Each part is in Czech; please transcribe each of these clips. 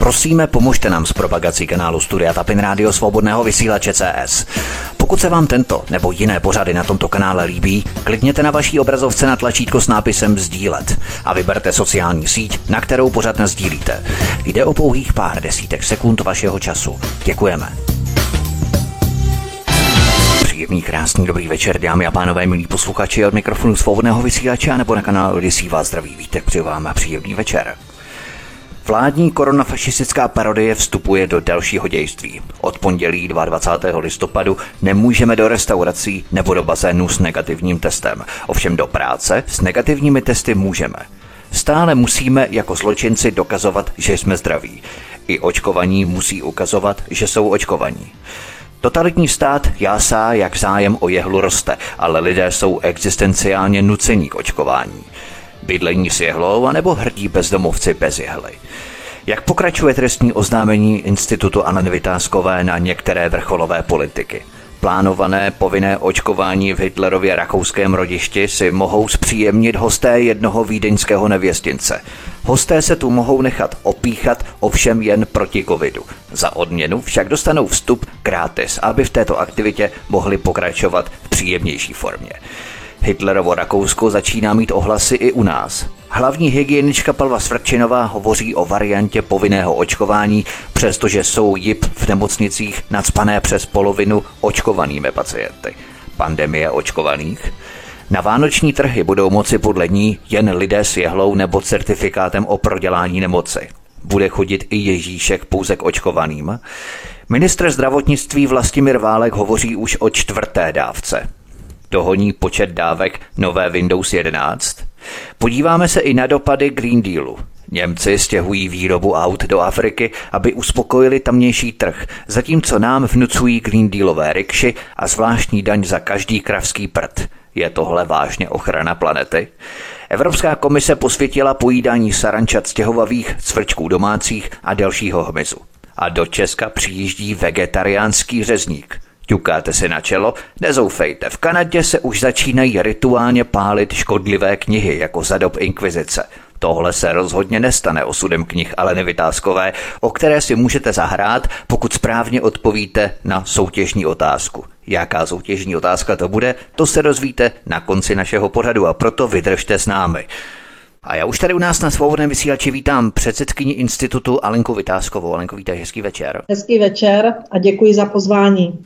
Prosíme, pomožte nám s propagací kanálu Studia Tapin Rádio Svobodného vysílače CS. Pokud se vám tento nebo jiné pořady na tomto kanále líbí, klikněte na vaší obrazovce na tlačítko s nápisem Sdílet a vyberte sociální síť, na kterou pořad sdílíte. Jde o pouhých pár desítek sekund vašeho času. Děkujeme. Příjemný, krásný, dobrý večer, dámy a pánové, milí posluchači od mikrofonu svobodného vysílače nebo na kanálu Odisí vás zdraví vítek, přeju vám a příjemný večer. Vládní koronafašistická parodie vstupuje do dalšího dějství. Od pondělí 22. listopadu nemůžeme do restaurací nebo do bazénu s negativním testem. Ovšem do práce s negativními testy můžeme. Stále musíme jako zločinci dokazovat, že jsme zdraví. I očkovaní musí ukazovat, že jsou očkovaní. Totalitní stát jásá, jak zájem o jehlu roste, ale lidé jsou existenciálně nucení k očkování. Bydlení s jehlou anebo hrdí bezdomovci bez jehly. Jak pokračuje trestní oznámení Institutu Anny Vytázkové na některé vrcholové politiky? Plánované povinné očkování v Hitlerově rakouském rodišti si mohou zpříjemnit hosté jednoho vídeňského nevěstince. Hosté se tu mohou nechat opíchat ovšem jen proti covidu. Za odměnu však dostanou vstup gratis, aby v této aktivitě mohli pokračovat v příjemnější formě. Hitlerovo Rakousko začíná mít ohlasy i u nás. Hlavní hygienička Palva Svrčinová hovoří o variantě povinného očkování, přestože jsou JIP v nemocnicích nadspané přes polovinu očkovanými pacienty. Pandemie očkovaných? Na vánoční trhy budou moci podle ní jen lidé s jehlou nebo certifikátem o prodělání nemoci. Bude chodit i Ježíšek pouze k očkovaným? Ministr zdravotnictví Vlastimir Válek hovoří už o čtvrté dávce dohoní počet dávek nové Windows 11? Podíváme se i na dopady Green Dealu. Němci stěhují výrobu aut do Afriky, aby uspokojili tamnější trh, zatímco nám vnucují Green Dealové rikši a zvláštní daň za každý kravský prd. Je tohle vážně ochrana planety? Evropská komise posvětila pojídání sarančat stěhovavých, cvrčků domácích a dalšího hmyzu. A do Česka přijíždí vegetariánský řezník – Ťukáte si na čelo? Nezoufejte, v Kanadě se už začínají rituálně pálit škodlivé knihy jako za dob inkvizice. Tohle se rozhodně nestane osudem knih ale nevytázkové, o které si můžete zahrát, pokud správně odpovíte na soutěžní otázku. Jaká soutěžní otázka to bude, to se dozvíte na konci našeho pořadu a proto vydržte s námi. A já už tady u nás na svobodném vysílači vítám předsedkyni institutu Alenku Vytázkovou. Alenko, vítej, hezký večer. Hezký večer a děkuji za pozvání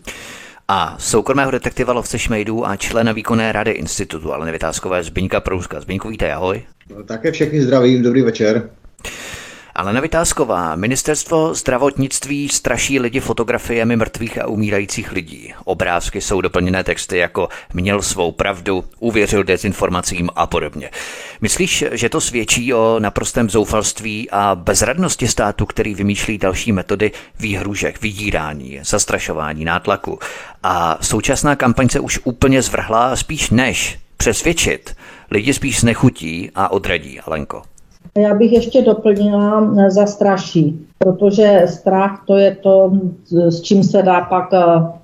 a soukromého detektiva lovce šmejdů a člena výkonné rady institutu ale Vytázkové Zbyňka Prouska. Zbyňku, vítej, ahoj. No, také všechny zdravím, dobrý večer. Ale Vytázková, ministerstvo zdravotnictví straší lidi fotografiemi mrtvých a umírajících lidí. Obrázky jsou doplněné texty jako měl svou pravdu, uvěřil dezinformacím a podobně. Myslíš, že to svědčí o naprostém zoufalství a bezradnosti státu, který vymýšlí další metody výhružek, vydírání, zastrašování, nátlaku? A současná kampaň se už úplně zvrhla spíš než přesvědčit. Lidi spíš nechutí a odradí, Alenko. Já bych ještě doplnila eh, zastraší, protože strach to je to, s čím se dá pak eh,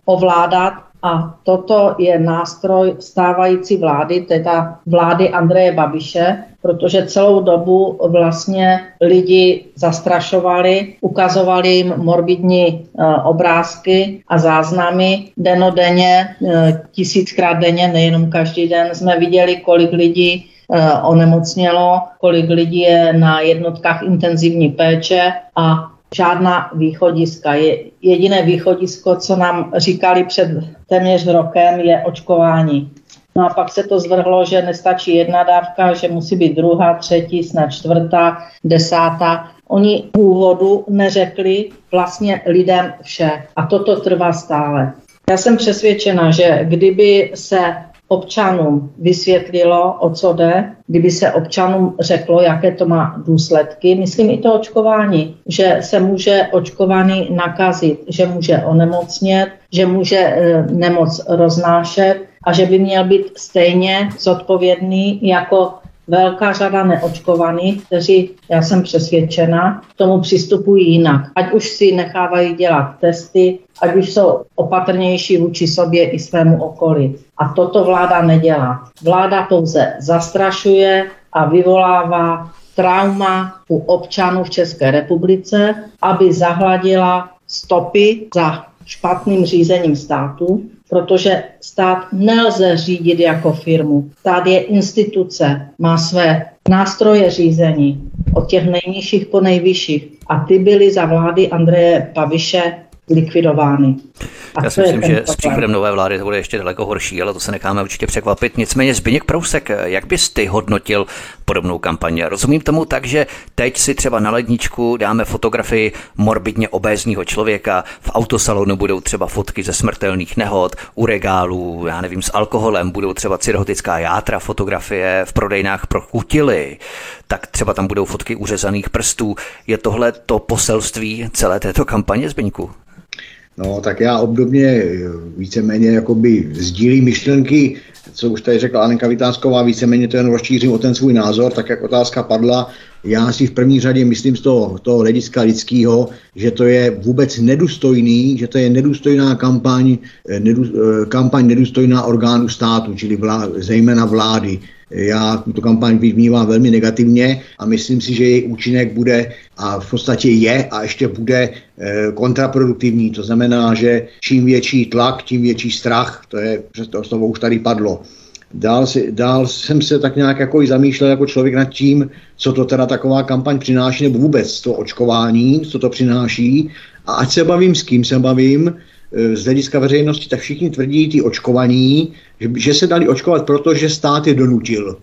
ovládat a toto je nástroj stávající vlády, teda vlády Andreje Babiše, protože celou dobu vlastně lidi zastrašovali, ukazovali jim morbidní obrázky a záznamy. Denodenně, tisíckrát denně, nejenom každý den, jsme viděli, kolik lidí onemocnělo, kolik lidí je na jednotkách intenzivní péče a žádná východiska. Je, jediné východisko, co nám říkali před téměř rokem, je očkování. No a pak se to zvrhlo, že nestačí jedna dávka, že musí být druhá, třetí, snad čtvrtá, desátá. Oni v úvodu neřekli vlastně lidem vše. A toto trvá stále. Já jsem přesvědčena, že kdyby se občanům vysvětlilo, o co jde, kdyby se občanům řeklo, jaké to má důsledky. Myslím i to očkování, že se může očkovaný nakazit, že může onemocnět, že může e, nemoc roznášet a že by měl být stejně zodpovědný jako velká řada neočkovaných, kteří, já jsem přesvědčena, k tomu přistupují jinak. Ať už si nechávají dělat testy, ať už jsou opatrnější vůči sobě i svému okolí. A toto vláda nedělá. Vláda pouze zastrašuje a vyvolává trauma u občanů v České republice, aby zahladila stopy za špatným řízením státu, protože stát nelze řídit jako firmu. Stát je instituce, má své nástroje řízení od těch nejnižších po nejvyšších a ty byly za vlády Andreje Babiše likvidovány. A Já si myslím, že s příchodem nové vlády to bude ještě daleko horší, ale to se necháme určitě překvapit. Nicméně Zbyněk Prousek, jak bys ty hodnotil podobnou kampaň? Rozumím tomu tak, že teď si třeba na ledničku dáme fotografii morbidně obézního člověka, v autosalonu budou třeba fotky ze smrtelných nehod, u regálů, já nevím, s alkoholem budou třeba cirhotická játra, fotografie v prodejnách pro kutily, tak třeba tam budou fotky uřezaných prstů. Je tohle to poselství celé této kampaně, Zbyňku? No, tak já obdobně eh, víceméně jakoby sdílím myšlenky, co už tady řekla Anenka Vytázková, víceméně to jen rozšířím o ten svůj názor, tak jak otázka padla, já si v první řadě myslím z toho, toho hlediska lidského, že to je vůbec nedůstojný, že to je nedůstojná kampaň, eh, nedů, eh, kampaň nedůstojná orgánu státu, čili vlá, zejména vlády. Já tuto kampaň vnímám velmi negativně a myslím si, že její účinek bude a v podstatě je a ještě bude eh, kontraproduktivní. To znamená, že čím větší tlak, tím větší strach, to je, to slovo už tady padlo. Dál, si, dál jsem se tak nějak jako i zamýšlel jako člověk nad tím, co to teda taková kampaň přináší, nebo vůbec to očkování, co to přináší. A ať se bavím s kým se bavím, eh, z hlediska veřejnosti, tak všichni tvrdí ty očkovaní, že, se dali očkovat, protože stát je donutil.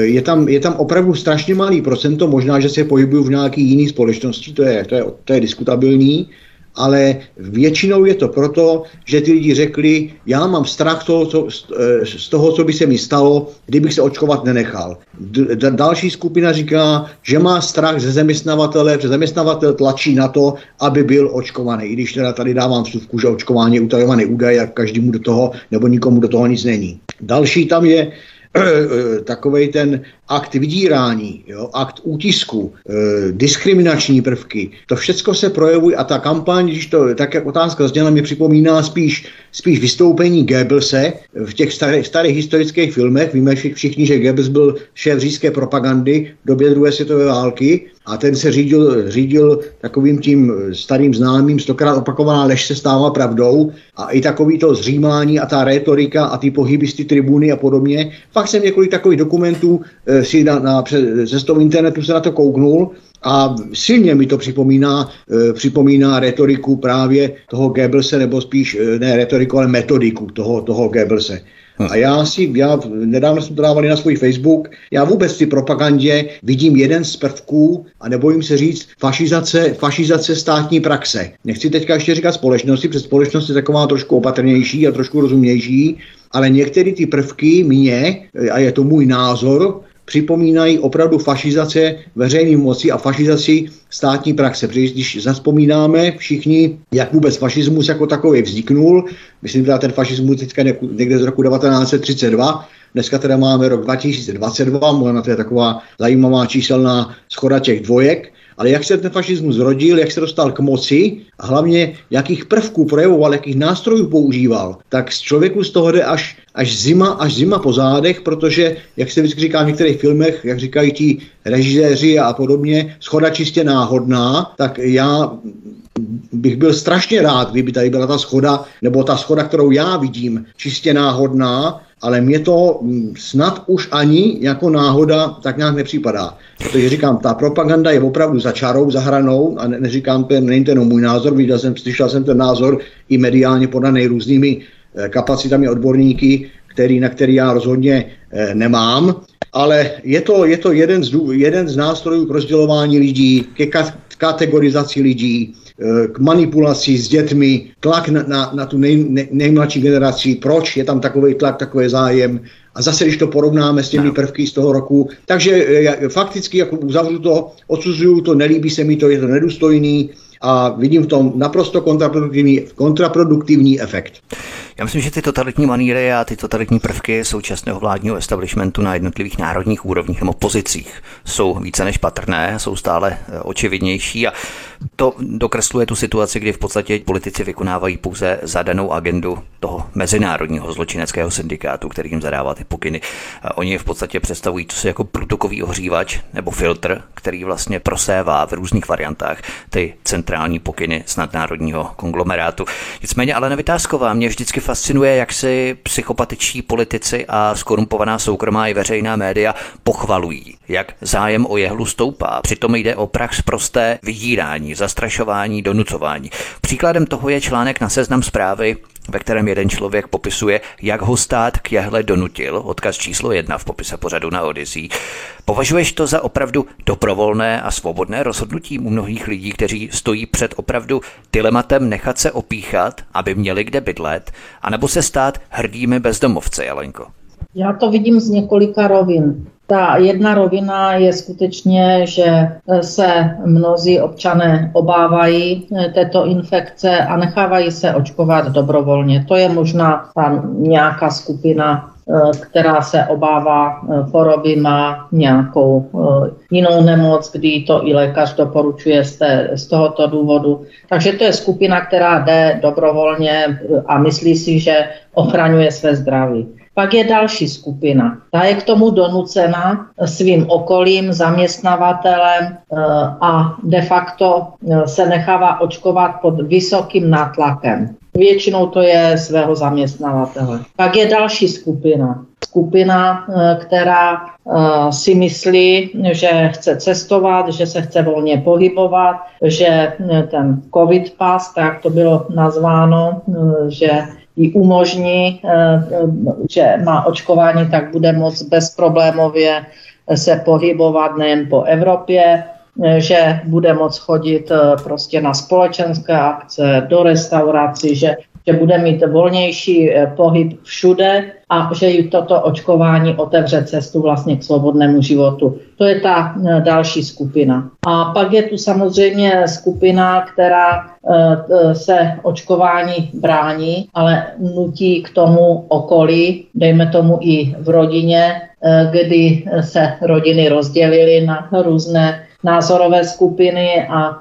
Je tam, je tam opravdu strašně malý procento, možná, že se pohybují v nějaký jiný společnosti, to je, to je, to je diskutabilní, ale většinou je to proto, že ty lidi řekli, já mám strach toho, co, z toho, co by se mi stalo, kdybych se očkovat nenechal. D- další skupina říká, že má strach ze zaměstnavatele, že zaměstnavatel tlačí na to, aby byl očkovaný. I když teda tady dávám vstupku, že očkování je utajovaný údaj a každému do toho, nebo nikomu do toho nic není. Další tam je, takový ten akt vydírání, jo, akt útisku, e, diskriminační prvky, to všechno se projevuje a ta kampaň, když to tak jak otázka zněla, mi připomíná spíš, spíš vystoupení Goebbelse v těch starých, starých historických filmech. Víme všichni, že Goebbels byl šéf říjské propagandy v době druhé světové války a ten se řídil, řídil takovým tím starým známým, stokrát opakovaná lež se stává pravdou a i takový to zřímání a ta retorika a ty pohyby z ty tribuny a podobně. Fakt jsem několik takových dokumentů e, si na, na cestou internetu se na to kouknul a silně mi to připomíná, e, připomíná retoriku právě toho Goebbelse, nebo spíš e, ne retoriku, ale metodiku toho, toho Goebbelse. Hm. A já si, já nedávno jsem to dávali na svůj Facebook, já vůbec v té propagandě vidím jeden z prvků, a nebojím se říct, fašizace, fašizace státní praxe. Nechci teďka ještě říkat společnosti, protože společnost je taková trošku opatrnější a trošku rozumnější, ale některé ty prvky mě, a je to můj názor, připomínají opravdu fašizace veřejné moci a fašizaci státní praxe. Protože když zaspomínáme všichni, jak vůbec fašismus jako takový vzniknul, myslím, že ten fašismus teďka někde z roku 1932, Dneska teda máme rok 2022, možná to je taková zajímavá číselná schoda těch dvojek, ale jak se ten fašismus zrodil, jak se dostal k moci a hlavně jakých prvků projevoval, jakých nástrojů používal, tak z člověku z toho jde až, až zima, až zima po zádech, protože, jak se vždycky říká v některých filmech, jak říkají ti režiséři a podobně, schoda čistě náhodná, tak já bych byl strašně rád, kdyby tady byla ta schoda, nebo ta schoda, kterou já vidím, čistě náhodná, ale mě to mm, snad už ani jako náhoda tak nějak nepřipadá. Protože říkám, ta propaganda je opravdu za čarou, za hranou a ne, neříkám, to není jenom můj názor, viděl jsem, slyšel jsem ten názor i mediálně podaný různými eh, kapacitami odborníky, který, na který já rozhodně eh, nemám, ale je to, je to jeden, z, jeden z nástrojů k rozdělování lidí, ke kategorizaci lidí, k manipulaci s dětmi, tlak na, na, na tu nej, nej, nejmladší generaci, proč je tam takový tlak, takový zájem. A zase, když to porovnáme s těmi prvky z toho roku, takže eh, fakticky jako uzavřu to, odsuzuju to, nelíbí se mi to, je to nedůstojný, a vidím v tom naprosto kontraproduktivní, kontraproduktivní efekt. Já myslím, že ty totalitní maníry a ty totalitní prvky současného vládního establishmentu na jednotlivých národních úrovních nebo pozicích jsou více než patrné, jsou stále eh, očividnější a to dokresluje tu situaci, kdy v podstatě politici vykonávají pouze zadanou agendu toho mezinárodního zločineckého syndikátu, který jim zadává ty pokyny. Oni v podstatě představují co se jako průtokový ohřívač nebo filtr, který vlastně prosévá v různých variantách ty centrální pokyny z nadnárodního konglomerátu. Nicméně ale nevytázková mě vždycky fascinuje, jak si psychopatičtí politici a skorumpovaná soukromá i veřejná média pochvalují, jak zájem o jehlu stoupá. Přitom jde o prax prosté vydírání, zastrašování, donucování. Příkladem toho je článek na seznam zprávy ve kterém jeden člověk popisuje, jak ho stát k jehle donutil, odkaz číslo jedna v popise pořadu na Odyssey. Považuješ to za opravdu dobrovolné a svobodné rozhodnutí u mnohých lidí, kteří stojí před opravdu dilematem nechat se opíchat, aby měli kde bydlet, anebo se stát hrdými bezdomovci, Jelenko? Já to vidím z několika rovin. Ta jedna rovina je skutečně, že se mnozí občané obávají eh, této infekce a nechávají se očkovat dobrovolně. To je možná tam nějaká skupina která se obává eh, choroby, má nějakou jinou nemoc, kdy to i lékař doporučuje z, té, z tohoto důvodu. Takže to je skupina, která jde dobrovolně a myslí si, že ochraňuje své zdraví. Pak je další skupina. Ta je k tomu donucena svým okolím, zaměstnavatelem eh, a de facto eh, se nechává očkovat pod vysokým nátlakem. Většinou to je svého zaměstnavatele. Pak je další skupina. Skupina, eh, která si myslí, že chce cestovat, že se chce volně pohybovat, že ten covid pas, tak to bylo nazváno, že jí umožní, eh, že má očkování, tak bude moct bezproblémově se pohybovat nejen po Evropě, eh, že bude moct chodit eh, prostě na společenské akce, do restaurací, že že bude mít volnější eh, pohyb všude a že jí toto očkování otevře cestu vlastně k svobodnému životu. To je ta eh, další skupina. A pak je tu samozřejmě skupina, která eh, se očkování brání, ale nutí k tomu okolí, dejme tomu i v rodině, kdy se rodiny rozdělily na různé názorové skupiny a e,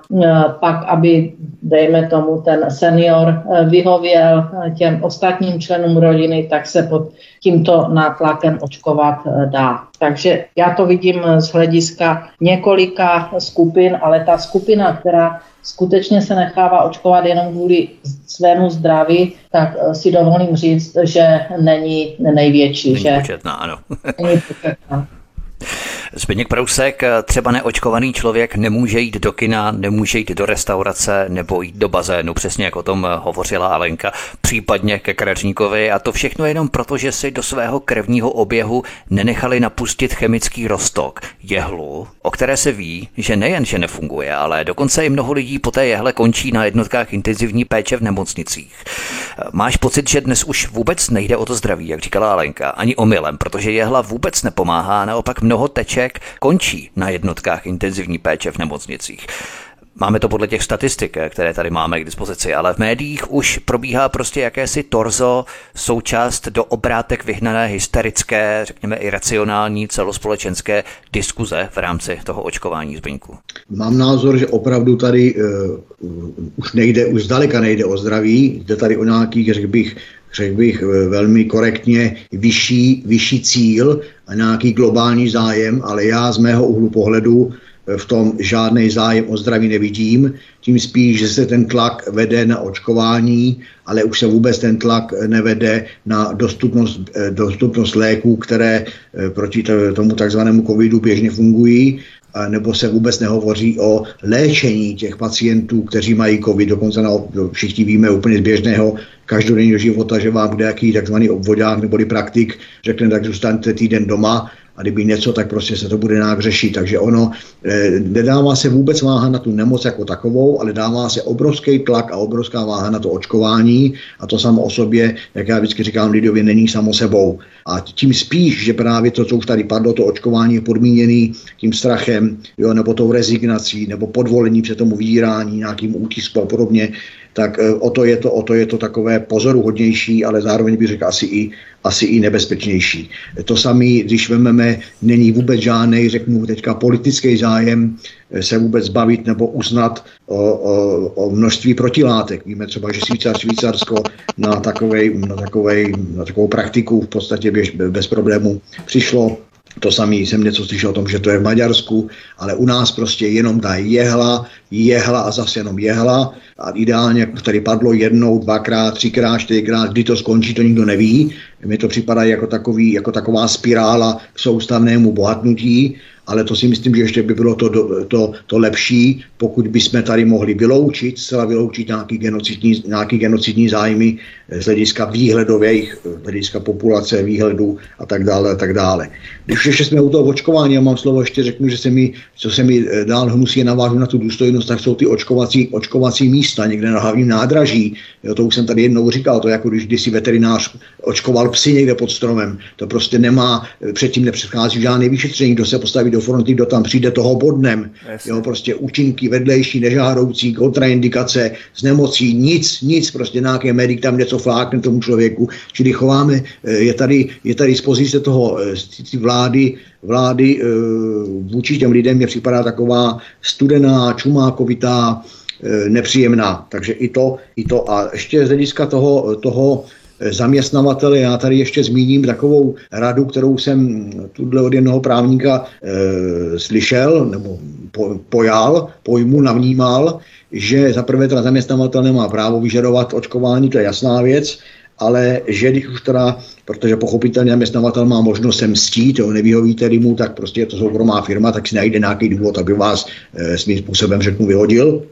pak, aby, dejme tomu, ten senior e, vyhověl e, těm ostatním členům rodiny, tak se pod tímto nátlakem očkovat dá. Takže já to vidím z hlediska několika skupin, ale ta skupina, která skutečně se nechává očkovat jenom kvůli svému zdraví, tak si dovolím říct, že není největší. Není že početná, ano. není početná. Zbigněk Prousek, třeba neočkovaný člověk nemůže jít do kina, nemůže jít do restaurace nebo jít do bazénu, přesně jak o tom hovořila Alenka, případně ke kadeřníkovi a to všechno jenom proto, že si do svého krevního oběhu nenechali napustit chemický rostok, jehlu, o které se ví, že nejen, že nefunguje, ale dokonce i mnoho lidí po té jehle končí na jednotkách intenzivní péče v nemocnicích. Máš pocit, že dnes už vůbec nejde o to zdraví, jak říkala Alenka, ani omylem, protože jehla vůbec nepomáhá, naopak mnoho teček končí na jednotkách intenzivní péče v nemocnicích. Máme to podle těch statistik, které tady máme k dispozici, ale v médiích už probíhá prostě jakési torzo, součást do obrátek vyhnané hysterické, řekněme iracionální celospolečenské diskuze v rámci toho očkování zbyňku. Mám názor, že opravdu tady uh, už nejde, už zdaleka nejde o zdraví, jde tady o nějaký, řekl bych, řekl bych eh, velmi korektně, vyšší, vyšší cíl a nějaký globální zájem, ale já z mého úhlu pohledu eh, v tom žádný zájem o zdraví nevidím, tím spíš, že se ten tlak vede na očkování, ale už se vůbec ten tlak nevede na dostupnost, eh, dostupnost léků, které proti tomu takzvanému covidu běžně fungují nebo se vůbec nehovoří o léčení těch pacientů, kteří mají COVID. Dokonce na, všichni víme úplně z běžného každodenního života, že vám kde jaký takzvaný obvodák neboli praktik řekne, tak zůstaňte týden doma a kdyby něco, tak prostě se to bude nějak řešit. Takže ono eh, nedává se vůbec váha na tu nemoc jako takovou, ale dává se obrovský tlak a obrovská váha na to očkování a to samo o sobě, jak já vždycky říkám lidově, není samo sebou. A tím spíš, že právě to, co už tady padlo, to očkování je podmíněný tím strachem, jo, nebo tou rezignací, nebo podvolení před tomu vírání, nějakým útisku a podobně, tak e, o to je to, o to, je to takové pozoruhodnější, ale zároveň bych řekl asi i, asi i nebezpečnější. To samé, když vezmeme, není vůbec žádný, řeknu teďka, politický zájem e, se vůbec bavit nebo uznat o, o, o množství protilátek. Víme třeba, že Švýcar, Švýcarsko na, takovej, na, takovej, na takovou praktiku v podstatě bez, bez problémů přišlo to samé jsem něco slyšel o tom, že to je v Maďarsku, ale u nás prostě jenom ta jehla, jehla a zase jenom jehla. A ideálně, jak tady padlo jednou, dvakrát, třikrát, čtyřikrát, kdy to skončí, to nikdo neví. Mi to připadá jako, takový, jako taková spirála k soustavnému bohatnutí ale to si myslím, že ještě by bylo to, to, to lepší, pokud bychom tady mohli vyloučit, zcela vyloučit nějaký genocidní, nějaký genocidní zájmy z hlediska výhledových, z hlediska populace, výhledu a tak dále a tak dále. Když ještě jsme u toho očkování, já mám slovo, ještě řeknu, že se mi, co se mi eh, dál hnusí navážu na tu důstojnost, tak jsou ty očkovací, očkovací místa někde na hlavním nádraží. Jo, to už jsem tady jednou říkal, to jako když kdysi veterinář očkoval psy někde pod stromem. To prostě nemá, eh, předtím nepředchází žádný vyšetření, kdo se postaví do fronty, kdo tam přijde toho bodnem. Jo, prostě účinky vedlejší, nežádoucí, kontraindikace z nemocí, nic, nic, prostě nějaký medic tam něco flákne tomu člověku. Čili chováme, eh, je tady, je tady z pozice toho z vlády, vlády vůči těm lidem mě připadá taková studená, čumákovitá, nepříjemná. Takže i to, i to. A ještě z hlediska toho, toho zaměstnavatele. Já tady ještě zmíním takovou radu, kterou jsem tuhle od jednoho právníka e, slyšel nebo po, pojal, pojmu, navnímal, že zaprvé teda zaměstnavatel nemá právo vyžadovat očkování, to je jasná věc, ale že když už teda, protože pochopitelně zaměstnavatel má možnost se mstít, jo, nevyhovíte mu, tak prostě je to soukromá firma, tak si najde nějaký důvod, aby vás e, svým způsobem, řeknu, vyhodil.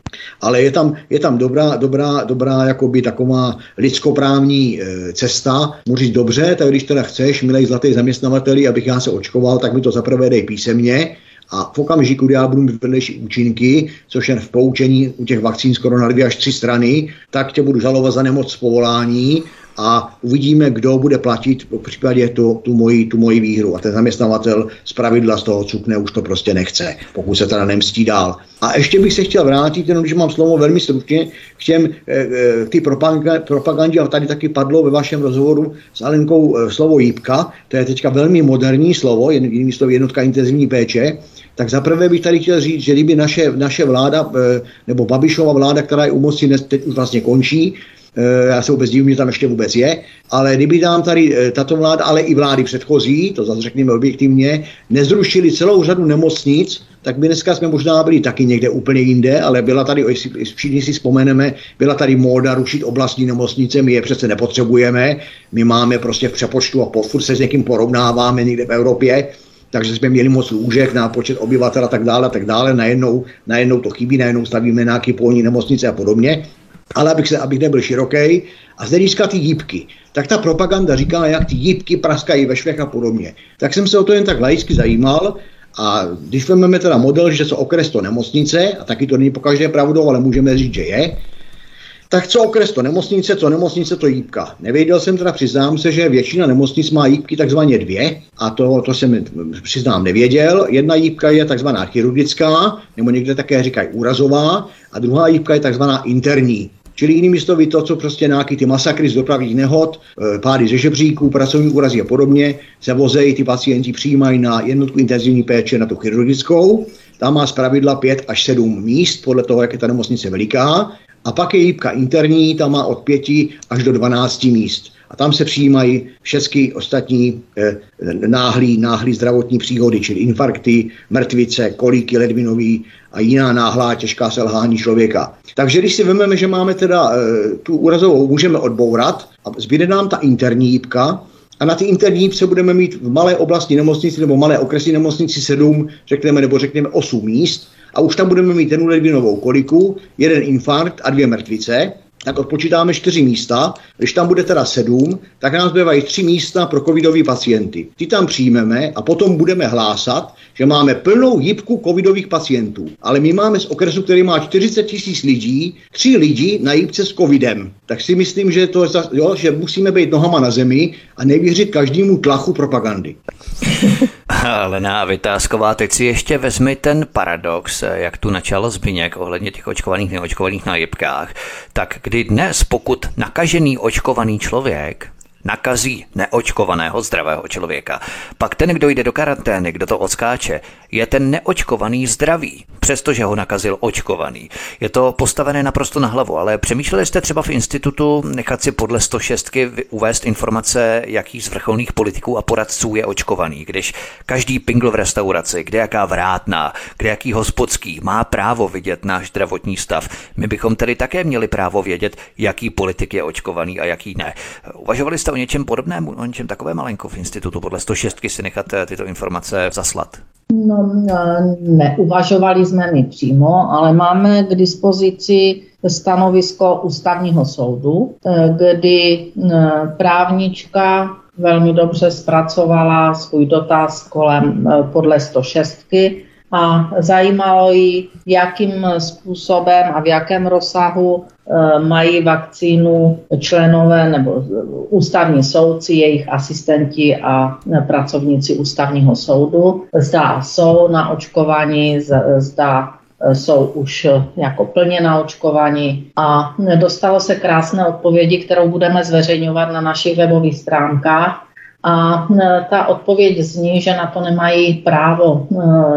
Ale je tam, je tam dobrá, dobrá, dobrá jakoby taková lidskoprávní e, cesta. Můžu říct dobře, tak když teda chceš, milej zlatý zaměstnavateli, abych já se očkoval, tak mi to zaprvé dej písemně, a v okamžiku, kdy já budu mít vedlejší účinky, což je v poučení u těch vakcín skoro na dvě až tři strany, tak tě budu žalovat za nemoc z povolání a uvidíme, kdo bude platit v případě tu, tu, moji, tu moji výhru. A ten zaměstnavatel z pravidla z toho cukne už to prostě nechce, pokud se teda nemstí dál. A ještě bych se chtěl vrátit, jenom když mám slovo velmi stručně, k těm e, ty propagandě, a tady taky padlo ve vašem rozhovoru s Alenkou e, slovo jípka, to je teďka velmi moderní slovo, jinými slovy jednotka intenzivní péče, tak zaprvé bych tady chtěl říct, že kdyby naše, naše vláda, nebo Babišova vláda, která je u moci teď už vlastně končí, Eh, já se vůbec divím, že tam ještě vůbec je, ale kdyby nám tady eh, tato vláda, ale i vlády předchozí, to zase řekněme objektivně, nezrušili celou řadu nemocnic, tak by dneska jsme možná byli taky někde úplně jinde, ale byla tady, všichni si vzpomeneme, byla tady móda rušit oblastní nemocnice, my je přece nepotřebujeme, my máme prostě v přepočtu a furt se s někým porovnáváme někde v Evropě, takže jsme měli moc lůžek na počet obyvatel a tak dále, a tak dále, najednou, najednou to chybí, najednou stavíme nějaké polní nemocnice a podobně ale abych, se, abych nebyl široký, a z hlediska ty jípky, tak ta propaganda říká, jak ty jípky praskají ve švech a podobně. Tak jsem se o to jen tak laicky zajímal a když vezmeme teda model, že jsou okres to nemocnice, a taky to není po každé pravdou, ale můžeme říct, že je, tak co okres to nemocnice, co nemocnice to jípka. Nevěděl jsem teda, přiznám se, že většina nemocnic má jípky takzvaně dvě, a to, to jsem přiznám nevěděl. Jedna jípka je takzvaná chirurgická, nebo někde také říkají úrazová, a druhá jípka je takzvaná interní. Čili jinými slovy to, co prostě nějaký ty masakry z dopravních nehod, e, pády ze žebříků, pracovní úrazy a podobně, se vozejí, ty pacienti přijímají na jednotku intenzivní péče na tu chirurgickou. Tam má z pravidla 5 až 7 míst, podle toho, jak je ta nemocnice veliká. A pak je jípka interní, tam má od 5 až do 12 míst. A tam se přijímají všechny ostatní eh, náhlý, náhlý zdravotní příhody, čili infarkty, mrtvice, kolíky ledvinový a jiná náhlá těžká selhání člověka. Takže když si vezmeme, že máme teda eh, tu úrazovou, můžeme odbourat a zbyde nám ta interní jípka, a na ty interní jípce budeme mít v malé oblasti nemocnici nebo malé okresní nemocnici 7, řekneme, nebo řekněme 8 míst, a už tam budeme mít jednu ledvinovou koliku, jeden infarkt a dvě mrtvice. Tak odpočítáme čtyři místa. Když tam bude teda sedm, tak nás bývají tři místa pro covidové pacienty. Ty tam přijmeme a potom budeme hlásat, že máme plnou jibku covidových pacientů. Ale my máme z okresu, který má 40 tisíc lidí, tři lidi na jibce s covidem. Tak si myslím, že, to, jo, že musíme být nohama na zemi a nevěřit každému tlachu propagandy. Lena Vytázková, teď si ještě vezmi ten paradox, jak tu načal Zbyněk ohledně těch očkovaných, neočkovaných na jibkách. Tak kdy dnes, pokud nakažený očkovaný člověk nakazí neočkovaného zdravého člověka. Pak ten, kdo jde do karantény, kdo to odskáče, je ten neočkovaný zdravý, přestože ho nakazil očkovaný. Je to postavené naprosto na hlavu, ale přemýšleli jste třeba v institutu nechat si podle 106 uvést informace, jaký z vrcholných politiků a poradců je očkovaný, když každý pingl v restauraci, kde jaká vrátná, kde jaký hospodský má právo vidět náš zdravotní stav. My bychom tedy také měli právo vědět, jaký politik je očkovaný a jaký ne. Uvažovali jste o něčem podobném, o něčem takové malinko v institutu podle 106 si nechat eh, tyto informace zaslat? No, eh, neuvažovali jsme mi přímo, ale máme k dispozici stanovisko ústavního soudu, eh, kdy právnička velmi dobře zpracovala svůj dotaz kolem podle 106 a zajímalo ji, jakým způsobem a v jakém rozsahu eh, mají vakcínu členové nebo ústavní soudci, jejich asistenti a pracovníci ústavního soudu. Zda jsou na očkování, zda eh, jsou už jako plně na očkování a dostalo se krásné odpovědi, kterou budeme zveřejňovat na našich webových stránkách a ta odpověď zní, že na to nemají právo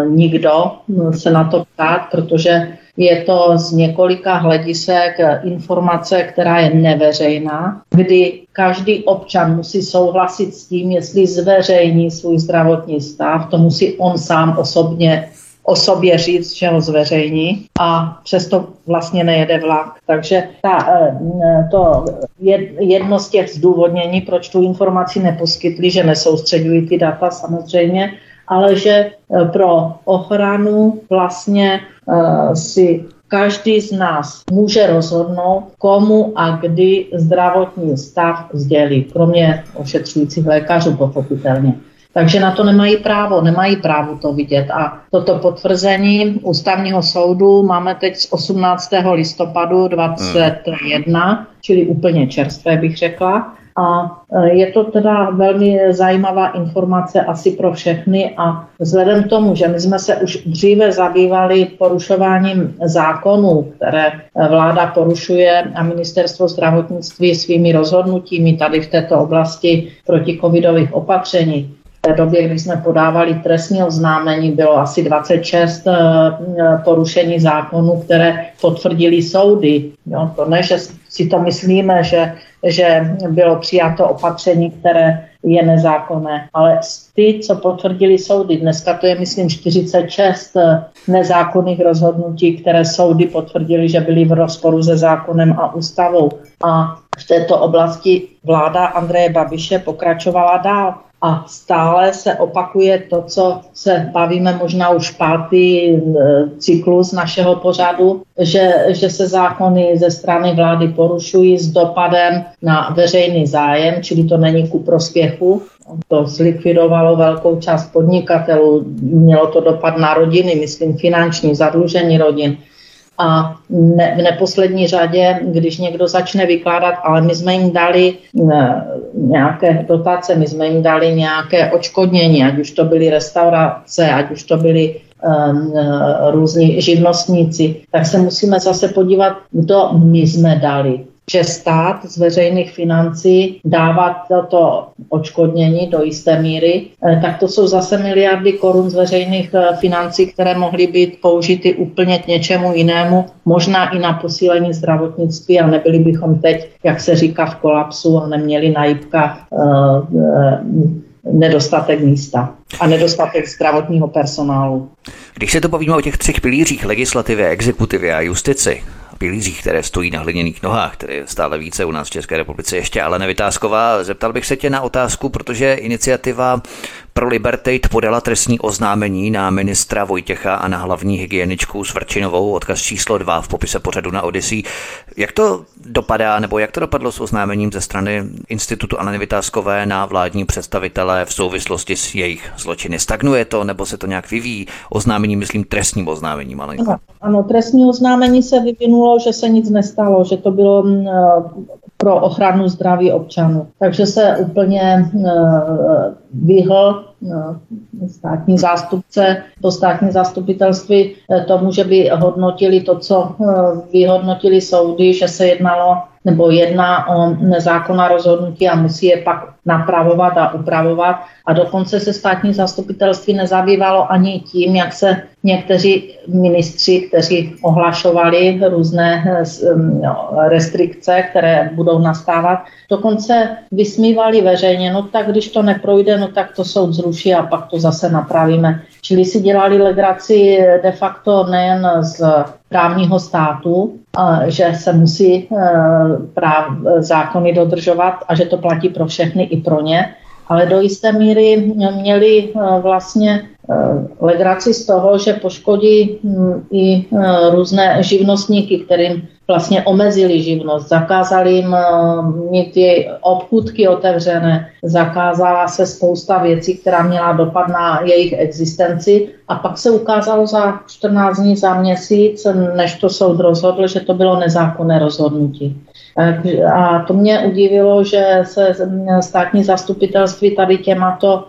nikdo se na to ptát, protože je to z několika hledisek informace, která je neveřejná, kdy každý občan musí souhlasit s tím, jestli zveřejní svůj zdravotní stav, to musí on sám osobně o sobě říct, že ho zveřejní a přesto vlastně nejede vlak. Takže ta, eh, to jedno z těch zdůvodnění, proč tu informaci neposkytli, že nesoustředují ty data samozřejmě, ale že eh, pro ochranu vlastně eh, si každý z nás může rozhodnout, komu a kdy zdravotní stav sdělí, kromě ošetřujících lékařů pochopitelně. Takže na to nemají právo, nemají právo to vidět. A toto potvrzení ústavního soudu máme teď z 18. listopadu 2021, hmm. čili úplně čerstvé bych řekla. A e, je to teda velmi zajímavá informace asi pro všechny a vzhledem k tomu, že my jsme se už dříve zabývali porušováním zákonů, které vláda porušuje a ministerstvo zdravotnictví svými rozhodnutími tady v této oblasti proti covidových opatření, té době, kdy jsme podávali trestní oznámení, bylo asi 26 eh, porušení zákonů, které potvrdili soudy. Jo, to ne, že si to myslíme, že, že bylo přijato opatření, které je nezákonné, ale ty, co potvrdili soudy, dneska to je, myslím, 46 eh, nezákonných rozhodnutí, které soudy potvrdili, že byly v rozporu se zákonem a ústavou. A v této oblasti vláda Andreje Babiše pokračovala dál. A stále se opakuje to, co se bavíme možná už pátý e, cyklus našeho pořadu, že, že se zákony ze strany vlády porušují s dopadem na veřejný zájem, čili to není ku prospěchu. To zlikvidovalo velkou část podnikatelů, mělo to dopad na rodiny, myslím finanční, zadlužení rodin. A ne, v neposlední řadě, když někdo začne vykládat, ale my jsme jim dali ne, nějaké dotace, my jsme jim dali nějaké očkodnění, ať už to byly restaurace, ať už to byly um, různí živnostníci, tak se musíme zase podívat, kdo my jsme dali že stát z veřejných financí dává toto očkodnění do jisté míry, eh, tak to jsou zase miliardy korun z veřejných eh, financí, které mohly být použity úplně k něčemu jinému, možná i na posílení zdravotnictví a nebyli bychom teď, jak se říká, v kolapsu a neměli na uh, nedostatek místa a nedostatek zdravotního personálu. Když se to povíme o těch třech pilířích legislativy, exekutivy a justici, pilířích, které stojí na hliněných nohách, které je stále více u nás v České republice ještě, ale nevytázková. Zeptal bych se tě na otázku, protože iniciativa pro Libertate podala trestní oznámení na ministra Vojtěcha a na hlavní hygieničku Svrčinovou, odkaz číslo 2 v popise pořadu na Odyssey. Jak to dopadá, nebo jak to dopadlo s oznámením ze strany Institutu Anany Vytázkové na vládní představitele v souvislosti s jejich zločiny? Stagnuje to, nebo se to nějak vyvíjí? Oznámení, myslím, trestním oznámením, ale ano, trestní oznámení se vyvinulo, že se nic nestalo, že to bylo mm, pro ochranu zdraví občanů. Takže se úplně vyhl státní zástupce, to státní zastupitelství tomu, že by hodnotili to, co vyhodnotili soudy, že se jednalo nebo jedná o nezákonná rozhodnutí a musí je pak napravovat a upravovat. A dokonce se státní zastupitelství nezabývalo ani tím, jak se někteří ministři, kteří ohlašovali různé no, restrikce, které budou nastávat, dokonce vysmívali veřejně, no tak když to neprojde, no tak to soud zruší a pak to zase napravíme. Čili si dělali legraci de facto nejen z právního státu, že se musí e, práv, zákony dodržovat a že to platí pro všechny i pro ně, ale do jisté míry měli e, vlastně e, legraci z toho, že poškodí i různé živnostníky, kterým vlastně omezili živnost, zakázali jim eh, mít ty obchůdky otevřené, zakázala se spousta věcí, která měla dopad na jejich existenci a pak se ukázalo za 14 dní, za měsíc, než to soud rozhodl, že to bylo nezákonné rozhodnutí. A to mě udivilo, že se státní zastupitelství tady těmato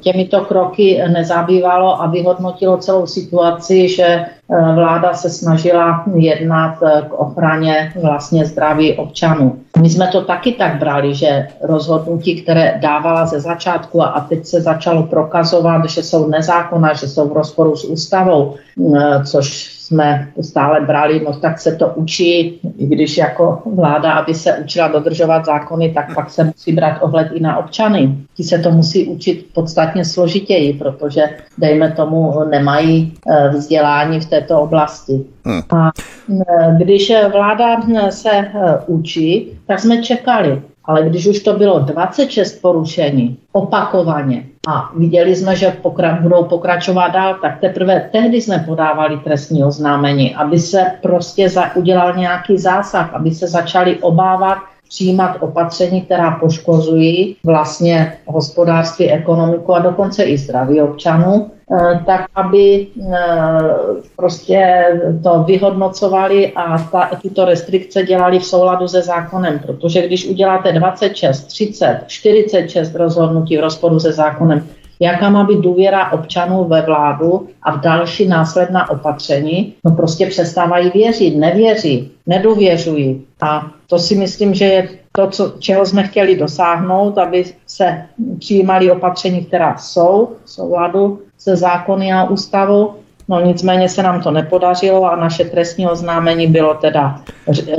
těmito kroky nezabývalo a vyhodnotilo celou situaci, že eh, vláda se snažila jednat eh, k ochraně vlastně zdraví občanů. My jsme to taky tak brali, že rozhodnutí, které dávala ze začátku a teď se začalo prokazovat, že jsou nezákonná, že jsou v rozporu s ústavou, eh, což jsme stále brali, no tak se to učí, i když jako vláda, aby se učila dodržovat zákony, tak pak se musí brát ohled i na občany. Ti se to musí učit podstatně složitěji, protože, dejme tomu, nemají eh, vzdělání v této oblasti. Hmm. A eh, když vláda se eh, učí, tak jsme čekali. Ale když už to bylo 26 porušení opakovaně a viděli jsme, že pokra- budou pokračovat dál, tak teprve tehdy jsme podávali trestní oznámení, aby se prostě za- udělal nějaký zásah, aby se začali obávat přijímat opatření, která poškozují vlastně hospodářství, ekonomiku a dokonce i zdraví občanů, eh, tak aby eh, prostě to vyhodnocovali a ta, tyto restrikce dělali v souladu se zákonem. Protože když uděláte 26, 30, 46 rozhodnutí v rozporu se zákonem, jaká má být důvěra občanů ve vládu a v další následná opatření, no prostě přestávají věřit, nevěří, nedůvěřují. A to si myslím, že je to, co, čeho jsme chtěli dosáhnout, aby se přijímali opatření, která jsou v souladu se zákony a ústavou. No nicméně se nám to nepodařilo a naše trestní oznámení bylo teda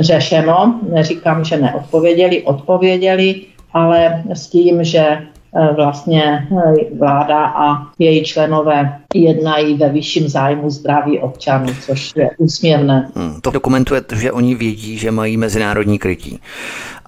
řešeno. Neříkám, že neodpověděli, odpověděli, ale s tím, že vlastně eh, vláda a její členové jednají ve vyšším zájmu zdraví občanů, což je úsměvné. Hmm, to dokumentuje, že oni vědí, že mají mezinárodní krytí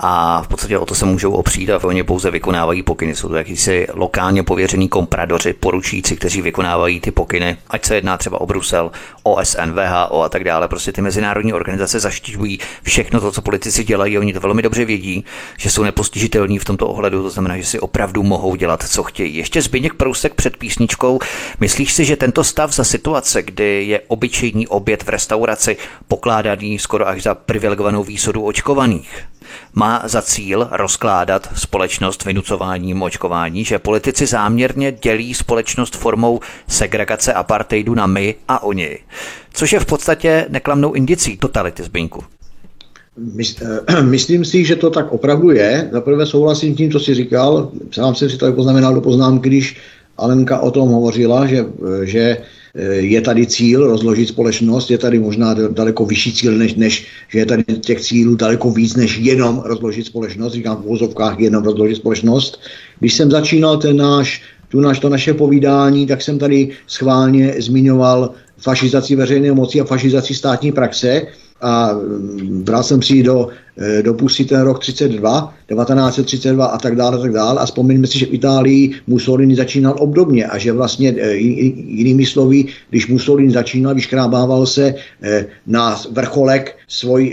a v podstatě o to se můžou opřít a oni pouze vykonávají pokyny. Jsou to jakýsi lokálně pověřený kompradoři, poručíci, kteří vykonávají ty pokyny, ať se jedná třeba o Brusel, OSN, VHO a tak dále. Prostě ty mezinárodní organizace zaštiťují všechno to, co politici dělají. Oni to velmi dobře vědí, že jsou nepostižitelní v tomto ohledu, to znamená, že si opravdu mohou dělat, co chtějí. Ještě Zbigněk Prousek před písničkou. Myslíš si, že tento stav za situace, kdy je obyčejný oběd v restauraci pokládaný skoro až za privilegovanou výsodu očkovaných, má za cíl rozkládat společnost vynucováním očkování, že politici záměrně dělí společnost formou segregace apartheidu na my a oni, což je v podstatě neklamnou indicí totality zbinku. Eh, myslím si, že to tak opravdu je. Zaprvé souhlasím s tím, co jsi říkal. Sám jsem si to poznamenal do poznámky, když Alenka o tom hovořila, že, eh, že je tady cíl rozložit společnost, je tady možná daleko vyšší cíl, než, než že je tady těch cílů daleko víc, než jenom rozložit společnost, říkám v úvozovkách jenom rozložit společnost. Když jsem začínal ten náš, tu naš, to naše povídání, tak jsem tady schválně zmiňoval fašizaci veřejné moci a fašizaci státní praxe, a mm, bral jsem si do, eh, dopustit ten rok 32, 1932 a tak dále, a tak dále. A vzpomeňme si, že v Itálii Mussolini začínal obdobně a že vlastně eh, jinými slovy, když Mussolini začínal, vyškrábával se eh, na vrcholek svoj,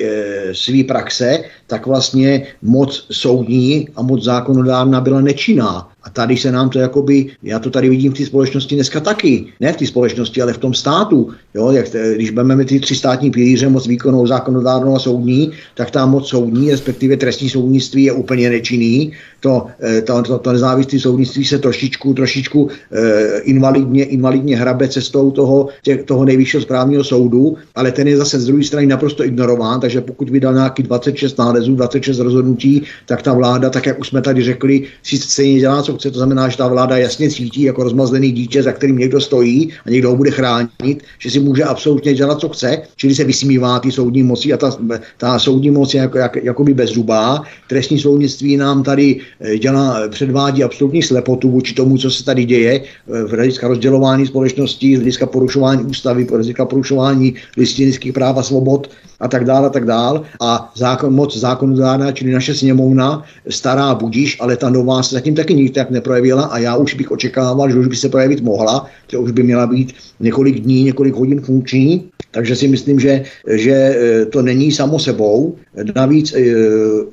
svý praxe, tak vlastně moc soudní a moc zákonodárna byla nečinná. Tady se nám to jakoby, já to tady vidím v té společnosti dneska taky, ne v té společnosti, ale v tom státu. Jo, jak, když budeme ty tři státní pilíře, moc výkonnou, zákonodárnou a soudní, tak ta moc soudní, respektive trestní soudnictví je úplně nečinný. To, eh, to, to, to nezávislé soudnictví se trošičku, trošičku eh, invalidně, invalidně hrabe cestou toho, tě, toho nejvyššího správního soudu, ale ten je zase z druhé strany naprosto ignorován, takže pokud vydal nějaký 26 nálezů, 26 rozhodnutí, tak ta vláda, tak jak už jsme tady řekli, si stejně dělá, co chce. To znamená, že ta vláda jasně cítí jako rozmazlený dítě, za kterým někdo stojí a někdo ho bude chránit, že si může absolutně dělat, co chce, čili se vysmívá ty soudní moci a ta, ta soudní moc je jako, jak, jakoby bezzubá. Trestní soudnictví nám tady dělá, předvádí absolutní slepotu vůči tomu, co se tady děje eh, v hlediska rozdělování společnosti, z hlediska porušování ústavy, z hlediska porušování listinických práv a svobod a tak dále a tak dále. A zákon, moc zákonodárná, čili naše sněmovna, stará budíš, ale ta nová se zatím taky nikdy tak neprojevila a já už bych očekával, že už by se projevit mohla, že už by měla být několik dní, několik hodin funkční. Takže si myslím, že, že e, to není samo sebou. Navíc e,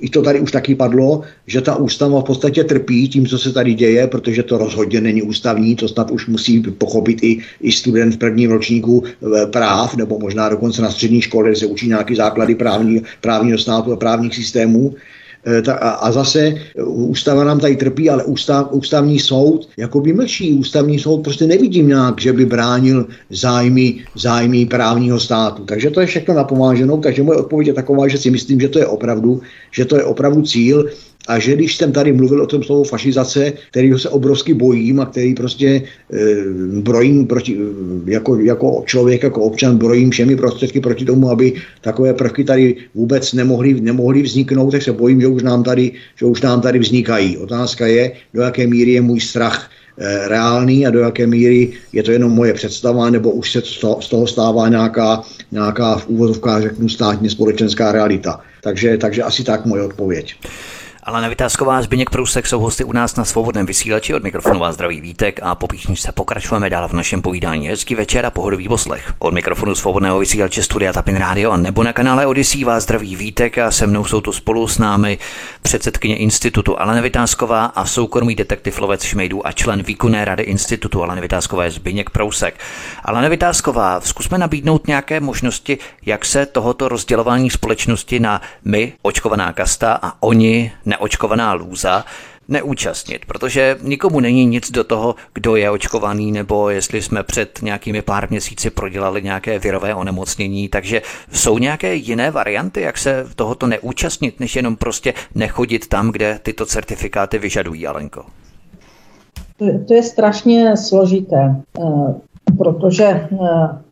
i to tady už taky padlo, že ta ústava v podstatě trpí tím, co se tady děje, protože to rozhodně není ústavní, to snad už musí pochopit i, i student v prvním ročníku e, práv, nebo možná dokonce na střední škole, kde se učí nějaký základy právní, právního státu a právních systémů. Eh, a zase eh, ústava nám tady trpí, ale ústav, ústavní soud jako by mlčí. Ústavní soud prostě nevidím nějak, že by bránil zájmy, zájmy právního státu. Takže to je všechno napomáženou, takže moje odpověď je taková, že si myslím, že to je opravdu, že to je opravdu cíl a že když jsem tady mluvil o tom slovu fašizace, kterýho se obrovsky bojím a který prostě e, brojím proti, jako, jako člověk, jako občan, brojím všemi prostředky proti tomu, aby takové prvky tady vůbec nemohly, nemohly vzniknout, tak se bojím, že už, nám tady, že už nám tady vznikají. Otázka je, do jaké míry je můj strach e, reálný a do jaké míry je to jenom moje představa, nebo už se z toho stává nějaká, nějaká v úvozovkách, řeknu, státně společenská realita. Takže, takže asi tak moje odpověď. Ale Vytázková, Zbyněk Průsek jsou hosty u nás na svobodném vysílači od mikrofonu vás zdraví Vítek a po píšničce pokračujeme dál v našem povídání. Hezký večer a pohodový poslech. Od mikrofonu svobodného vysílače Studia Tapin Radio a nebo na kanále Odisí vás zdraví Vítek a se mnou jsou tu spolu s námi předsedkyně institutu Alena Vytázková a soukromý detektiv Lovec Šmejdů a člen výkonné rady institutu Alena Vytázková je Zbyněk Prousek. Alena Vytázková, zkusme nabídnout nějaké možnosti, jak se tohoto rozdělování společnosti na my, očkovaná kasta a oni, ne neočkovaná lůza neúčastnit, protože nikomu není nic do toho, kdo je očkovaný nebo jestli jsme před nějakými pár měsíci prodělali nějaké virové onemocnění, takže jsou nějaké jiné varianty, jak se tohoto neúčastnit, než jenom prostě nechodit tam, kde tyto certifikáty vyžadují, Alenko? To je strašně složité, eh, protože eh,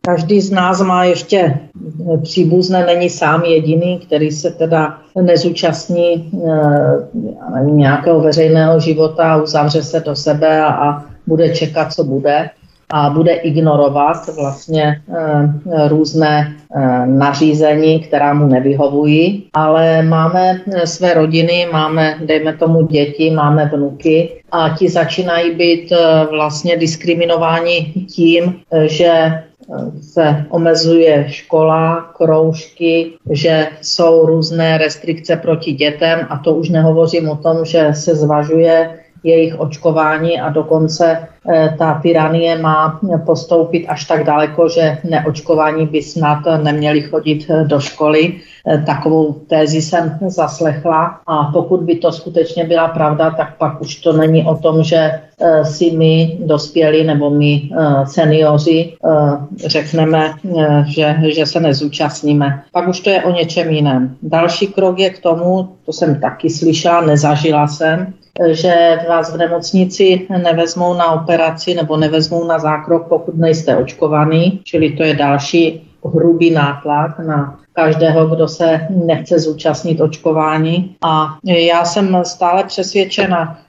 každý z nás má ještě eh, příbuzné, není sám jediný, který se teda nezúčastní eh, nějakého veřejného života, uzavře se do sebe a, a bude čekat, co bude a bude ignorovat vlastně e, různé e, nařízení, která mu nevyhovují, ale máme své rodiny, máme, dejme tomu, děti, máme vnuky a ti začínají být vlastně diskriminováni tím, že se omezuje škola, kroužky, že jsou různé restrikce proti dětem a to už nehovořím o tom, že se zvažuje jejich očkování a dokonce eh, ta tyranie má postoupit až tak daleko, že neočkování by snad neměli chodit eh, do školy. Eh, takovou tézi jsem zaslechla a pokud by to skutečně byla pravda, tak pak už to není o tom, že si my dospělí nebo my seniori řekneme, že, že se nezúčastníme. Pak už to je o něčem jiném. Další krok je k tomu, to jsem taky slyšela, nezažila jsem, že vás v nemocnici nevezmou na operaci nebo nevezmou na zákrok, pokud nejste očkovaný, čili to je další hrubý nátlak na každého, kdo se nechce zúčastnit očkování. A já jsem stále přesvědčena,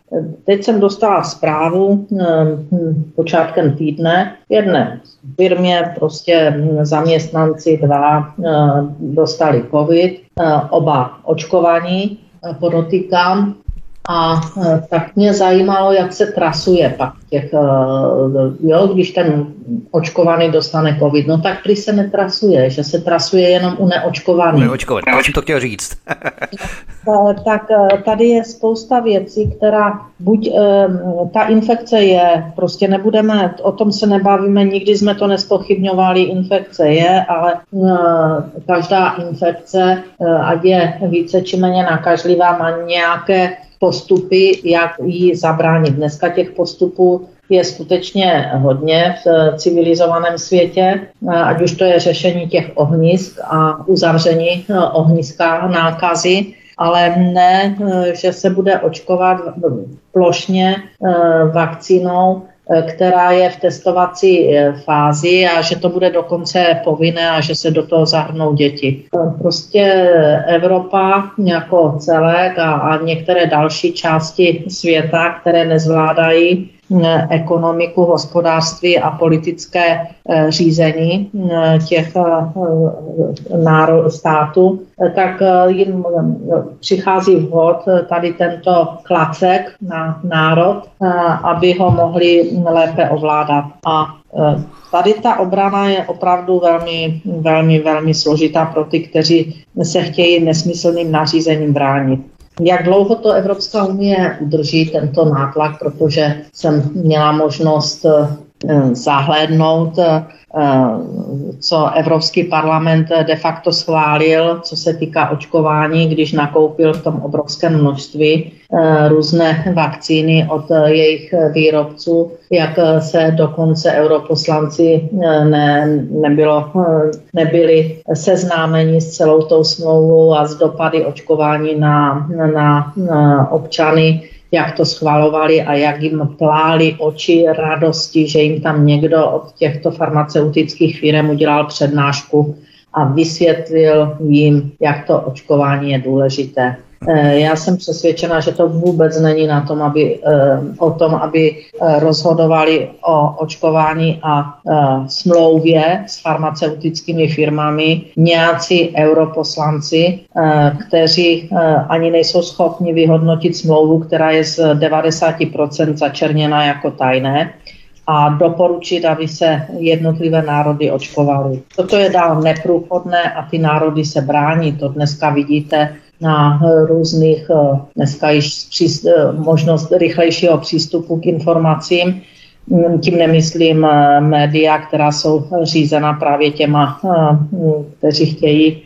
teď jsem dostala zprávu hm, počátkem týdne, jedné firmě prostě zaměstnanci dva dostali covid, oba očkovaní, podotýkám, a e, tak mě zajímalo, jak se trasuje pak těch, e, jo, když ten očkovaný dostane covid, no tak prý se netrasuje, že se trasuje jenom u neočkovaných. Neočkovaný, já jsem to chtěl říct. tak e, tady je spousta věcí, která buď ta infekce je, prostě nebudeme, o tom se nebavíme, nikdy jsme to nespochybňovali, infekce je, ale každá infekce, ať je více či méně nakažlivá, má nějaké postupy, jak jí zabránit. Dneska těch postupů je skutečně hodně v civilizovaném světě, ať už to je řešení těch ohnisk a uzavření eh, ohniska nákazy, ale ne, eh, že se bude očkovat plošně eh, vakcínou Eh, která je v testovací eh, fázi a že to bude dokonce povinné a že se do toho zahrnou děti. Eh, prostě Evropa jako celek a, a některé další části světa, které nezvládají ekonomiku, hospodářství a politické řízení těch států, tak jim přichází vhod tady tento klacek na národ, aby ho mohli lépe ovládat. A Tady ta obrana je opravdu velmi, velmi, velmi složitá pro ty, kteří se chtějí nesmyslným nařízením bránit. Jak dlouho to Evropská unie udrží tento nátlak, protože jsem měla možnost eh, zahlédnout eh, co Evropský parlament de facto schválil, co se týká očkování, když nakoupil v tom obrovském množství eh, různé vakcíny od jejich výrobců, jak se dokonce europoslanci eh, ne, nebylo, eh, nebyli seznámeni s celou tou smlouvou a s dopady očkování na, na, na občany jak to schvalovali a jak jim pláli oči radosti, že jim tam někdo od těchto farmaceutických firm udělal přednášku a vysvětlil jim, jak to očkování je důležité. Eh, já jsem přesvědčena, že to vůbec není na tom, aby, eh, o tom, aby eh, rozhodovali o očkování a smlouvě s farmaceutickými firmami nějací europoslanci, kteří ani nejsou schopni vyhodnotit smlouvu, která je z 90% začerněna jako tajné a doporučit, aby se jednotlivé národy očkovaly. Toto je dál neprůchodné a ty národy se brání. To dneska vidíte na různých, eh, dneska již eh, možnost rychlejšího přístupu k informacím. Mm, tím nemyslím eh, média, která jsou řízena právě těma, kteří chtějí Eh,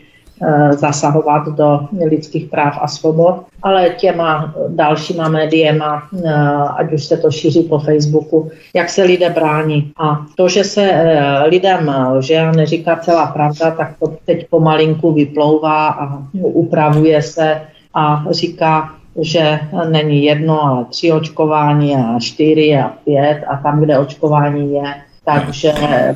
zasahovat do lidských práv a svobod, ale těma dalšíma médiema, eh, ať už se to šíří po Facebooku, jak se lidé brání. A to, že se eh, lidem že já neříká celá pravda, tak to teď pomalinku vyplouvá a upravuje se a říká, že není jedno, ale tři očkování a čtyři a pět a tam, kde očkování je, takže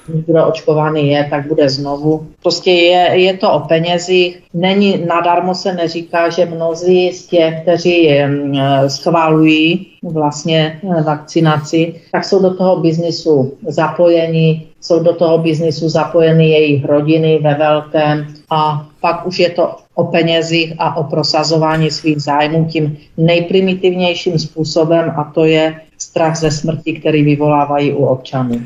kdo očkovaný je, tak bude znovu. Prostě je, je to o penězích. Není, nadarmo se neříká, že mnozí z těch, kteří schválují vlastně eh, vakcinaci, tak jsou do toho biznisu zapojeni, jsou do toho biznisu zapojeny jejich rodiny ve velkém a pak už je to o penězích a o prosazování svých zájmů tím nejprimitivnějším způsobem a to je strach ze smrti, který vyvolávají u občanů.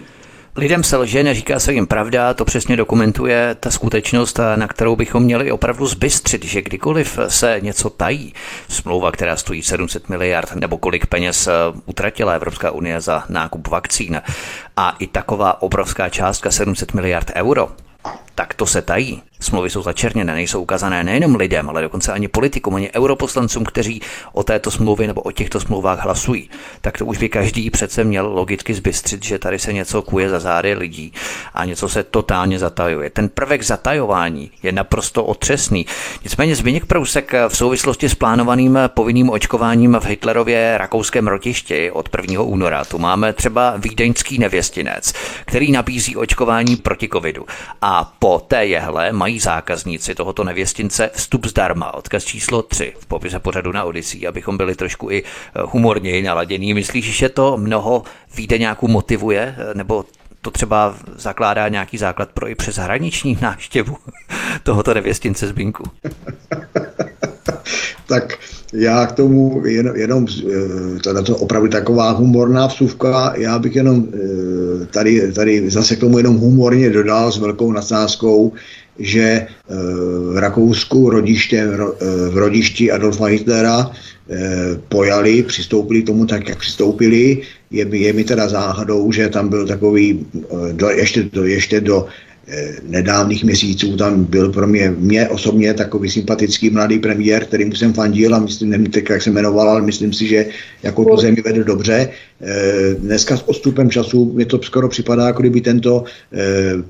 Lidem se lže, neříká se jim pravda, to přesně dokumentuje ta skutečnost, na kterou bychom měli opravdu zbystřit, že kdykoliv se něco tají, smlouva, která stojí 700 miliard, nebo kolik peněz eh, utratila Evropská unie za nákup vakcín, a i taková obrovská částka 700 miliard euro, tak to se tají. Smlouvy jsou začerněné, nejsou ukázané nejenom lidem, ale dokonce ani politikům, ani europoslancům, kteří o této smlouvě nebo o těchto smlouvách hlasují. Tak to už by každý přece měl logicky zbystřit, že tady se něco kuje za zády lidí a něco se totálně zatajuje. Ten prvek zatajování je naprosto otřesný. Nicméně Zbigněk Prousek v souvislosti s plánovaným povinným očkováním v Hitlerově rakouském rotišti od 1. února. Tu máme třeba vídeňský nevěstinec, který nabízí očkování proti covidu. A po té jehle mají mají zákazníci tohoto nevěstince vstup zdarma, odkaz číslo 3 v popise pořadu na Odyssey, abychom byli trošku i eh, humorněji naladění. Myslíš, že to mnoho nějakou motivuje, eh, nebo to třeba zakládá nějaký základ pro i přeshraniční návštěvu tohoto nevěstince Zbinku? tak já k tomu jen, jenom, eh, to, to opravdu taková humorná vsuvka, já bych jenom tady, tady zase k tomu jenom humorně dodal s velkou nadsázkou, že eh, v Rakousku rodiště, v rodišti Adolfa Hitlera pojali, přistoupili k tomu tak, jak přistoupili. Je, je mi teda záhadou, že tam byl takový, do, ještě, do, ještě do Eh, nedávných měsíců tam byl pro mě, mě osobně takový sympatický mladý premiér, kterým jsem fandil a myslím, nevím teď, jak se jmenoval, ale myslím si, že jako tu zemi vede dobře. Eh, dneska s odstupem času mi to skoro připadá, jako kdyby tento eh,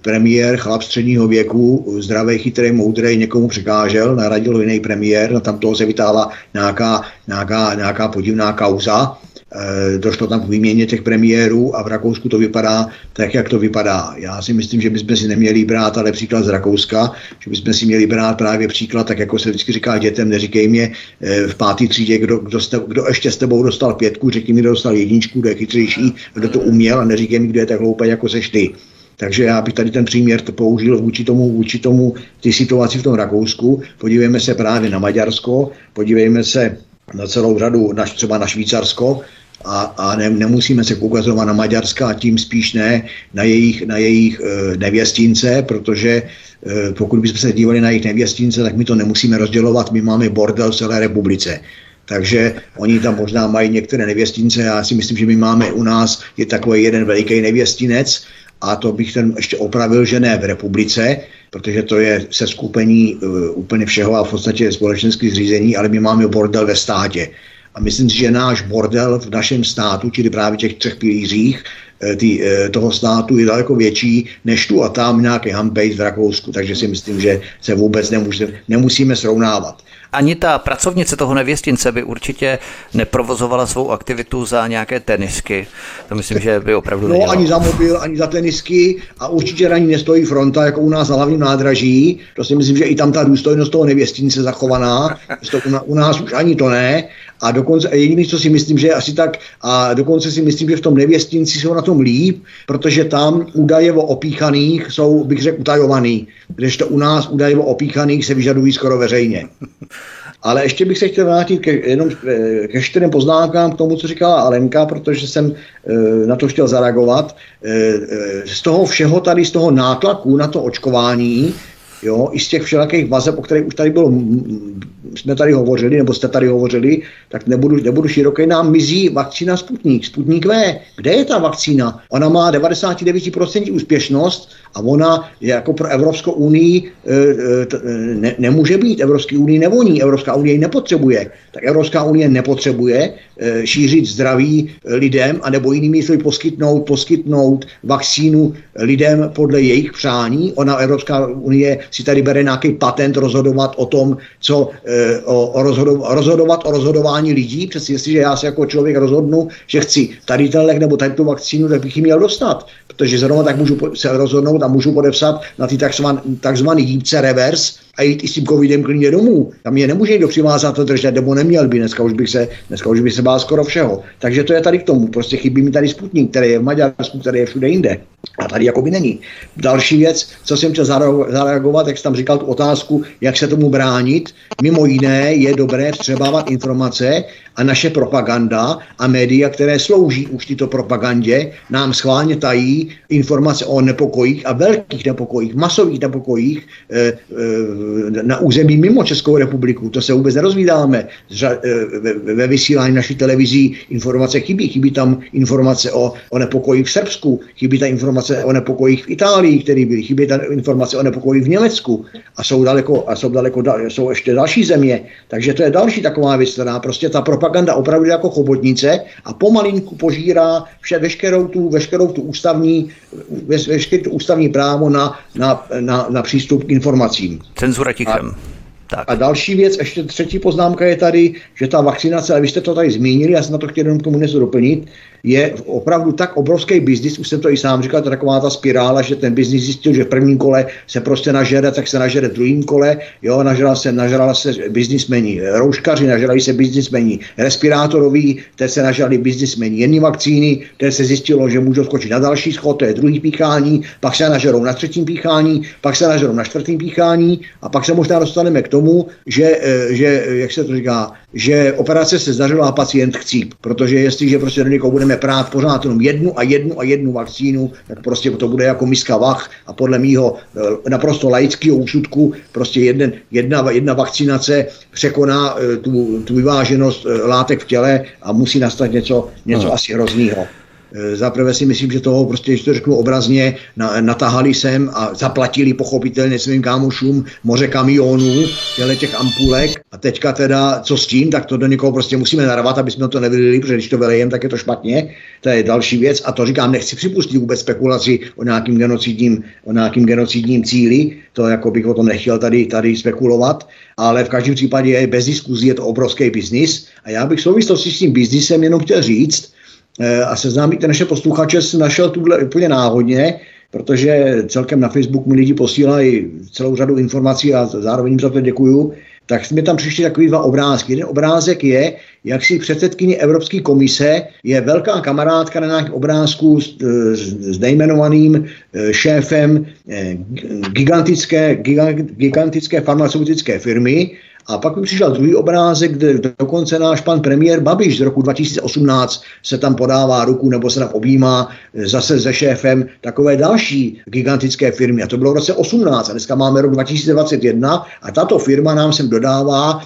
premiér, chlap středního věku, zdravý, chytrý, moudrý, někomu překážel, naradil jiný premiér, a tam toho se vytáhla nějaká, nějaká, nějaká podivná kauza Eh, došlo tam k výměně těch premiérů a v Rakousku to vypadá tak, jak to vypadá. Já si myslím, že bychom si neměli brát ale příklad z Rakouska, že bychom si měli brát právě příklad, tak jako se vždycky říká dětem, neříkej mě eh, v pátý třídě, kdo, kdo, jste, kdo ještě s tebou dostal pětku, řekni mi, kdo dostal jedničku, kdo je chytřejší, kdo to uměl a neříkej mi, kdo je tak hloupý, jako seš ty. Takže já bych tady ten příměr to použil vůči tomu, vůči tomu ty situaci v tom Rakousku. Podívejme se právě na Maďarsko, podívejme se na celou řadu, na, třeba na Švýcarsko, a, a ne, nemusíme se ukazovat na Maďarska a tím spíš ne na jejich, na jejich e, nevěstince, protože e, pokud bychom se dívali na jejich nevěstince, tak my to nemusíme rozdělovat, my máme bordel v celé republice. Takže oni tam možná mají některé nevěstince, já si myslím, že my máme u nás je takový jeden veliký nevěstinec a to bych ten ještě opravil, že ne v republice, protože to je se skupení uh, úplně všeho a v podstatě společenských zřízení, ale my máme bordel ve státě. A myslím si, že náš bordel v našem státu, čili právě těch třech pilířích eh, tý, eh, toho státu je daleko větší než tu a tam nějaký handbase v Rakousku, takže si myslím, že se vůbec nemůže, nemusíme srovnávat. Ani ta pracovnice toho nevěstince by určitě neprovozovala svou aktivitu za nějaké tenisky. To myslím, že by opravdu No, nedělala. ani za mobil, ani za tenisky a určitě ani nestojí fronta, jako u nás na hlavním nádraží. To si myslím, že i tam ta důstojnost toho nevěstince zachovaná. U nás už ani to ne. A dokonce jediný, co si myslím, že je asi tak, a dokonce si myslím, že v tom nevěstinci jsou na tom líp, protože tam údaje o opíchaných jsou, bych řekl, utajovaný, kdežto u nás údaje o opíchaných se vyžadují skoro veřejně. Ale ještě bych se chtěl vrátit ke, jenom eh, ke čtyřem poznámkám k tomu, co říkala Alenka, protože jsem e, na to chtěl zareagovat. E, z toho všeho tady, z toho nátlaku na to očkování, jo, i z těch všelakých vazeb, o kterých už tady bylo, jsme tady hovořili, nebo jste tady hovořili, tak nebudu, nebudu široký, nám mizí vakcína Sputnik, Sputnik V. Kde je ta vakcína? Ona má 99% úspěšnost a ona je jako pro Evropskou unii e, e, ne, nemůže být. Evropské unii nevoní, Evropská unie ji nepotřebuje. Tak Evropská unie nepotřebuje šířit zdraví lidem, anebo jinými slovy poskytnout, poskytnout vakcínu lidem podle jejich přání. Ona, Evropská unie, si tady bere nějaký patent rozhodovat o tom, co o, o rozhodov, rozhodovat o rozhodování lidí. Přesně, jestliže já se jako člověk rozhodnu, že chci tady ten nebo tady tu vakcínu, tak bych ji měl dostat. Protože zrovna tak můžu se rozhodnout a můžu podepsat na ty takzvaný, takzvaný jípce reverse a jít i s tím covidem klidně domů. Tam je nemůže někdo přivázat to držet, nebo neměl by. Dneska už bych se, dneska už bych se bál skoro všeho. Takže to je tady k tomu. Prostě chybí mi tady Sputnik, který je v Maďarsku, který je všude jinde. A tady jako by není. Další věc, co jsem chtěl zareagovat, jak jsi tam říkal tu otázku, jak se tomu bránit. Mimo jiné je dobré vstřebávat informace a naše propaganda a média, které slouží už tyto propagandě, nám schválně tají informace o nepokojích a velkých nepokojích, masových nepokojích e, e, na území mimo Českou republiku. To se vůbec nerozvídáme. E, ve, vysílání naší televizí informace chybí. Chybí tam informace o, o nepokojích v Srbsku, chybí tam informace o nepokojích v Itálii, které byly, chybí tam informace o nepokojích v Německu a jsou daleko, a jsou daleko, jsou ještě další země. Takže to je další taková věc, která prostě ta propaganda opravdu jako chobotnice a pomalinku požírá vše, veškerou tu, veškerou tu ústavní, veškerý tu ústavní právo na, na, na, na přístup k informacím. Cenzura tichem. Tak. A další věc, ještě třetí poznámka je tady, že ta vakcinace, ale vy jste to tady zmínili, já jsem na to chtěl jenom k tomu něco doplnit, je opravdu tak obrovský biznis, už jsem to i sám říkal, to taková ta spirála, že ten biznis zjistil, že v prvním kole se prostě nažere, tak se nažere v druhém kole, jo, nažrala se, nažrala se biznismení, rouškaři, nažrali se biznismení, respirátorový, teď se nažrali biznismení, jedny vakcíny, teď se zjistilo, že můžou skočit na další schod, to je druhý píchání, pak se nažerou na třetím píchání, pak se nažerou na čtvrtém píchání a pak se možná dostaneme k tomu, že, eh, že jak se to říká, že operace se zdařila a pacient chcíp, protože jestliže prostě do někoho budeme prát pořád jenom jednu a jednu a jednu vakcínu, tak prostě to bude jako miska vach a podle mýho eh, naprosto laického úsudku prostě jeden, jedna, jedna vakcinace překoná eh, tu, tu vyváženost látek v těle a musí nastat něco, něco asi hroznýho. Eh, zaprvé si myslím, že toho prostě, když to řeknu obrazně, na, natahali sem a zaplatili pochopitelně svým kámošům moře kamionů, těle těch ampulek. A teďka teda, co s tím, tak to do někoho prostě musíme narvat, aby jsme to nevylili, protože když to vylejem, tak je to špatně. To je další věc. A to říkám, nechci připustit vůbec spekulaci o nějakým genocidním, o nějakým genocidním cíli, to jako bych o tom nechtěl tady, tady spekulovat, ale v každém případě bez diskuzí je to obrovský biznis. A já bych v souvislosti s tím biznisem jenom chtěl říct, a seznámíte naše posluchače, jsem našel tuhle úplně náhodně, protože celkem na Facebook mi lidi posílají celou řadu informací a zároveň jim za to děkuju, tak mi tam přišli takový dva obrázky. Jeden obrázek je, jak si předsedkyně Evropské komise je velká kamarádka na nějakém obrázku s, s nejmenovaným eh, šéfem eh, gigantické, gigantické farmaceutické firmy a pak mi přišel druhý obrázek, kde dokonce náš pan premiér Babiš z roku 2018 se tam podává ruku nebo se tam objímá zase se šéfem takové další gigantické firmy. A to bylo v roce 18 a dneska máme rok 2021 a tato firma nám sem dodává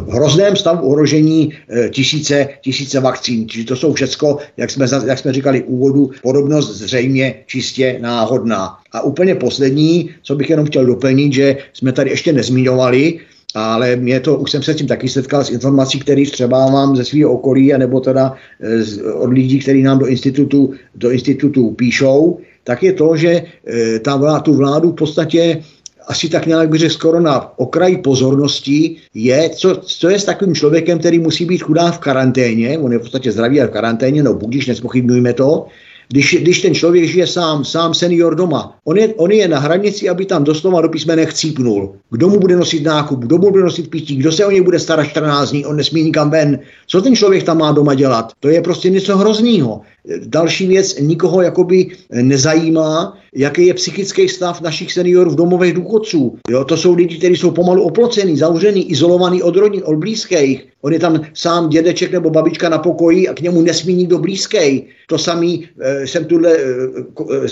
v hrozném stavu ohrožení e, tisíce, tisíce vakcín. Čiže to jsou všecko, jak jsme, jak jsme říkali úvodu, podobnost zřejmě čistě náhodná. A úplně poslední, co bych jenom chtěl doplnit, že jsme tady ještě nezmiňovali, ale mě to, už jsem se s tím taky setkal s informací, které třeba mám ze svého okolí, nebo teda z, od lidí, kteří nám do institutu, do institutu píšou, tak je to, že e, ta vlá, tu vládu v podstatě asi tak nějak bych řekl skoro na okraji pozornosti je, co, co je s takovým člověkem, který musí být chudá v karanténě, on je v podstatě zdravý a v karanténě, no budíš, nespochybnujme to, když, když ten člověk žije sám, sám senior doma, on je, on je na hranici, aby tam doslova do písmene chcípnul. Kdo mu bude nosit nákup, kdo mu bude nosit pití, kdo se o něj bude starat 14 dní, on nesmí nikam ven. Co ten člověk tam má doma dělat? To je prostě něco hroznýho. Další věc, nikoho jakoby nezajímá, jaký je psychický stav našich seniorů v domovech důchodců. Jo, to jsou lidi, kteří jsou pomalu oplocený, zavřený, izolovaný od rodin, od blízkých. On je tam sám dědeček nebo babička na pokoji a k němu nesmí nikdo blízký. To samý e, jsem tuhle e,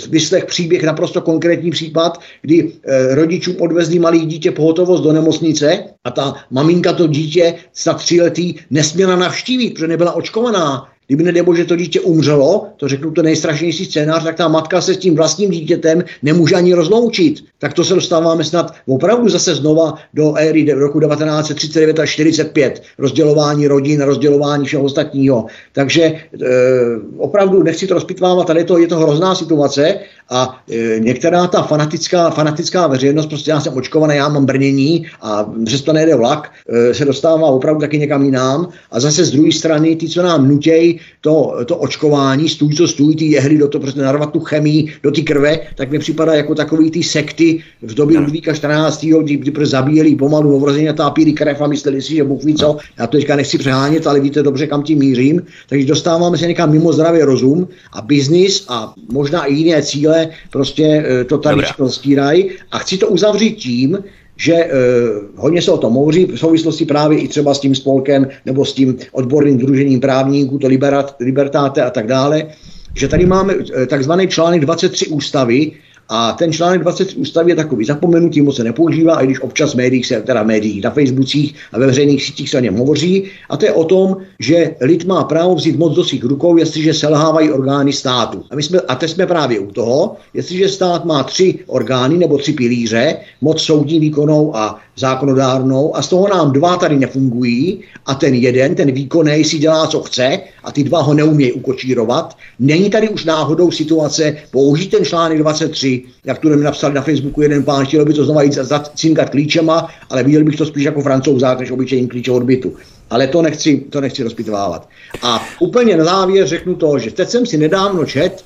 vyslech příběh, naprosto konkrétní případ, kdy e, rodičům odvezli malý dítě pohotovost do nemocnice a ta maminka to dítě za tři lety nesměla navštívit, protože nebyla očkovaná. Kdyby nedebo, že to dítě umřelo, to řeknu to nejstrašnější scénář, tak ta matka se s tím vlastním dítětem nemůže ani rozloučit. Tak to se dostáváme snad opravdu zase znova do éry roku 1939 a 45. Rozdělování rodin, rozdělování všeho ostatního. Takže e, opravdu nechci to rozpitvávat, je to, je to hrozná situace a e, některá ta fanatická, fanatická veřejnost, prostě já jsem očkovaný, já mám brnění a přesto nejde vlak, e, se dostává opravdu taky někam jinam. A zase z druhé strany, ty, co nám nutějí to, to očkování, stůj, co stůj, ty jehly do toho, prostě narvat tu chemii do ty krve, tak mi připadá jako takový ty sekty v době Ludvíka 14. kdy, kdy prostě zabíjeli pomalu novorozeně tápíli krev a mysleli si, že Bůh ví co. Já to teďka nechci přehánět, ale víte dobře, kam tím mířím. Takže dostáváme se někam mimo zdravý rozum a biznis a možná i jiné cíle prostě eh, to tady stírají. A chci to uzavřít tím, že eh, hodně se o tom mouří v souvislosti právě i třeba s tím spolkem nebo s tím odborným družením právníků, to liberat, libertáte a tak dále, že tady máme eh, takzvaný článek 23 ústavy, a ten článek 20 ústavy je takový zapomenutý, moc se nepoužívá, i když občas v médiích se, teda médiích, na Facebookích a ve veřejných sítích se o něm hovoří. A to je o tom, že lid má právo vzít moc do svých rukou, jestliže selhávají orgány státu. A, my jsme, a teď jsme právě u toho, jestliže stát má tři orgány nebo tři pilíře, moc soudní, výkonnou a zákonodárnou a z toho nám dva tady nefungují a ten jeden, ten výkonný si dělá, co chce a ty dva ho neumějí ukočírovat. Není tady už náhodou situace použít ten článek 23 vakcinaci, jak tu mi napsal na Facebooku jeden pán, chtěl by to znovu jít zacinkat klíčema, ale viděl bych to spíš jako francouzák než obyčejný klíče odbytu. Ale to nechci, to nechci rozpitvávat. A úplně na závěr řeknu to, že teď jsem si nedávno čet,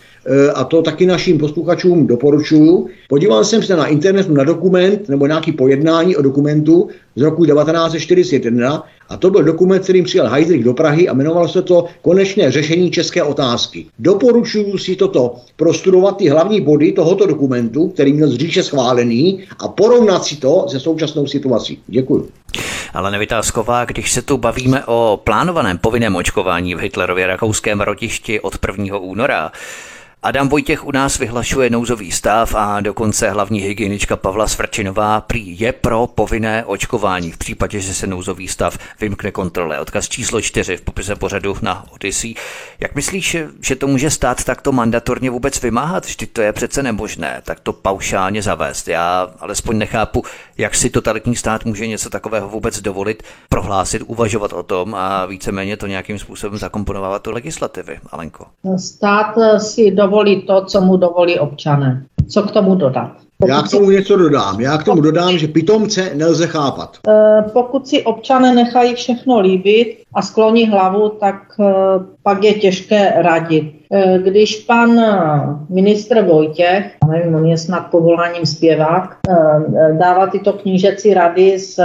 a to taky našim posluchačům doporučuju. Podíval jsem se na internetu na dokument nebo nějaký pojednání o dokumentu z roku 1941 a to byl dokument, kterým přijel Heydrich do Prahy a jmenovalo se to Konečné řešení české otázky. Doporučuju si toto prostudovat ty hlavní body tohoto dokumentu, který měl zříše schválený a porovnat si to se současnou situací. Děkuji. Ale nevytázková, když se tu bavíme o plánovaném povinném očkování v Hitlerově rakouském rodišti od 1. února, Adam Vojtěch u nás vyhlašuje nouzový stav a dokonce hlavní hygienička Pavla Svrčinová prý je pro povinné očkování v případě, že se nouzový stav vymkne kontrole. Odkaz číslo čtyři v popise pořadu na Odyssey. Jak myslíš, že to může stát takto mandatorně vůbec vymáhat? Vždyť to je přece nemožné, tak to paušálně zavést. Já alespoň nechápu, jak si totalitní stát může něco takového vůbec dovolit, prohlásit, uvažovat o tom a víceméně to nějakým způsobem zakomponovat do legislativy. Alenko. Stát si dovolí to, co mu dovolí občané. Co k tomu dodat? Já k tomu něco dodám. Já k tomu dodám, že pitomce nelze chápat. Eh, pokud si občané nechají všechno líbit a skloní hlavu, tak eh, pak je těžké radit. Eh, když pan ministr Vojtěch, nevím, on je snad povoláním zpěvák, dává tyto knížecí rady s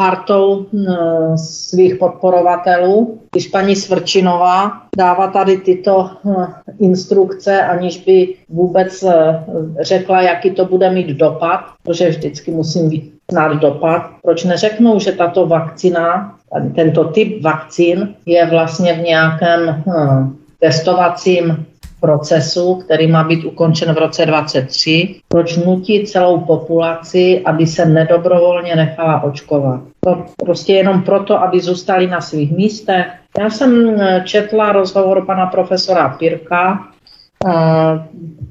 partou eh, svých podporovatelů. Když paní Svrčinová dává tady tyto eh, instrukce, aniž by vůbec eh, řekla, jaký to bude mít dopad, protože vždycky musím znát dopad. Proč neřeknou, že tato vakcina, tento typ vakcín je vlastně v nějakém testovacím procesu, který má být ukončen v roce 2023, proč nutí celou populaci, aby se nedobrovolně nechala očkovat. To prostě jenom proto, aby zůstali na svých místech. Já jsem eh, četla rozhovor pana profesora Pirka, eh,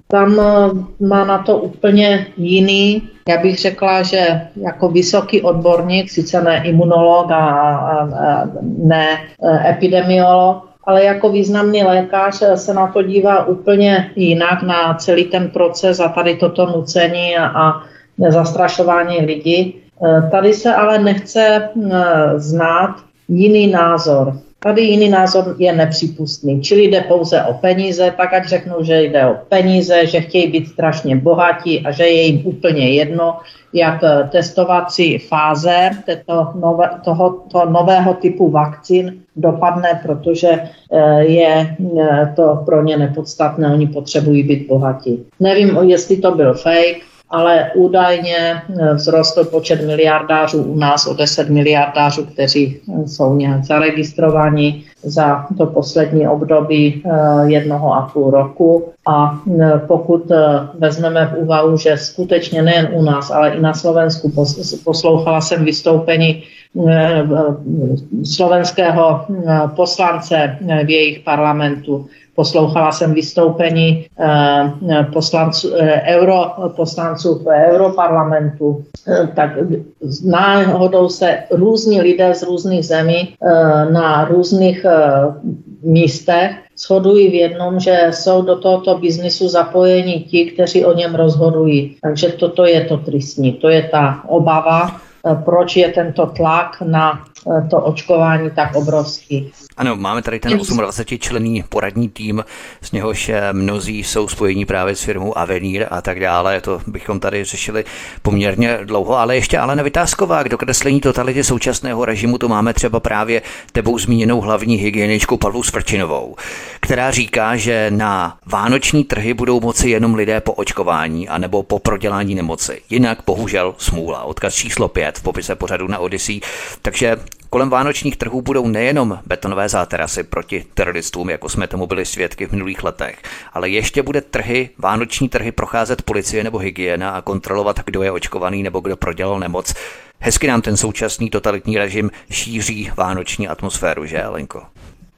tam eh, má na to úplně jiný, já bych řekla, že jako vysoký odborník, sice ne imunolog a, a, a ne epidemiolog, ale jako významný lékař se na to dívá úplně jinak, na celý ten proces a tady toto nucení a, zastrašování lidí. E, tady se ale nechce e, znát jiný názor. Tady jiný názor je nepřípustný, čili jde pouze o peníze, tak ať řeknou, že jde o peníze, že chtějí být strašně bohatí a že je jim úplně jedno, jak testovací fáze této nové, tohoto nového typu vakcín dopadne, protože eh, je eh, to pro ně nepodstatné, oni potřebují být bohatí. Nevím, jestli to byl fake, ale údajně eh, vzrostl počet miliardářů u nás o 10 miliardářů, kteří eh, jsou nějak zaregistrovaní za to poslední období eh, jednoho a půl roku. A pokud vezmeme v úvahu, že skutečně nejen u nás, ale i na Slovensku poslouchala jsem vystoupení slovenského poslance v jejich parlamentu, Poslouchala jsem vystoupení eh, poslanců, eh, euro, poslanců v Europarlamentu, eh, tak náhodou se různí lidé z různých zemí na různých místech shodují v jednom, že jsou do tohoto biznisu zapojeni ti, kteří o něm rozhodují. Takže toto je to tristní, to je ta obava, proč je tento tlak na to očkování tak obrovský. Ano, máme tady ten 28 člený poradní tým, z něhož eh, mnozí jsou spojení právě s firmou Avenir a tak dále. To bychom tady řešili poměrně dlouho, ale ještě ale nevytázková k dokreslení totality současného režimu to máme třeba právě tebou zmíněnou hlavní hygieničkou Pavlu Svrčinovou, která říká, že na vánoční trhy budou moci jenom lidé po očkování anebo po prodělání nemoci. Jinak bohužel smůla. Odkaz číslo 5 v popise pořadu na Odyssey. Takže Kolem vánočních trhů budou nejenom betonové záterasy proti teroristům, jako jsme tomu byli svědky v minulých letech, ale ještě bude trhy, vánoční trhy procházet policie nebo hygiena a kontrolovat, kdo je očkovaný nebo kdo prodělal nemoc. Hezky nám ten současný totalitní režim šíří vánoční atmosféru, že, Lenko?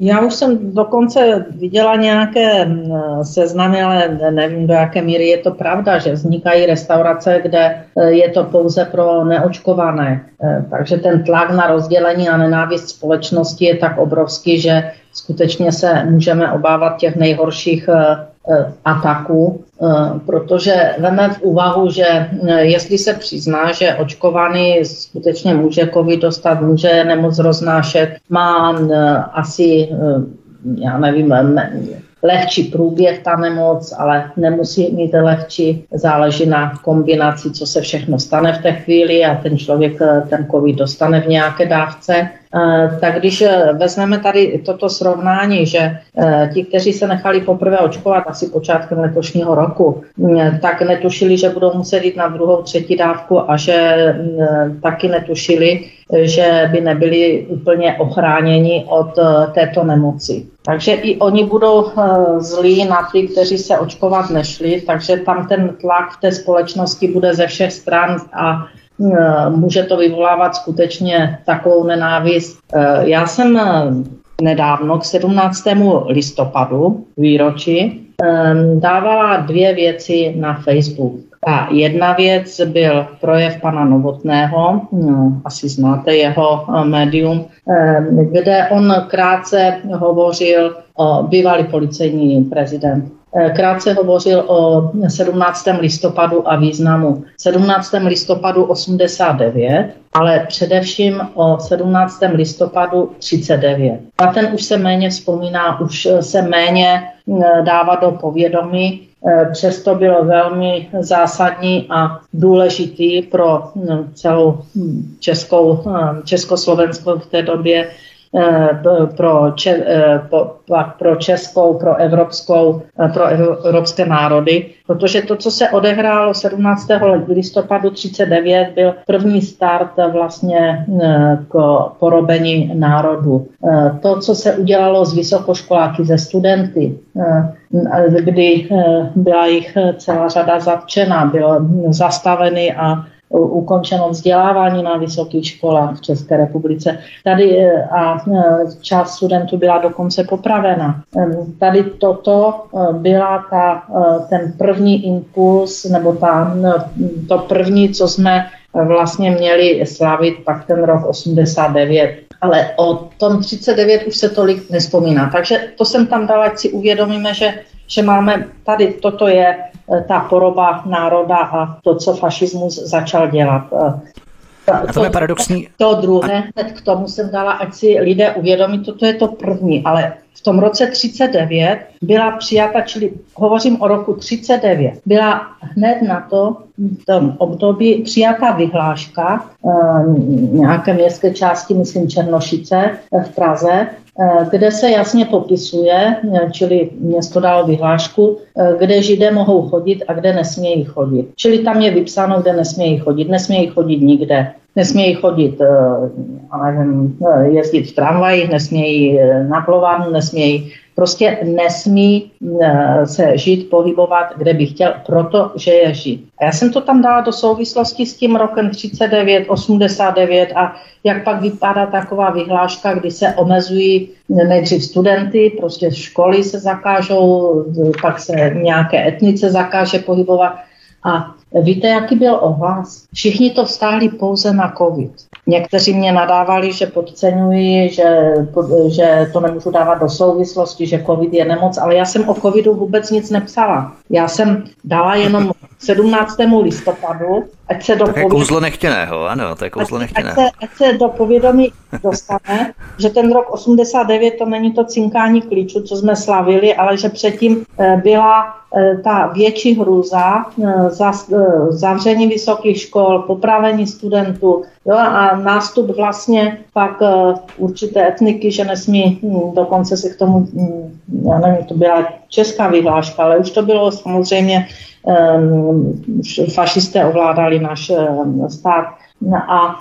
Já už jsem dokonce viděla nějaké mm, seznamy, ale nevím, do jaké míry je to pravda, že vznikají restaurace, kde e, je to pouze pro neočkované. E, takže ten tlak na rozdělení a nenávist společnosti je tak obrovský, že skutečně se můžeme obávat těch nejhorších e, ataku, protože veme v úvahu, že jestli se přizná, že očkovaný skutečně může covid dostat, může nemoc roznášet, má asi, já nevím, lehčí průběh ta nemoc, ale nemusí mít lehčí, záleží na kombinaci, co se všechno stane v té chvíli a ten člověk ten covid dostane v nějaké dávce. Eh, tak když eh, vezmeme tady toto srovnání, že eh, ti, kteří se nechali poprvé očkovat asi počátkem letošního roku, mm, tak netušili, že budou muset jít na druhou, třetí dávku a že mm, taky netušili, že by nebyli úplně ochráněni od této nemoci. Takže i oni budou zlí na ty, kteří se očkovat nešli, takže tam ten tlak v té společnosti bude ze všech stran a Eh, může to vyvolávat skutečně takovou nenávist. Eh, já jsem eh, nedávno k 17. listopadu výročí dávala dvě věci na Facebook. A jedna věc byl projev pana Novotného, no, asi znáte jeho médium, kde on krátce hovořil o bývalý policejní prezident Eh, krátce hovořil o 17. listopadu a významu 17. listopadu 89, ale především o 17. listopadu 39. A ten už se méně vzpomíná, už se méně eh, dává do povědomí, eh, přesto byl velmi zásadní a důležitý pro celou hm, českou, Československo v té době Eh, pro, če, eh, pro českou, pro evropskou, eh, pro evropské národy, protože to, co se odehrálo 17. listopadu 39, byl první start vlastně k porobení národu. To, co se udělalo z vysokoškoláky, ze studenty, kdy byla jich celá řada zatčena, byl zastavený a ukončeno vzdělávání na vysokých školách v České republice. Tady e, a e, část studentů byla dokonce popravena. Tady toto e, byla ta, ten první impuls, nebo ta, to první, co jsme vlastně měli slavit pak ten rok 89. Ale o tom 39 už se tolik nespomíná. Takže to jsem tam dala, ať si uvědomíme, že, že máme tady, toto je Eh, ta poroba národa a to, co fašismus začal dělat. Eh, a to je paradoxní. To druhé, hned k tomu jsem dala, ať si lidé uvědomí, toto je to první, ale v tom roce 39 byla přijata, čili hovořím o roku 39, byla hned na to v tom období přijata vyhláška e, nějaké městské části, myslím Černošice v Praze, Eh, kde se jasně popisuje, eh, čili město dalo vyhlášku, eh, kde židé mohou chodit a kde nesmějí chodit. Čili tam je vypsáno, kde nesmějí chodit. Nesmějí chodit nikde. Nesmějí chodit, nevím, jezdit v tramvajích, nesmějí na plovánu, nesmějí Prostě nesmí eh, se žít, pohybovat, kde by chtěl, protože je žít. A já jsem to tam dala do souvislosti s tím rokem 39, 89 a jak pak vypadá taková vyhláška, kdy se omezují nejdřív studenty, prostě školy se zakážou, pak se nějaké etnice zakáže pohybovat. A víte, jaký byl ohlas? Všichni to vstáhli pouze na COVID. Někteří mě nadávali, že podceňuji, že, že to nemůžu dávat do souvislosti, že covid je nemoc, ale já jsem o covidu vůbec nic nepsala. Já jsem dala jenom 17. listopadu, ať se do tak povědomí... kouzlo nechtěného, ano, to je kouzlo nechtěného. Ať se, ať se do povědomí dostane, že ten rok 89 to není to cinkání klíčů, co jsme slavili, ale že předtím eh, byla eh, ta větší hrůza, eh, zavření vysokých škol, popravení studentů jo, a nástup vlastně pak určité etniky, že nesmí, hm, dokonce se k tomu, hm, já nevím, to byla česká vyhláška, ale už to bylo samozřejmě fašisté ovládali náš ehm, stát. A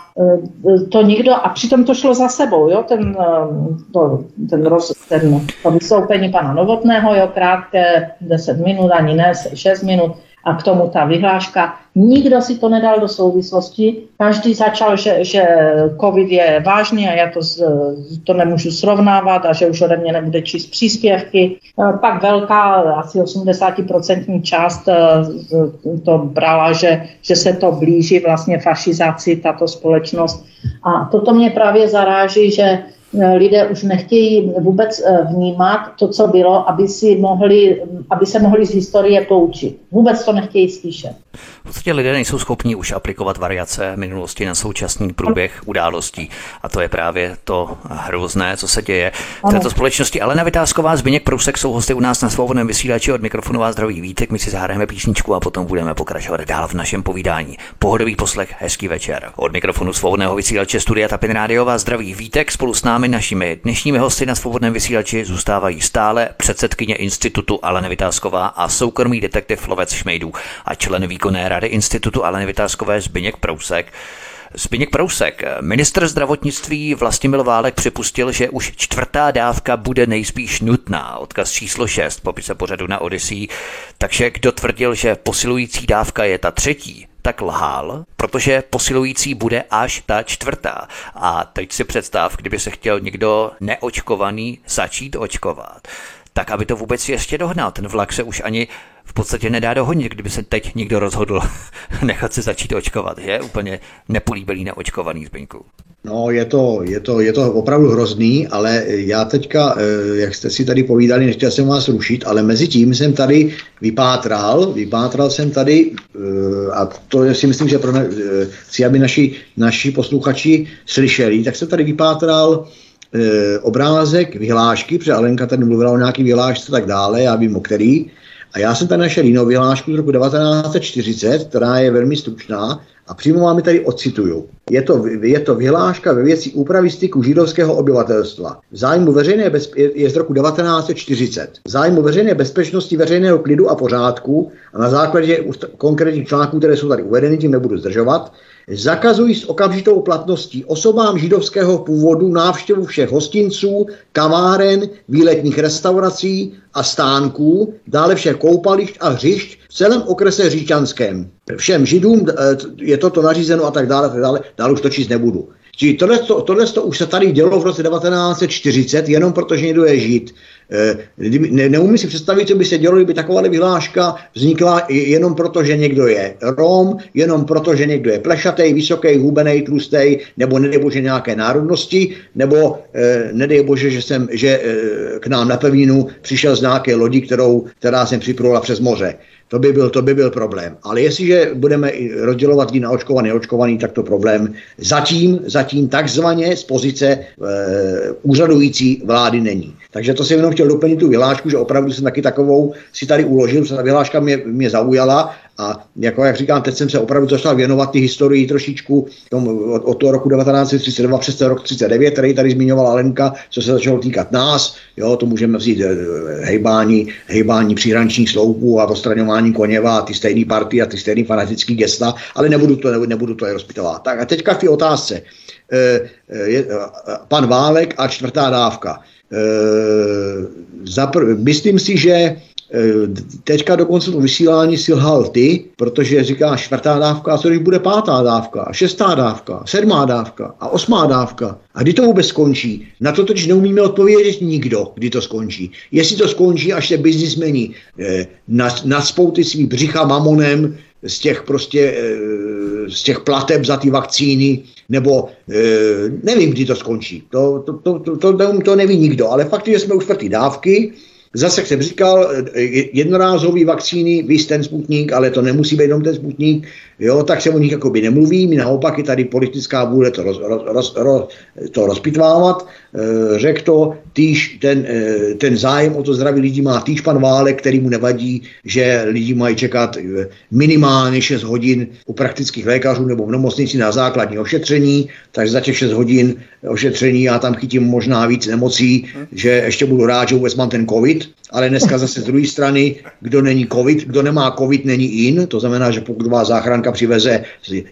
e, to nikdo, a přitom to šlo za sebou, jo, ten, ehm, to, ten, roz, ten to vystoupení pana Novotného, jo, krátké 10 minut, ani ne 6 minut, a k tomu ta vyhláška. Nikdo si to nedal do souvislosti. Každý začal, že, že covid je vážný a já to, to nemůžu srovnávat a že už ode mě nebude číst příspěvky. Pak velká, asi 80% část eh, to brala, že, že se to blíží vlastně fašizaci, tato společnost. A toto mě právě zaráží, že lidé už nechtějí vůbec vnímat to, co bylo, aby, si mohli, aby se mohli z historie poučit. Vůbec to nechtějí slyšet. V podstatě lidé nejsou schopni už aplikovat variace minulosti na současný průběh událostí. A to je právě to hrozné, co se děje v této společnosti. Alena Vytázková, Zbyněk Prousek jsou hosty u nás na svobodném vysílači od mikrofonu vás zdraví vítek. My si zahrajeme písničku a potom budeme pokračovat dál v našem povídání. Pohodový poslech, hezký večer. Od mikrofonu svobodného vysílače Studia Tapin Radio vás zdraví vítek. Spolu s námi našimi dnešními hosty na svobodném vysílači zůstávají stále předsedkyně institutu Alena Vytázková a soukromý detektiv Lovec Šmejdů a člen výkonné rady institutu Aleny Vytázkové Zbyněk Prousek. Zbyněk Prousek, ministr zdravotnictví Vlastimil Válek připustil, že už čtvrtá dávka bude nejspíš nutná. Odkaz číslo 6 popise pořadu na Odyssey. Takže kdo tvrdil, že posilující dávka je ta třetí, tak lhal, protože posilující bude až ta čtvrtá. A teď si představ, kdyby se chtěl někdo neočkovaný začít očkovat tak aby to vůbec ještě dohnal. Ten vlak se už ani v podstatě nedá dohonit, kdyby se teď někdo rozhodl nechat se začít očkovat. Je úplně nepolíbilý neočkovaný zbyňku. No, je to, je, to, je to opravdu hrozný, ale já teďka, eh, jak jste si tady povídali, nechtěl jsem vás rušit, ale mezi tím jsem tady vypátral, vypátral jsem tady, eh, a to si myslím, že pro ne, eh, si, aby naši, naši posluchači slyšeli, tak jsem tady vypátral obrázek vyhlášky, protože Alenka tady mluvila o nějaký vyhlášce a tak dále, já vím o který, a já jsem tady našel jinou vyhlášku z roku 1940, která je velmi stručná a přímo vám tady ocituju. Je to, je to vyhláška ve věci úpravy styku židovského obyvatelstva. V zájmu veřejné bezpe- je, z roku 1940. V zájmu veřejné bezpečnosti, veřejného klidu a pořádku a na základě konkrétních článků, které jsou tady uvedeny, tím nebudu zdržovat, zakazují s okamžitou platností osobám židovského původu návštěvu všech hostinců, kaváren, výletních restaurací a stánků, dále všech koupališť a hřišť v celém okrese Říčanském. Všem židům eh, je toto nařízeno a tak dále, tak dále, dále už to číst nebudu. Čili tohle, to, tohle to už se tady dělo v roce 1940, jenom protože někdo je žid. Eh, ne, neumím si představit, co by se dělo, kdyby taková vyhláška vznikla jenom proto, že někdo je Rom, jenom proto, že někdo je plešatý, vysoký, hubený, tlustý, nebo nedej bože nějaké národnosti, nebo eh, nedej bože, že, jsem, že eh, k nám na pevninu přišel z nějaké lodi, kterou, která jsem připrula přes moře. To by, byl, to by byl problém. Ale jestliže budeme rozdělovat lidi na očkovaný, neočkovaný, tak to problém zatím, zatím takzvaně z pozice e, úřadující vlády není. Takže to jsem jenom chtěl doplnit tu vyhlášku, že opravdu jsem taky takovou si tady uložil, ta vyhláška mě, mě zaujala a jako jak říkám, teď jsem se opravdu začal věnovat ty historii trošičku tom, od, od toho roku 1932 přes ten rok 39, který tady zmiňovala Lenka, co se začalo týkat nás. Jo, to můžeme vzít eh, hejbání, hejbání příhraničních sloupů a odstraňování koněva a ty stejné party a ty stejné fanatické gesta, ale nebudu to, nebudu to je rozpitovat. Tak a teďka k té otázce. E, e, pan Válek a čtvrtá dávka. E, zapr- myslím si, že teďka dokonce to vysílání si lhal ty, protože říká čtvrtá dávka, a co když bude pátá dávka, a šestá dávka, sedmá dávka a osmá dávka. A kdy to vůbec skončí? Na to totiž neumíme odpovědět nikdo, kdy to skončí. Jestli to skončí, až se biznismeni eh, naspou ty svý břicha mamonem z těch prostě, eh, z těch plateb za ty vakcíny, nebo eh, nevím, kdy to skončí. To, to, to, to, to, neví nikdo, ale fakt, že jsme už čtvrtý dávky, Zase jsem říkal, eh, jednorázový vakcíny, vy ten sputník, ale to nemusí být jenom ten sputník, jo, tak se o nich jakoby nemluví, my naopak je tady politická vůle to, roz, roz, roz, to rozpitvávat, e, řekl to, týž ten, e, ten zájem o to zdraví lidí má týž pan Válek, který mu nevadí, že lidi mají čekat minimálně 6 hodin u praktických lékařů nebo v nemocnici na základní ošetření, takže za těch 6 hodin ošetření já tam chytím možná víc nemocí, že ještě budu rád, že vůbec mám ten covid, ale dneska zase z druhé strany, kdo není covid, kdo nemá covid, není in, to znamená, že pokud vás záchranka přiveze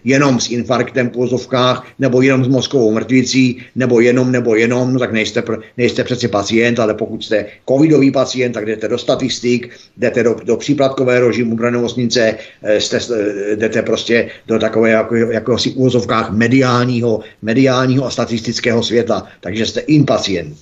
jenom s infarktem v pozovkách, nebo jenom s mozkovou mrtvicí, nebo jenom, nebo jenom, no tak nejste, nejste přeci pacient, ale pokud jste covidový pacient, tak jdete do statistik, jdete do, do příplatkové režimu pro nemocnice, eh, jste, eh, jdete prostě do takové jako, jako si úvozovkách mediálního, mediálního a statistického světa, takže jste in pacient.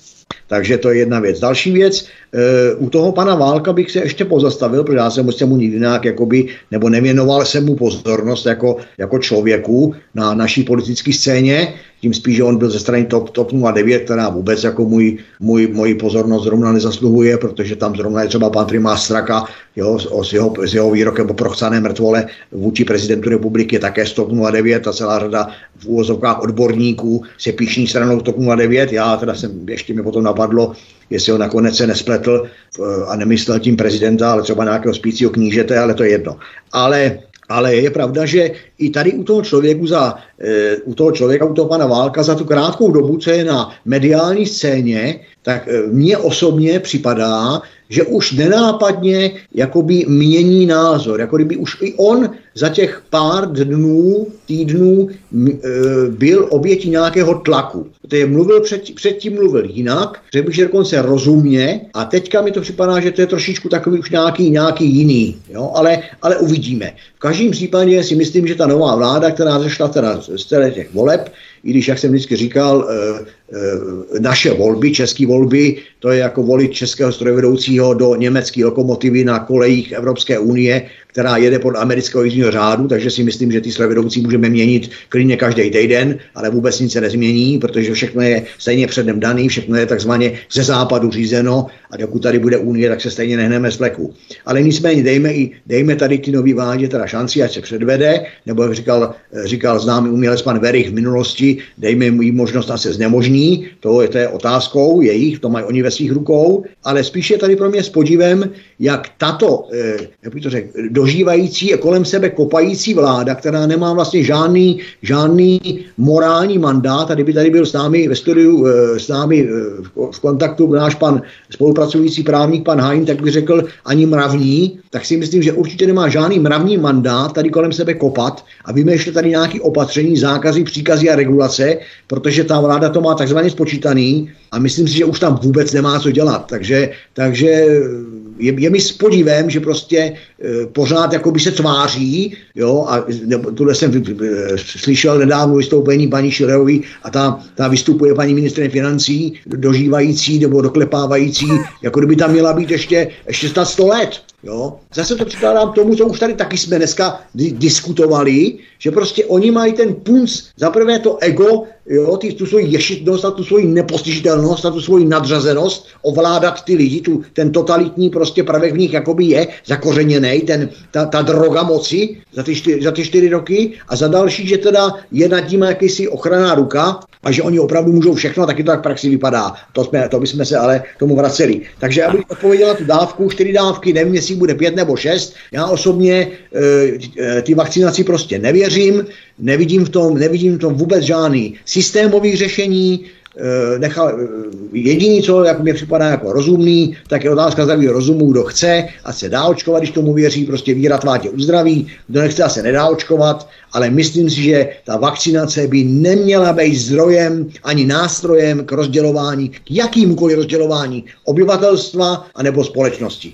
Takže to je jedna věc. Další věc, e, u toho pana Válka bych se ještě pozastavil, protože já jsem se mu nikdy nějak jakoby, nebo nevěnoval jsem mu pozornost jako, jako člověku na naší politické scéně, tím spíš, že on byl ze strany TOP, TOP 09, která vůbec jako můj, můj, moji pozornost zrovna nezasluhuje, protože tam zrovna je třeba pan primář Straka jo, s, jeho, s jeho výrokem o prochcané mrtvole vůči prezidentu republiky také z TOP 09 a celá řada v úvozovkách odborníků se píšní stranou TOP 09. Já teda jsem, ještě mi potom napadlo, jestli ho nakonec se nespletl a nemyslel tím prezidenta, ale třeba nějakého spícího knížete, ale to je jedno. Ale ale je pravda, že i tady u toho člověku za, e, u toho člověka, u toho pana Válka za tu krátkou dobu, co je na mediální scéně, tak e, mně osobně připadá, že už nenápadně jakoby mění názor, jako kdyby už i on za těch pár dnů, týdnů e, byl obětí nějakého tlaku. je mluvil před, předtím mluvil jinak, řekl bych, že dokonce rozumně a teďka mi to připadá, že to je trošičku takový už nějaký, nějaký jiný, jo? Ale, ale uvidíme. V každém případě si myslím, že ta nová vláda, která zešla teda z těch voleb, i když, jak jsem vždycky říkal, eh, eh, naše volby, české volby, to je jako volit českého strojvedoucího do německé lokomotivy na kolejích Evropské unie, která jede pod amerického jízdního řádu, takže si myslím, že ty strojvedoucí můžeme měnit klidně každý týden, ale vůbec nic se nezmění, protože všechno je stejně předem daný, všechno je takzvaně ze západu řízeno a dokud tady bude unie, tak se stejně nehneme z fleku. Ale nicméně dejme, i, dejme tady ty nový vládě teda šanci, ať se předvede, nebo jak říkal, říkal známý umělec pan Verich v minulosti, dejme jí možnost, a se znemožní, to je, to je otázkou jejich, to mají oni ve svých rukou, ale spíše tady pro mě s podívem, jak tato, eh, jak bych to řekl, dožívající a kolem sebe kopající vláda, která nemá vlastně žádný, žádný morální mandát, a kdyby tady byl s námi ve studiu, eh, s námi eh, v kontaktu náš pan spolupracující právník, pan Hain, tak by řekl ani mravní, tak si myslím, že určitě nemá žádný mravní mandát tady kolem sebe kopat. A vymýšlet tady nějaké opatření, zákazy, příkazy a regulace, protože ta vláda to má takzvaně spočítaný. A myslím si, že už tam vůbec nemá co dělat. Takže, takže je, je mi s podívem, že prostě e, pořád jako by se tváří, jo, a tuhle jsem e, slyšel nedávno vystoupení paní Šilerový a ta, ta vystupuje paní ministrině financí, dožívající nebo doklepávající, jako kdyby tam měla být ještě, ještě snad 100 let. Jo? Zase to přikládám tomu, co už tady taky jsme dneska di- diskutovali, že prostě oni mají ten punc, za prvé to ego, jo, ty, tu svoji ješitnost a tu svoji nepostižitelnost a tu svoji nadřazenost, ovládat ty lidi, tu, ten totalitní prostě prvek v nich jakoby je zakořeněný, ten, ta, ta droga moci za ty, čtyři, za ty čtyři roky a za další, že teda je nad tím jakýsi ochranná ruka a že oni opravdu můžou všechno, taky to tak v praxi vypadá. To, jsme, to bychom se ale tomu vraceli. Takže abych odpověděla tu dávku, čtyři dávky, nevím, jestli bude pět nebo šest. Já osobně e, ty vakcinaci prostě nevěřím, nevidím v tom, nevidím v tom vůbec žádný systémový řešení, Eh, nechal, eh, jediný, co jak mě připadá jako rozumný, tak je otázka zdravého rozumu, kdo chce, a se dá očkovat, když tomu věří, prostě víra tvá tě uzdraví, kdo nechce, a se nedá očkovat, ale myslím si, že ta vakcinace by neměla být zdrojem ani nástrojem k rozdělování, k jakýmkoliv rozdělování obyvatelstva anebo společnosti.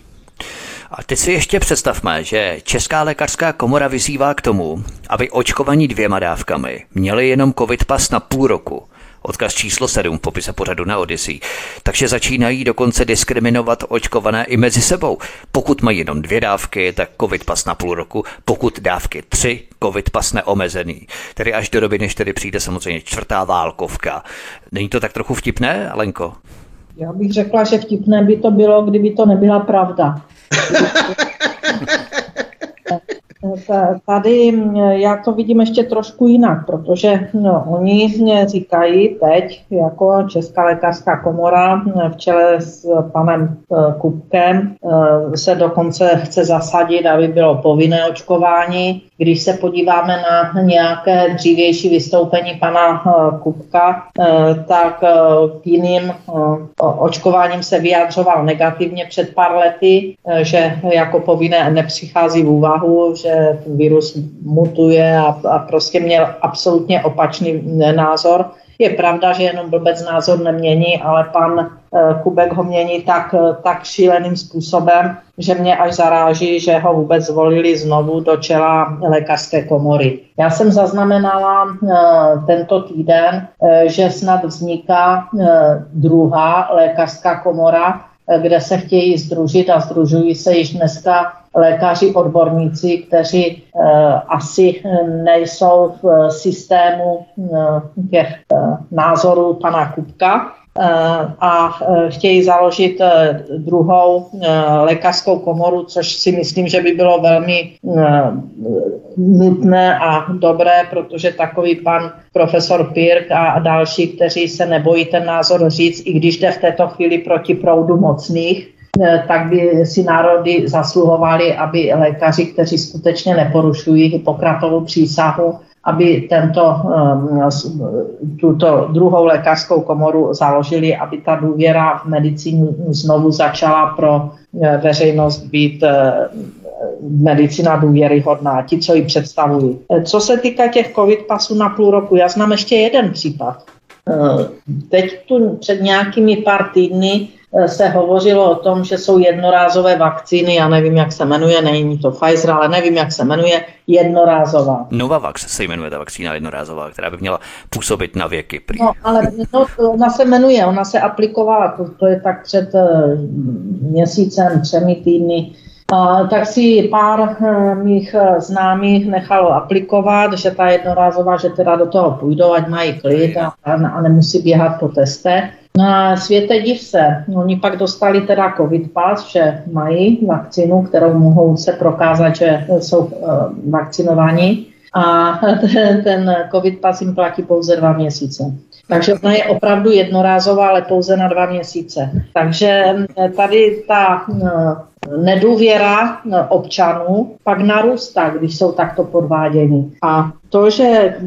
A teď si ještě představme, že Česká lékařská komora vyzývá k tomu, aby očkovaní dvěma dávkami měli jenom covid pas na půl roku. Odkaz číslo 7 v popise pořadu na Odyssey. Takže začínají dokonce diskriminovat očkované i mezi sebou. Pokud mají jenom dvě dávky, tak covid pas na půl roku, pokud dávky tři, covid pas neomezený. Tedy až do doby, než tedy přijde samozřejmě čtvrtá válkovka. Není to tak trochu vtipné, Alenko? Já bych řekla, že vtipné by to bylo, kdyby to nebyla pravda. Tady já to vidím ještě trošku jinak, protože no, oni říkají teď, jako Česká lékařská komora v čele s panem eh, Kupkem eh, se dokonce chce zasadit, aby bylo povinné očkování. Když se podíváme na nějaké dřívější vystoupení pana eh, Kupka, tak k jiným očkováním se vyjadřoval negativně před pár lety, že jako povinné nepřichází v úvahu, že virus mutuje a, a prostě měl absolutně opačný názor. Je pravda, že jenom blbec názor nemění, ale pan eh, Kubek ho mění tak, eh, tak šíleným způsobem, že mě až zaráží, že ho vůbec zvolili znovu do čela lékařské komory. Já jsem zaznamenala tento týden, že snad vzniká druhá lékařská komora, kde se chtějí združit a združují se již dneska lékaři odborníci, kteří uh, asi nejsou v systému těch názorů pana Kupka a chtějí založit druhou lékařskou komoru, což si myslím, že by bylo velmi nutné a dobré, protože takový pan profesor Pirk a další, kteří se nebojí ten názor říct, i když jde v této chvíli proti proudu mocných, Eh, tak by si národy zasluhovali, aby lékaři, kteří skutečně neporušují Hippokratovou přísahu, aby tento, eh, tuto druhou lékařskou komoru založili, aby ta důvěra v medicínu znovu začala pro eh, veřejnost být medicina důvěryhodná, ti, co ji představují. Co se týká těch covid pasů na půl roku, já znám ještě jeden případ. Teď tu před nějakými pár týdny Eh, se hovořilo o tom, že jsou jednorázové vakcíny, já nevím, jak se jmenuje, není to Pfizer, ale nevím, jak se jmenuje, jednorázová. Novavax se jmenuje ta vakcína jednorázová, která by měla působit na věky. Prý. No, ale no, ona se jmenuje, ona se aplikovala, to, to je tak před uh, měsícem, třemi týdny, Uh, tak si pár uh, mých známých nechalo aplikovat, že ta jednorázová, že teda do toho půjdou, ať mají klid a, a nemusí běhat po testech. Na světe div se, oni pak dostali teda covid pas, že mají vakcinu, kterou mohou se prokázat, že jsou uh, vakcinovaní a ten, ten covid pas jim platí pouze dva měsíce. Takže ona je opravdu jednorázová, ale pouze na dva měsíce. Takže tady ta nedůvěra občanů pak narůstá, když jsou takto podváděni. A to, že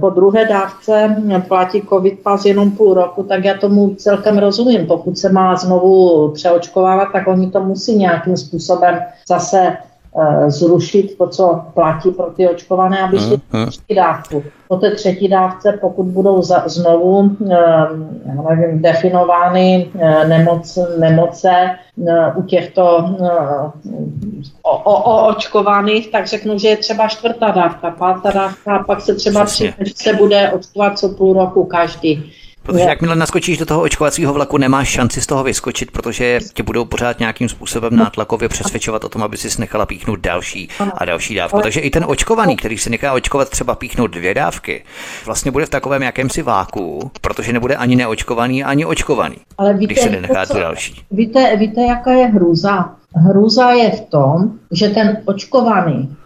po druhé dávce platí covid pas jenom půl roku, tak já tomu celkem rozumím. Pokud se má znovu přeočkovávat, tak oni to musí nějakým způsobem zase Eh, zrušit to, co platí pro ty očkované, aby šli uh, třetí dávku. Po té třetí dávce, pokud budou za, znovu eh, nevím, definovány eh, nemoc, nemoce u těchto o, o, o očkovaných, tak řeknu, že je třeba čtvrtá dávka, pátá dávka a pak se třeba přijde, že se bude očkovat co půl roku každý. Protože jakmile naskočíš do toho očkovacího vlaku, nemáš šanci z toho vyskočit, protože tě budou pořád nějakým způsobem nátlakově přesvědčovat o tom, aby si nechala píchnout další a další dávku. Takže i ten očkovaný, který se nechá očkovat třeba píchnout dvě dávky, vlastně bude v takovém jakémsi váku, protože nebude ani neočkovaný, ani očkovaný, Ale víte, když se nenechá tu další. Víte, víte, jaká je hrůza? Hrůza je v tom, že ten očkovaný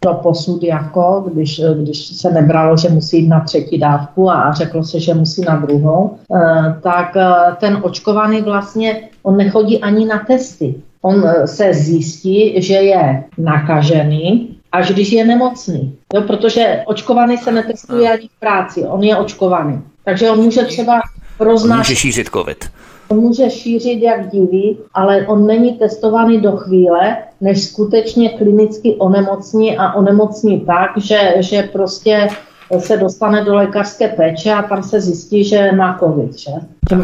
to posud jako, když, když se nebralo, že musí jít na třetí dávku a, a řeklo se, že musí na druhou, eh, tak eh, ten očkovaný vlastně, on nechodí ani na testy. On eh, se zjistí, že je nakažený, až když je nemocný. Jo, protože očkovaný se netestuje ani v práci, on je očkovaný. Takže on může třeba roznášet... Může šířit COVID. On může šířit jak diví, ale on není testovaný do chvíle, než skutečně klinicky onemocní a onemocní tak, že, že prostě se dostane do lékařské péče a tam se zjistí, že má covid. Že? Tak.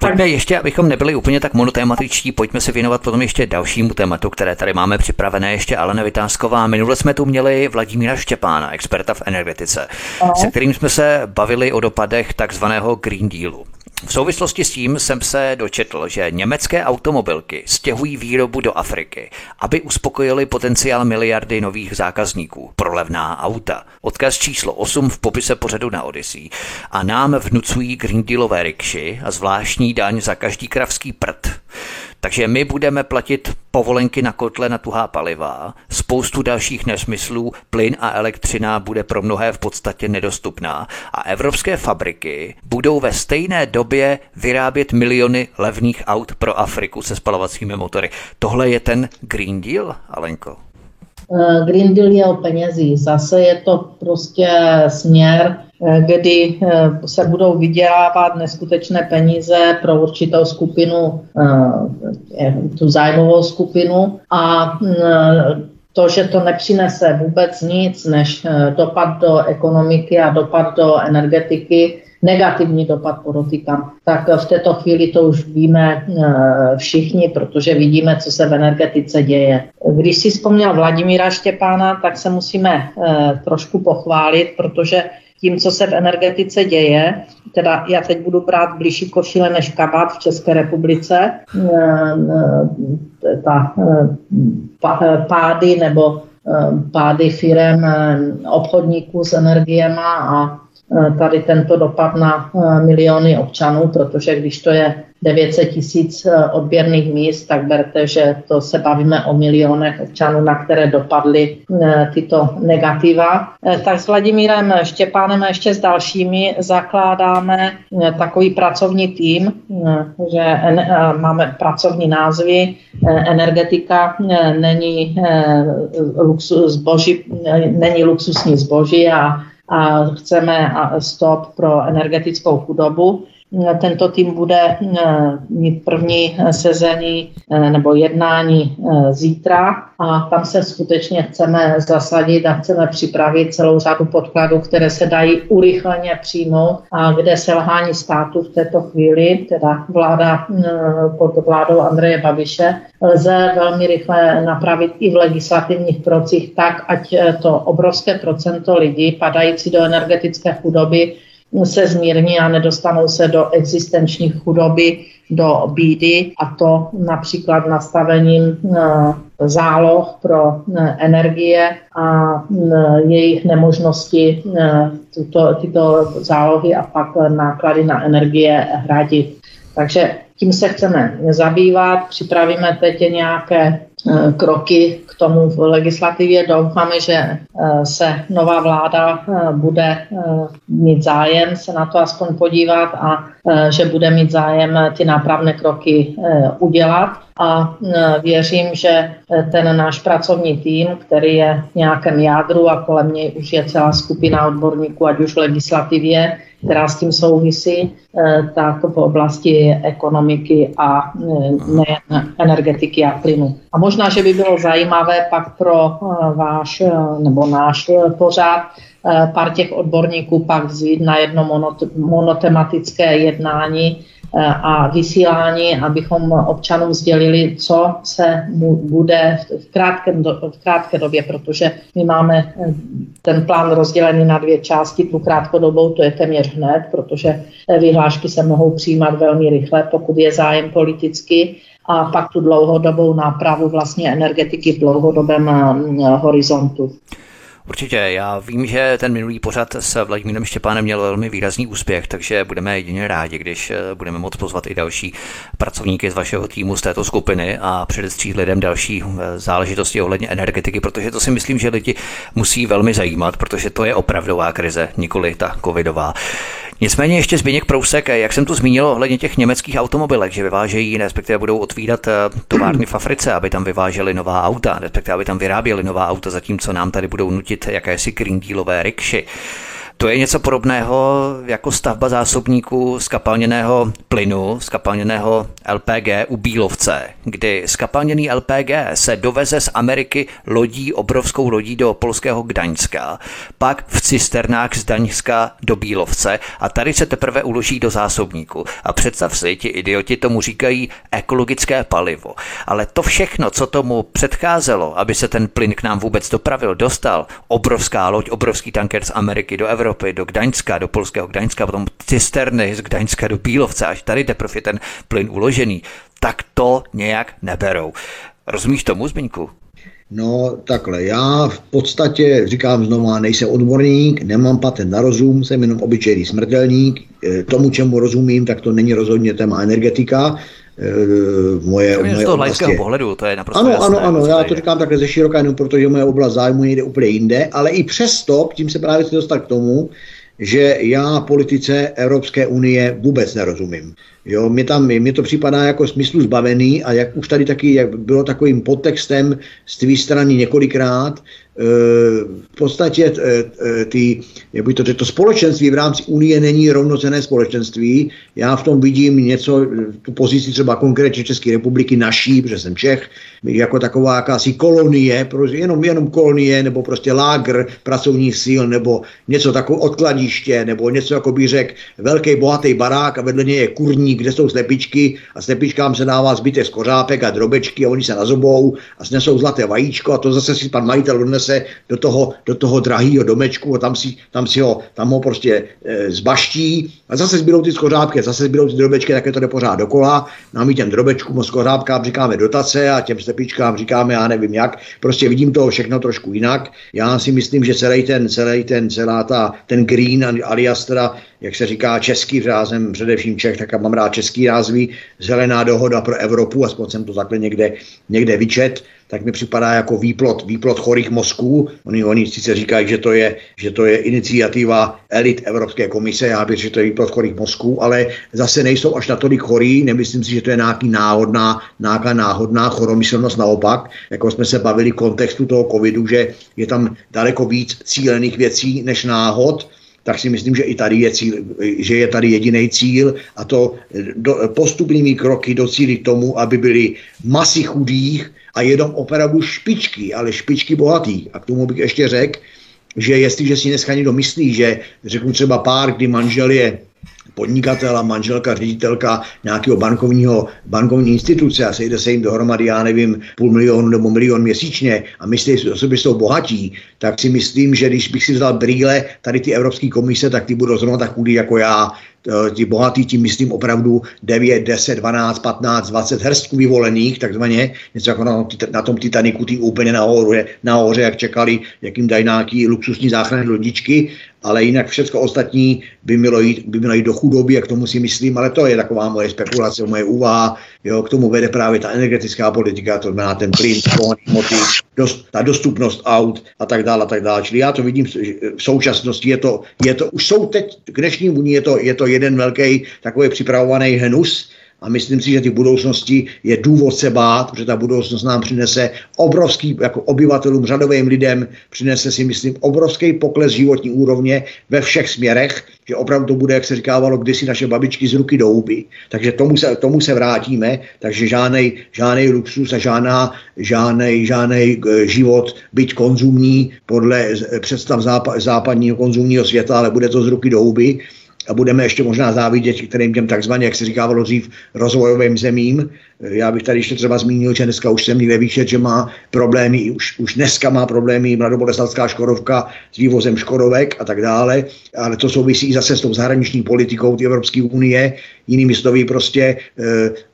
Pojďme ještě, abychom nebyli úplně tak monotématičtí, pojďme se věnovat potom ještě dalšímu tématu, které tady máme připravené ještě Alena Vytázková. Minule jsme tu měli Vladimíra Štěpána, experta v energetice, Aha. se kterým jsme se bavili o dopadech takzvaného Green Dealu. V souvislosti s tím jsem se dočetl, že německé automobilky stěhují výrobu do Afriky, aby uspokojili potenciál miliardy nových zákazníků pro levná auta. Odkaz číslo 8 v popise pořadu na Odyssey. A nám vnucují Green Dealové rikši a zvláštní daň za každý kravský prd. Takže my budeme platit povolenky na kotle na tuhá paliva, spoustu dalších nesmyslů, plyn a elektřina bude pro mnohé v podstatě nedostupná a evropské fabriky budou ve stejné době vyrábět miliony levných aut pro Afriku se spalovacími motory. Tohle je ten Green Deal, Alenko? Eh, Green Deal je o penězí. Zase je to prostě směr, eh, kdy eh, se budou vydělávat neskutečné peníze pro určitou skupinu, tu zájmovou skupinu a to, že to nepřinese vůbec nic než dopad do ekonomiky a dopad do energetiky, negativní dopad, podotýkám, tak v této chvíli to už víme eh, všichni, protože vidíme, co se v energetice děje. Když si vzpomněl Vladimíra Štěpána, tak se musíme eh, trošku pochválit, protože tím, co se v energetice děje, teda já teď budu brát blížší košile než kabát v České republice, eh, ta pády nebo pády firem obchodníků s energiema a tady tento dopad na miliony občanů, protože když to je 900 tisíc eh, odběrných míst, tak berte, že to se bavíme o milionech občanů, na které dopadly eh, tyto negativa. Eh, tak s Vladimírem Štěpánem a ještě s dalšími zakládáme takový pracovní tým, že máme pracovní názvy. Energetika není, luxus, zboží, není luxusní zboží a a chceme stop pro energetickou chudobu. Tento tým bude eh, mít první sezení eh, nebo jednání eh, zítra. A tam se skutečně chceme zasadit a chceme připravit celou řadu podkladů, které se dají urychleně přijmout a kde selhání státu v této chvíli, teda vláda pod vládou Andreje Babiše, lze velmi rychle napravit i v legislativních procích tak, ať to obrovské procento lidí padající do energetické chudoby se zmírní a nedostanou se do existenční chudoby, do bídy a to například nastavením eh, záloh pro eh, energie a eh, jejich nemožnosti tuto, tyto zálohy a pak náklady na energie hradit. Takže tím se chceme zabývat, připravíme teď nějaké kroky k tomu v legislativě. Doufáme, že eh, se nová vláda eh, bude mít zájem se na to aspoň podívat a že bude mít zájem ty nápravné kroky udělat. A věřím, že ten náš pracovní tým, který je v nějakém jádru a kolem něj už je celá skupina odborníků, ať už v legislativě, která s tím souvisí, tak v oblasti ekonomiky a nejen energetiky a plynu. A možná, že by bylo zajímavé pak pro eh, váš eh, nebo náš eh, pořád pár těch odborníků pak vzít na jedno monotematické jednání a vysílání, abychom občanům sdělili, co se bude v, krátkém, v krátké době, protože my máme ten plán rozdělený na dvě části. Tu krátkodobou to je téměř hned, protože vyhlášky se mohou přijímat velmi rychle, pokud je zájem politicky a pak tu dlouhodobou nápravu vlastně energetiky v dlouhodobém eh, horizontu. Určitě, já vím, že ten minulý pořad s Vladimírem Štěpánem měl velmi výrazný úspěch, takže budeme jedině rádi, když eh, budeme moct pozvat i další pracovníky z vašeho týmu, z této skupiny a předestřít lidem další eh, záležitosti ohledně energetiky, protože to si myslím, že lidi musí velmi zajímat, protože to je opravdová krize, nikoli ta covidová. Nicméně ještě Zběněk Prousek, jak jsem tu zmínil ohledně těch německých automobilek, že vyvážejí, respektive budou otvírat eh, továrny v Africe, aby tam vyváželi nová auta, respektive aby tam vyráběli nová auta, zatímco nám tady budou nutit jakési green dealové rikši. To je něco podobného jako stavba zásobníků skapalněného plynu, skapalněného LPG u Bílovce, kdy skapalněný LPG se doveze z Ameriky lodí, obrovskou lodí do polského Gdaňska, pak v cisternách z Daňska do Bílovce a tady se teprve uloží do zásobníku. A představ si, ti idioti tomu říkají ekologické palivo. Ale to všechno, co tomu předcházelo, aby se ten plyn k nám vůbec dopravil, dostal, obrovská loď, obrovský tanker z Ameriky do Evropy, Evropy, do Gdaňska, do polského Gdaňska, potom cisterny z Gdaňska do Bílovce, až tady teprve je ten plyn uložený, tak to nějak neberou. Rozumíš tomu, Zbyňku? No takhle, já v podstatě říkám znovu, nejsem odborník, nemám patent na rozum, jsem jenom obyčejný smrtelník. E, tomu, čemu rozumím, tak to není rozhodně téma energetika. E, moje, to moje z toho laického pohledu, to je naprosto Ano, jasné, ano, ano, já to říkám takhle ze široka, jenom protože moje oblast zájmu jde úplně jinde, ale i přesto, tím se právě chci dostat k tomu, že já politice Evropské unie vůbec nerozumím. Jo, mě, tam, mě to připadá jako smyslu zbavený a jak už tady taky jak bylo takovým podtextem z tvý strany několikrát, v podstatě ty, jak by to to společenství v rámci Unie není rovnocené společenství. Já v tom vidím něco, tu pozici třeba konkrétně České republiky naší, protože jsem Čech, jako taková jakási kolonie, jenom, jenom kolonie, nebo prostě lágr pracovních sil, nebo něco takové odkladiště, nebo něco, jako by řekl, velký bohatý barák a vedle něj je kurník, kde jsou slepičky a slepičkám se dává zbytek z kořápek a drobečky a oni se nazobou a snesou zlaté vajíčko a to zase si pan majitel odnese do toho, do toho drahého domečku a tam si, tam si ho, tam ho prostě e, zbaští a zase zbydou ty skořápky, zase zbydou ty drobečky, také to jde pořád dokola. No těm drobečkům, skořápkám říkáme dotace a těm slepičkám říkáme, já nevím jak. Prostě vidím to všechno trošku jinak. Já si myslím, že celý ten, celý ten, celá ta, ten green alias teda, jak se říká český rázem, především Čech, tak mám rád český rázví, zelená dohoda pro Evropu, aspoň jsem to takhle někde, někde vyčet, tak mi připadá jako výplot, výplot chorých mozků. Oni, oni sice říkají, že to, je, že to je iniciativa elit Evropské komise, já bych, že to je výplot chorých mozků, ale zase nejsou až natolik chorí, nemyslím si, že to je nějaký náhodná, nějaká náhodná choromyslnost naopak, jako jsme se bavili v kontextu toho covidu, že je tam daleko víc cílených věcí než náhod, tak si myslím, že i tady je, cíl, že je tady jediný cíl a to do, postupnými kroky docílit tomu, aby byly masy chudých a jenom opravdu špičky, ale špičky bohatých. A k tomu bych ještě řekl, že jestliže si dneska někdo myslí, že řeknu třeba pár, kdy manžel je podnikatel a manželka, ředitelka nějakého bankovního, bankovní instituce a sejde se jim dohromady, já nevím, půl milionu nebo milion měsíčně a myslí si, že jsou bohatí, tak si myslím, že když bych si vzal brýle tady ty Evropské komise, tak ty budou zrovna tak chudí jako já. Eh, ti bohatí, tím myslím opravdu 9, 10, 12, 15, 20 hrstů vyvolených, takzvaně, něco jako na, na tom Titaniku, ty úplně nahoře, nahoře, jak čekali, jak jim dají nějaký luxusní záchranné lodičky, ale jinak všechno ostatní by mělo, jít, by mělo jít do chudoby, jak tomu si myslím, ale to je taková moje spekulace, moje úvaha, jo, k tomu vede právě ta energetická politika, to znamená ten plyn, hmoty, dost, ta dostupnost aut a tak dále, a tak dále. Čili já to vidím v současnosti, je to, je to už jsou teď, k dnešnímu dní je to, je to jeden velký takový připravovaný hnus, a myslím si, že ty budoucnosti je důvod se bát, protože ta budoucnost nám přinese obrovský, jako obyvatelům, řadovým lidem, přinese si, myslím, obrovský pokles životní úrovně ve všech směrech, že opravdu to bude, jak se říkávalo kdysi naše babičky z ruky do huby. Takže tomu se, tomu se vrátíme, takže žádný, žádný luxus a žádná, žádný, žádný eh, život byť konzumní podle představ západního konzumního světa, ale bude to z ruky do huby a budeme ještě možná závidět kterým těm takzvaně, jak se říkávalo dřív, rozvojovým zemím. Já bych tady ještě třeba zmínil, že dneska už jsem někde výšet, že má problémy, už, už dneska má problémy mladoboleslavská Škodovka s vývozem Škodovek a tak dále, ale to souvisí zase s tou zahraniční politikou té Evropské unie. Jinými slovy prostě e,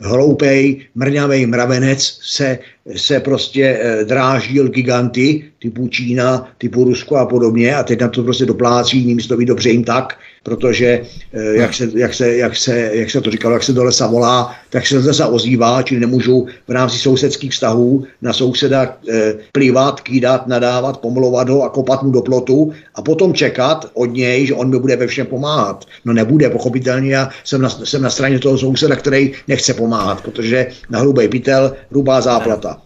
hloupej, mrňavý mravenec se, se prostě e, dráždil giganty typu Čína, typu Rusko a podobně a teď na to prostě doplácí, jinými slovy dobře jim tak, protože eh, jak se, jak, se, jak, se, jak se to říkalo, jak se do lesa volá, tak se lesa ozývá, čili nemůžu v rámci sousedských vztahů na souseda e, plivat, kýdat, nadávat, pomlovat ho a kopat mu do plotu a potom čekat od něj, že on mi bude ve všem pomáhat. No nebude, pochopitelně, já jsem na, jsem na straně toho souseda, který nechce pomáhat, protože na hrubý pytel, hrubá záplata.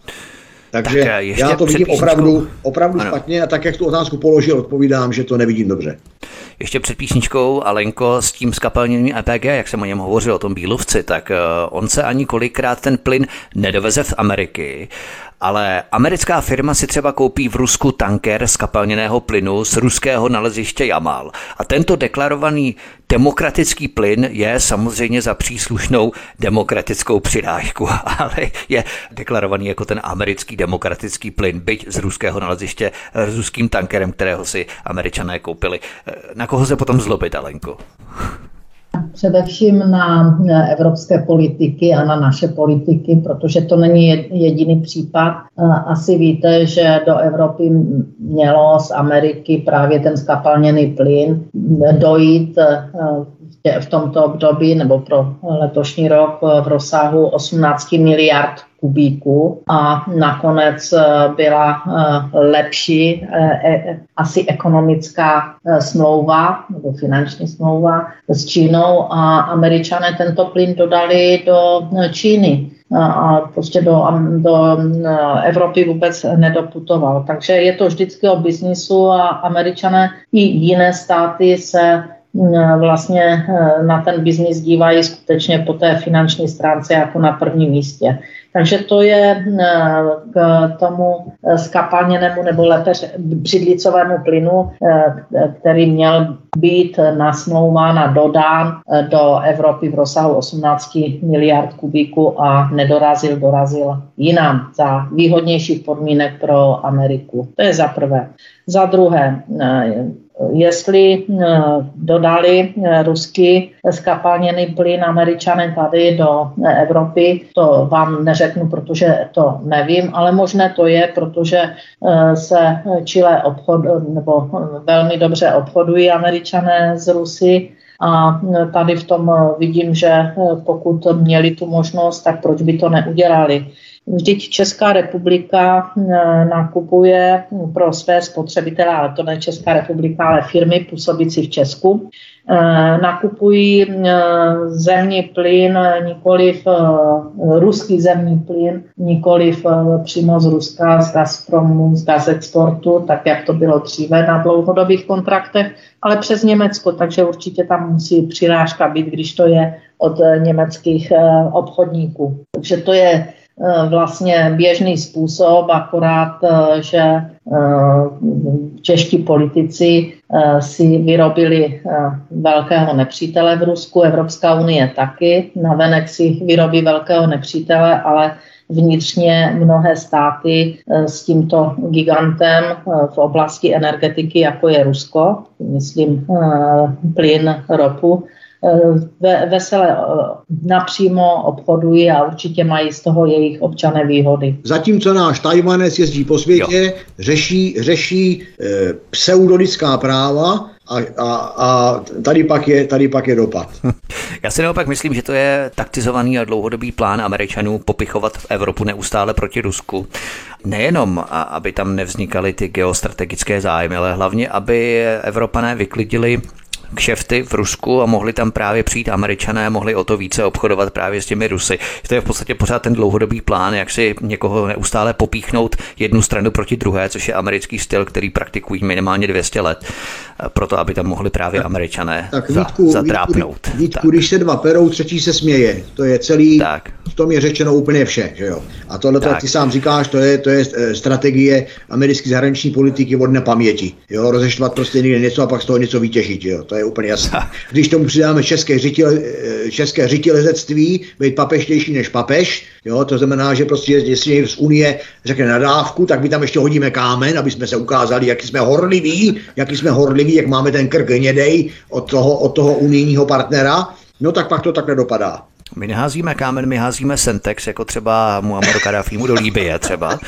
Takže tak já to vidím opravdu, opravdu špatně a tak, jak tu otázku položil, odpovídám, že to nevidím dobře. Ještě před písničkou Alenko s tím skapalněným EPG, jak jsem o něm hovořil, o tom Bílovci, tak eh, on se ani kolikrát ten plyn nedoveze z Ameriky, ale americká firma si třeba koupí v Rusku tanker z kapalněného plynu z ruského naleziště Jamal. A tento deklarovaný demokratický plyn je samozřejmě za příslušnou demokratickou přidášku, ale je deklarovaný jako ten americký demokratický plyn, byť z ruského naleziště s ruským tankerem, kterého si američané koupili. Na koho se potom zlobit, Alenko? Především na evropské politiky a na naše politiky, protože to není jediný případ. Asi víte, že do Evropy mělo z Ameriky právě ten skapalněný plyn dojít eh, v tomto období nebo pro letošní rok v rozsahu 18 miliard kubíků a nakonec eh, byla eh, lepší eh, asi ekonomická smlouva nebo finanční smlouva s Čínou a američané tento plyn dodali do Číny. a prostě do, do Evropy vůbec nedoputoval. Takže je to vždycky o biznisu a američané i jiné státy se vlastně na ten biznis dívají skutečně po té finanční stránce jako na prvním místě. Takže to je k tomu skapalněnému nebo lépe břidlicovému plynu, který měl být nasmlouván a dodán do Evropy v rozsahu 18 miliard kubíků a nedorazil, dorazil jinam za výhodnějších podmínek pro Ameriku. To je za prvé. Za druhé, jestli eh, dodali eh, ruský skapalněný plyn američané tady do eh, Evropy, to vám neřeknu, protože to nevím, ale možné to je, protože se Chile obchod, nebo velmi dobře obchodují američané z Rusy, a tady v tom vidím, že pokud měli tu možnost, tak proč by to neudělali. Vždyť Česká republika eh, nakupuje pro své spotřebitele, ale to ne Česká republika, ale firmy působící v Česku, eh, nakupují eh, zemní plyn, nikoliv ruský zemní plyn, nikoliv přímo z Ruska, z Gazpromu, z Gazexportu, tak jak to bylo dříve na dlouhodobých kontraktech, ale přes Německo, takže určitě tam musí přirážka být, když to je od německých obchodníků. Takže to je Eh, vlastně běžný způsob, akorát, eh, že eh, čeští politici si vyrobili velkého nepřítele v Rusku, Evropská unie taky, navenek si vyrobí velkého nepřítele, ale vnitřně mnohé státy s tímto gigantem v oblasti energetiky, jako je Rusko, myslím plyn, ropu, vesele eh, napřímo obchodují a určitě mají z toho jejich občané výhody. Zatímco náš Tajvanec jezdí po světě, řeší, řeší e, pseudolidská práva, a, a, a tady, pak je, tady pak je dopad. Já si naopak myslím, že to je taktizovaný a dlouhodobý plán Američanů popichovat v Evropu neustále proti Rusku. Nejenom, aby tam nevznikaly ty geostrategické zájmy, ale hlavně, aby Evropané vyklidili kšefty v Rusku a mohli tam právě přijít američané, mohli o to více obchodovat právě s těmi Rusy. To je v podstatě pořád ten dlouhodobý plán, jak si někoho neustále popíchnout jednu stranu proti druhé, což je americký styl, který praktikují minimálně 200 let, proto aby tam mohli právě tak, američané tak, Vítku, zatrápnout. Vítku, Vítku, když se dva perou, třetí se směje. To je celý, tak. v tom je řečeno úplně vše. Že jo? A tohle, to, ty sám říkáš, to je, to je eh, strategie americké zahraniční politiky od nepaměti. Jo? Rozeštvat prostě někde něco a pak z toho něco vytěžit. Jo? To je úplně jasné. Když tomu přidáme české, řitile, eh, české řitilezectví, být papeštější než papež, jo? to znamená, že prostě jestli z Unie řekne nadávku, tak my tam ještě hodíme kámen, aby jsme se ukázali, jaký jsme horliví, jaký jsme horliví, jak máme ten krk hnědej od toho, od toho unijního partnera, no tak pak to takhle dopadá. My neházíme kámen, my házíme Sentex, jako třeba Muammaru Kadáfímu do Líbie třeba.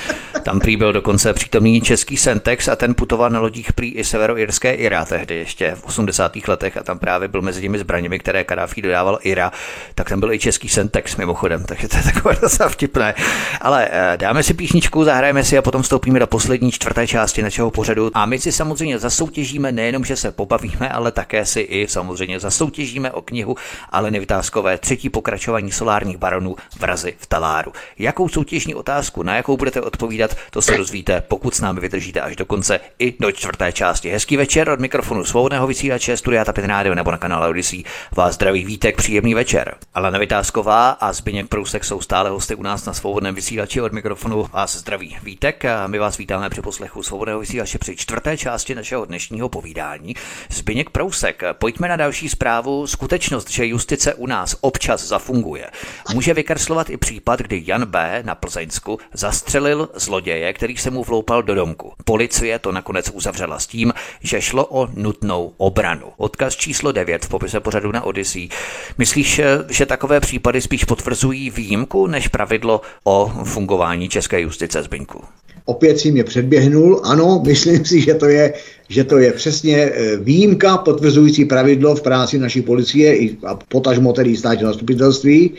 Tam prý byl dokonce přítomný český Sentex a ten putoval na lodích prý i severoirské Ira tehdy ještě v 80. letech a tam právě byl mezi těmi zbraněmi, které Kadáfí dodával Ira, tak tam byl i český Sentex mimochodem, takže to je takové docela vtipné. Ale eh, dáme si píšničku, zahrajeme si a potom vstoupíme do poslední čtvrté části našeho pořadu. A my si samozřejmě zasoutěžíme nejenom, že se pobavíme, ale také si i samozřejmě zasoutěžíme o knihu ale Vytázkové třetí pokračování pokračování solárních baronů vrazy v Taláru. Jakou soutěžní otázku, na jakou budete odpovídat, to se dozvíte, pokud s námi vydržíte až do konce i do čtvrté části. Hezký večer od mikrofonu svobodného vysílače Studia Tapin Radio nebo na kanále Odyssey. Vás zdraví vítek, příjemný večer. Alena Vytázková a Zbyněk Prousek jsou stále hosty u nás na svobodném vysílači od mikrofonu. Vás zdraví vítek a my vás vítáme při poslechu svobodného vysílače při čtvrté části našeho dnešního povídání. Zbyněk Prousek, pojďme na další zprávu. Skutečnost, že justice u nás občas za funguje. Může vykreslovat i případ, kdy Jan B. na Plzeňsku zastřelil zloděje, který se mu vloupal do domku. Policie to nakonec uzavřela s tím, že šlo o nutnou obranu. Odkaz číslo 9 v popise pořadu na Odyssey. Myslíš, že takové případy spíš potvrzují výjimku než pravidlo o fungování české justice Zbyňku? Opět si mě předběhnul. Ano, myslím si, že to je že to je přesně eh, výjimka potvrzující pravidlo v práci naší policie a potažmo tedy státního zastupitelství,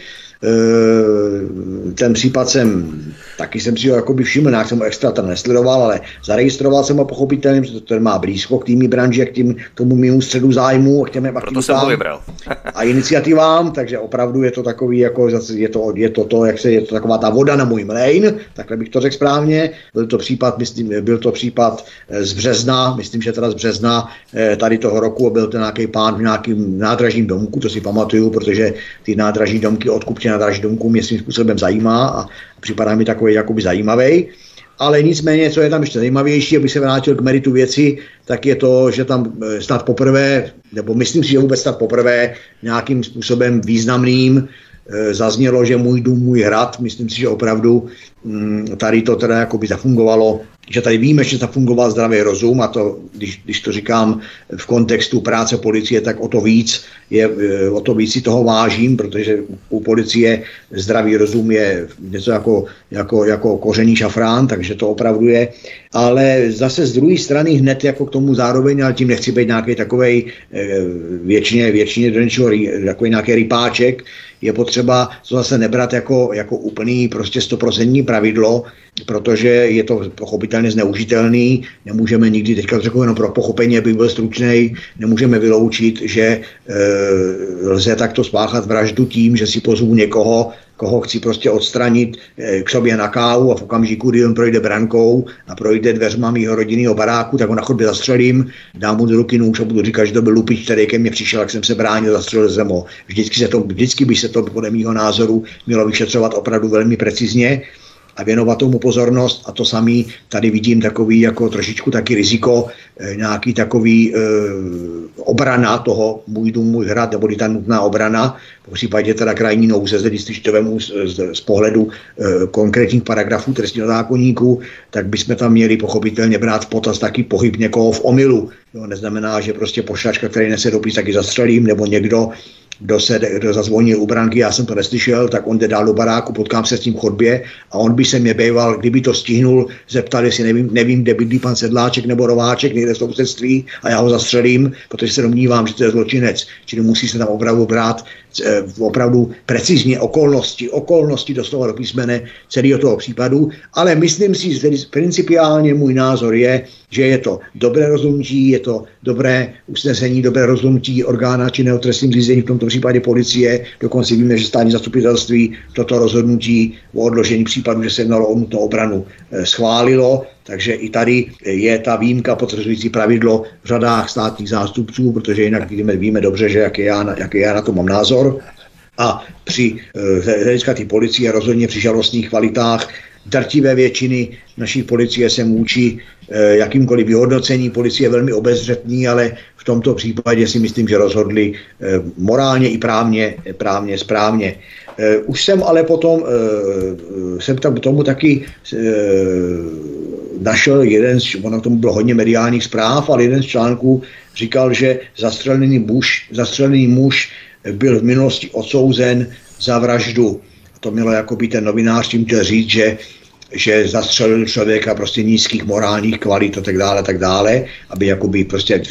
ten případ jsem, taky jsem si ho jakoby všiml, nějak jsem ho extra tam nesledoval, ale zaregistroval jsem ho pochopitelně, protože ten má blízko k týmí branži, k, tím, k tomu mému středu zájmu, k těm Proto jsem ho vybral. a iniciativám, takže opravdu je to takový, jako je to, je to, to, jak se, je to taková ta voda na můj mlejn, takhle bych to řekl správně. Byl to případ, myslím, byl to případ eh, z března, myslím, že teda z března eh, tady toho roku byl to nějaký pán v nějakým nádražním domku, to si pamatuju, protože ty nádražní domky odkup na Draždomku mě svým způsobem zajímá a připadá mi takový jakoby zajímavý. Ale nicméně, co je tam ještě zajímavější, aby se vrátil k meritu věci, tak je to, že tam eh, snad poprvé, nebo myslím si, že vůbec snad poprvé nějakým způsobem významným zaznělo, že můj dům, můj hrad, myslím si, že opravdu mm, tady to teda jako by zafungovalo že tady víme, že zafungoval zdravý rozum a to, když, když to říkám v kontextu práce policie, tak o to víc, je, e, o to víc si toho vážím, protože u policie zdravý rozum je něco jako, jako, jako koření šafrán, takže to opravdu je. Ale zase z druhé strany hned jako k tomu zároveň, ale tím nechci být nějaký takový e, většině, většině do něčeho, takový nějaký rypáček, je potřeba to zase nebrat jako, jako úplný prostě stoprocentní pravidlo, protože je to pochopitelně zneužitelný, nemůžeme nikdy, teďka řeknu jenom pro pochopení, aby byl stručný, nemůžeme vyloučit, že e, lze takto spáchat vraždu tím, že si pozvu někoho, koho chci prostě odstranit e, k sobě na kávu a v okamžiku, kdy on projde brankou a projde dveřma mýho rodinného baráku, tak ho na chodbě zastřelím, dám mu do ruky nůž a budu říkat, že to byl lupič, který ke mně přišel, jak jsem se bránil, zastřelil jsem ho. Vždycky, se to, vždycky by se to podle mého názoru mělo vyšetřovat opravdu velmi precizně a věnovat tomu pozornost a to samý tady vidím takový jako trošičku taky riziko, e, nějaký takový e, obrana toho můj dům, můj hrad, nebo ta nutná obrana, v případě teda krajní nouze, zde když to vemu z, z, z pohledu e, konkrétních paragrafů trestního zákonníku, tak bychom tam měli pochopitelně brát v potaz taky pohyb někoho v omilu. Jo, neznamená, že prostě pošačka, který nese dopis, taky zastřelím, nebo někdo, kdo, se, kdo zazvonil u branky, já jsem to neslyšel, tak on jde dál do baráku, potkám se s tím v chodbě a on by se mě býval, kdyby to stihnul, zeptal, jestli nevím, nevím kde bydlí pan Sedláček nebo Rováček, někde v sousedství a já ho zastřelím, protože se domnívám, že to je zločinec. Čili musí se tam opravdu brát opravdu precizně okolnosti, okolnosti doslova do písmene celého toho případu, ale myslím si, že principiálně můj názor je, že je to dobré rozhodnutí, je to dobré usnesení, dobré rozhodnutí orgána činného trestním řízení, v tomto případě policie. Dokonce víme, že státní zastupitelství toto rozhodnutí o odložení případu, že se jednalo o nutnou obranu, eh, schválilo. Takže i tady je ta výjimka potvrzující pravidlo v řadách státních zástupců, protože jinak víme, víme dobře, že jaký já, jaký já na to mám názor. A při eh, hlediska té policie rozhodně při žalostních kvalitách drtivé většiny naší policie se můči eh, jakýmkoliv vyhodnocení. Policie je velmi obezřetný, ale v tomto případě si myslím, že rozhodli eh, morálně i právně, právně správně. Už jsem ale potom, jsem tam tomu taky našel jeden, ono tomu bylo hodně mediálních zpráv, ale jeden z článků říkal, že zastřelený muž, zastřelený muž byl v minulosti odsouzen za vraždu. To mělo jako by ten novinář tím chtěl říct, že že zastřelil člověka prostě nízkých morálních kvalit a tak dále, tak dále, aby jakoby prostě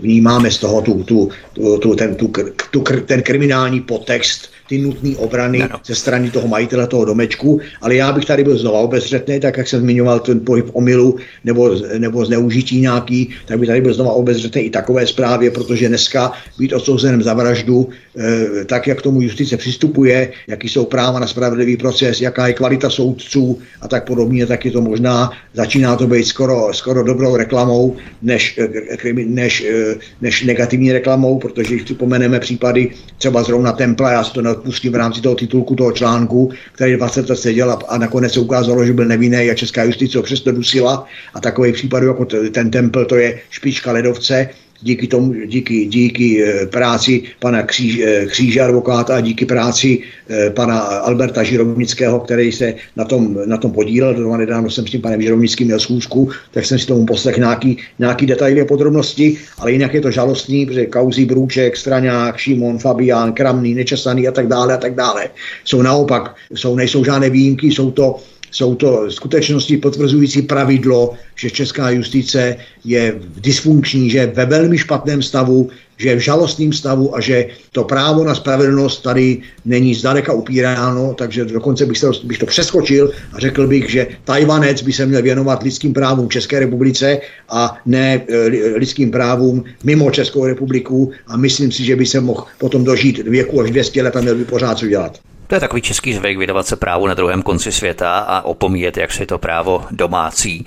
vnímáme z toho tu, tu, tu, tu, ten, tu, tu, ten kriminální potext ty nutné obrany ano. ze strany toho majitele toho domečku, ale já bych tady byl znova obezřetný, tak jak jsem zmiňoval ten pohyb omilu nebo, nebo zneužití nějaký, tak bych tady byl znova obezřetný i takové zprávě, protože dneska být odsouzenem za vraždu, eh, tak jak k tomu justice přistupuje, jaký jsou práva na spravedlivý proces, jaká je kvalita soudců a tak podobně, tak je to možná, začíná to být skoro, skoro dobrou reklamou, než, eh, než, eh, než negativní reklamou, protože když připomeneme případy třeba zrovna Templa, já si to pustím v rámci toho titulku toho článku, který 20 let seděl a, a nakonec se ukázalo, že byl nevinný a česká justice ho přesto dusila. A takový případ jako ten Tempel, to je špička ledovce, díky, tomu, díky, díky eh, práci pana Kříž, eh, Kříže advokáta a díky práci eh, pana Alberta Žirovnického, který se na tom, na tom podílel. Doma nedávno jsem s tím panem Žirovnickým měl schůzku, tak jsem si tomu poslech nějaký, nějaký detaily a podrobnosti, ale jinak je to žalostný, protože Kauzy, Brůček, Straňák, Šimon, Fabián, Kramný, Nečasaný a tak dále a tak dále. Jsou naopak, jsou, nejsou žádné výjimky, jsou to jsou to skutečnosti potvrzující pravidlo, že česká justice je dysfunkční, že je ve velmi špatném stavu, že je v žalostném stavu a že to právo na spravedlnost tady není zdaleka upíráno, takže dokonce bych, se, bych to přeskočil a řekl bych, že Tajvanec by se měl věnovat lidským právům České republice a ne e, lidským právům mimo Českou republiku a myslím si, že by se mohl potom dožít věku až 200 let a měl by pořád co dělat. To je takový český zvyk vydávat se právu na druhém konci světa a opomíjet, jak se to právo domácí.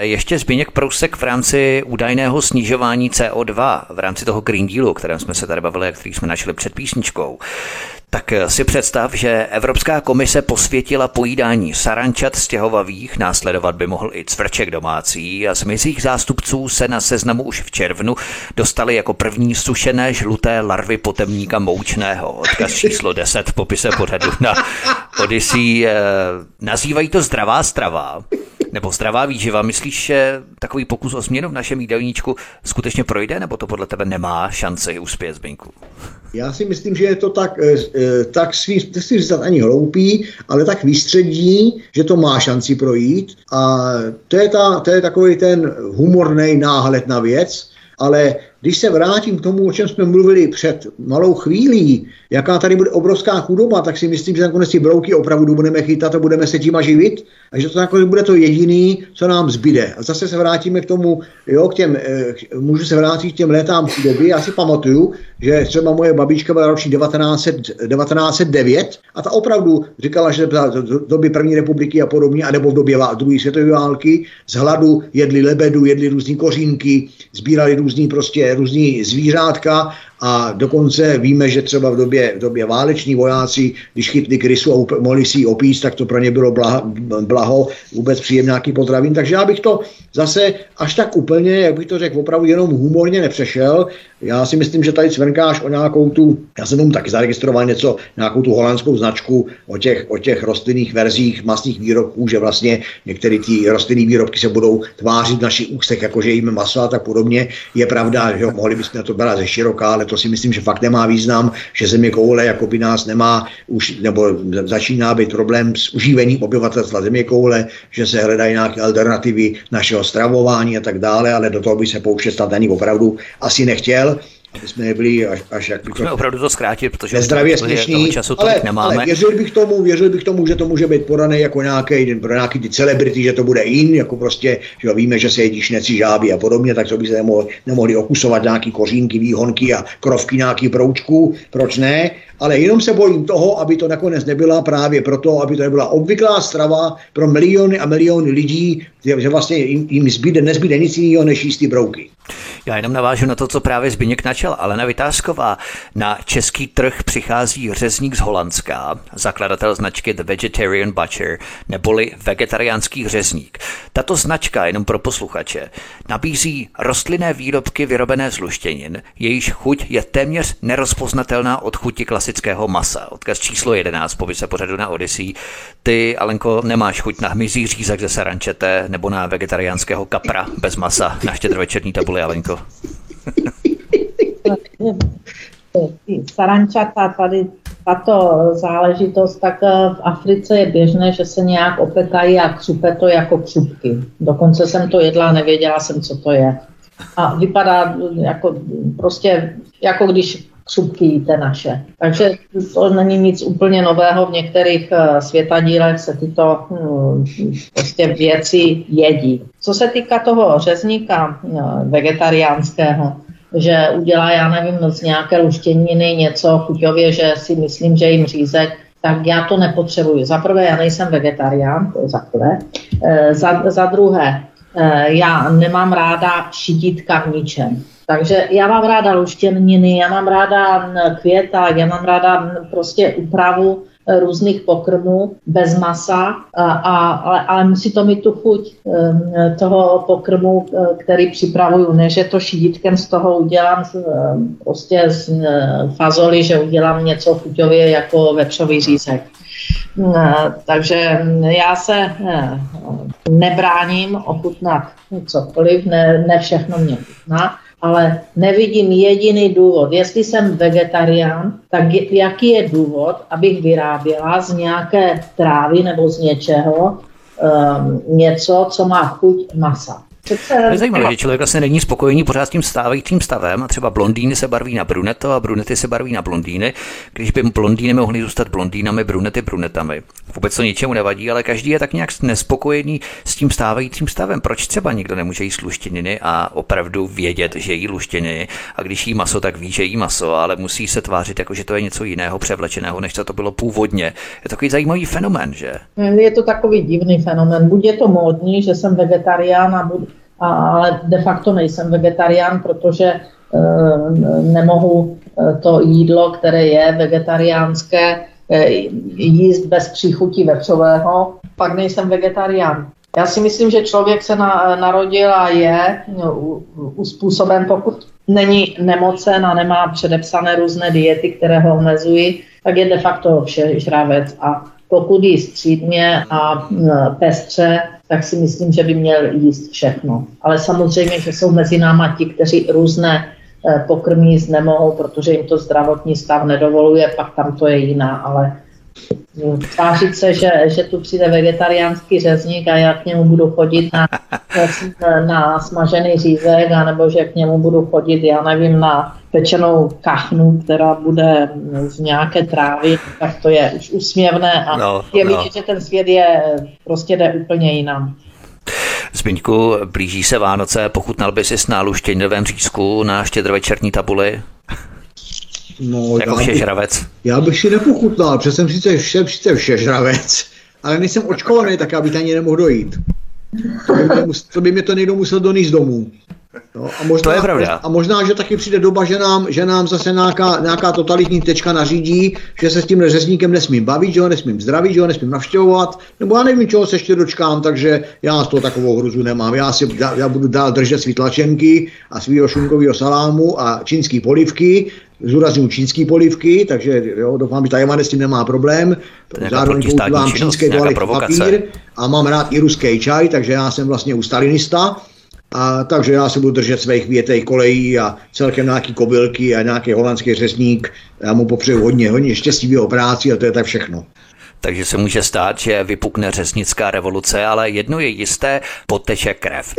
Ještě Zbigněk Prousek v rámci údajného snižování CO2, v rámci toho Green Dealu, kterém jsme se tady bavili, který jsme načali před písničkou. Tak si představ, že Evropská komise posvětila pojídání sarančat stěhovavých, následovat by mohl i cvrček domácí a z mizích zástupců se na seznamu už v červnu dostali jako první sušené žluté larvy potemníka moučného. Odkaz číslo 10 v popise pořadu na Odyssey. Eh, nazývají to zdravá strava nebo zdravá výživa. Myslíš, že takový pokus o změnu v našem jídelníčku skutečně projde, nebo to podle tebe nemá šanci uspět, Zbinku? Já si myslím, že je to tak, eh, eh, tak svým, si říct ani hloupý, ale tak výstřední, že to má šanci projít. A to je, ta, to je takový ten humorný náhled na věc, ale když se vrátím k tomu, o čem jsme mluvili před malou chvílí, jaká tady bude obrovská chudoba, tak si myslím, že nakonec ty brouky opravdu budeme chytat a budeme se tím živit a že to nakonec bude to jediný, co nám zbyde. A zase se vrátíme k tomu, jo, k těm, eh, můžu se vrátit k těm letám chudoby. Já si pamatuju, že třeba moje babička byla roční 1900, 1909 a ta opravdu říkala, že v době první republiky a podobně, anebo v době druhé světové války z hladu jedli lebedu, jedli různé kořínky, sbírali různý prostě různý zvířátka a dokonce víme, že třeba v době, v době váleční vojáci, když chytli krysu a mohli si ji opíct, tak to pro ně bylo blaho, blaho vůbec příjem nějaký potravin. Takže já bych to zase až tak úplně, jak bych to řekl, opravdu jenom humorně nepřešel. Já si myslím, že tady cvrnkáš o nějakou tu, já jsem tomu taky zaregistroval něco, nějakou tu holandskou značku o těch, o těch rostlinných verzích masných výrobků, že vlastně některé ty rostlinné výrobky se budou tvářit v našich ústech, jakože jíme maso a tak podobně. Je pravda, že mohli bychom to brát ze široká, ale to si myslím, že fakt nemá význam, že země koule jako by nás nemá už, nebo začíná být problém s užívením obyvatelstva země koule, že se hledají nějaké alternativy našeho stravování a tak dále, ale do toho by se pouštět snad ani opravdu asi nechtěl aby jsme nebyli až, až jak bych to... opravdu to zkrátit, protože nezdravě směšný, času ale, nemáme. ale věřil bych tomu, věřil bych tomu, že to může být podané jako nějaký, pro nějaký ty celebrity, že to bude in, jako prostě, že víme, že se jedí šneci, žáby a podobně, tak to by se nemohli, nemohli okusovat nějaký kořínky, výhonky a krovky nějaký proučků, proč ne? ale jenom se bojím toho, aby to nakonec nebyla právě proto, aby to nebyla obvyklá strava pro miliony a miliony lidí, že vlastně jim, jim zbyde, nezbyde nic jiného než jíst brouky. Já jenom navážu na to, co právě Zbigněk načal. ale Vytázková. Na český trh přichází řezník z Holandska, zakladatel značky The Vegetarian Butcher, neboli vegetariánský řezník. Tato značka, jenom pro posluchače, nabízí rostlinné výrobky vyrobené z luštěnin, jejíž chuť je téměř nerozpoznatelná od chuti klasického masa. Odkaz číslo 11 povise pořadu na Odyssey. Ty, Alenko, nemáš chuť na hmyzí řízek ze sarančete nebo na vegetariánského kapra bez masa na štědrovečerní tabuli, Alenko? Sarančata, tady tato záležitost, tak eh, v Africe je běžné, že se nějak opekají a křupe to jako křupky. Dokonce jsem to jedla, nevěděla jsem, co to je. A vypadá jako prostě, jako když křupky jíte naše. Takže to není nic úplně nového. V některých eh, světadílech se tyto hm, prostě věci jedí. Co se týká toho řezníka eh, vegetariánského, že udělá, já nevím, z nějaké luštěniny něco chuťově, že si myslím, že jim řízek, tak já to nepotřebuji. Za prvé, já nejsem vegetarián, to je za prvé. E, za, za druhé, já nemám ráda šitítka v ničem. Takže já mám ráda luštěniny, já mám ráda květa, já mám ráda prostě úpravu e, různých pokrmů bez masa, a, a, ale, ale musí to mít tu chuť e, toho pokrmu, e, který připravuju. Ne, že to šidítkem z toho udělám prostě z fazoli, že udělám něco chuťově jako vepřový řízek. Takže já se nebráním ochutnat cokoliv, ne, ne všechno mě chutná, ale nevidím jediný důvod. Jestli jsem vegetarián, tak jaký je důvod, abych vyráběla z nějaké trávy nebo z něčeho něco, co má chuť masa. Přece... Je zajímavé, že člověk vlastně není spokojený pořád s tím stávajícím stavem a třeba blondýny se barví na bruneto a brunety se barví na blondýny. Když by blondýny mohly zůstat blondýnami, brunety brunetami. Vůbec to ničemu nevadí, ale každý je tak nějak nespokojený s tím stávajícím stavem. Proč třeba nikdo nemůže jíst luštěniny a opravdu vědět, že jí luštěniny a když jí maso, tak ví, že jí maso, ale musí se tvářit jako, že to je něco jiného převlečeného, než to bylo původně. Je to takový zajímavý fenomén, že? Je to takový divný fenomén. Buď je to módní, že jsem vegetarián a budu ale de facto nejsem vegetarián, protože eh, nemohu eh, to jídlo, které je vegetariánské, eh, jíst bez příchutí vepřového, pak nejsem vegetarián. Já si myslím, že člověk se na, narodil a je no, uspůsoben, pokud není nemocen a nemá předepsané různé diety, které ho omezují, tak je de facto vše žravec. A pokud jí střídně a pestře, tak si myslím, že by měl jíst všechno. Ale samozřejmě, že jsou mezi náma ti, kteří různé eh, pokrmy jíst nemohou, protože jim to zdravotní stav nedovoluje, pak tam to je jiná, ale tvářit se, že, že tu přijde vegetariánský řezník a já k němu budu chodit na, na smažený řízek, anebo že k němu budu chodit, já nevím, na pečenou kachnu, která bude z nějaké trávy, tak to je už úsměvné a no, je no. vidět, že ten svět je prostě jde úplně jinam. Zbyňku, blíží se Vánoce, pochutnal by si s náluštěňovém řízku na štědrovečerní tabuli? No, jako já, všežravec. Já bych si nepochutnal, protože jsem sice, vše, sice všežravec, ale nejsem očkovaný, tak já bych ani nemohl dojít. To by, mě, to by mě to někdo musel donést domů. No, a možná, to je pravda. A možná, že taky přijde doba, že nám, že nám zase nějaká, nějaká totalitní tečka nařídí, že se s tím řezníkem nesmím bavit, že ho nesmím zdravit, že ho nesmím navštěvovat, nebo já nevím, čeho se ještě dočkám, takže já z toho takovou hruzu nemám. Já, si, já budu dál držet svý tlačenky a svýho šunkového salámu a čínský polivky, zúraznuju čínský polivky, takže jo, doufám, že ta Jemane s tím nemá problém. Zároveň používám čínský papír a mám rád i ruský čaj, takže já jsem vlastně u stalinista a takže já se budu držet svých větej kolejí a celkem nějaký kobylky a nějaký holandský řezník. Já mu popřeju hodně, hodně štěstí v jeho práci a to je tak všechno. Takže se může stát, že vypukne řeznická revoluce, ale jedno je jisté, poteče krev.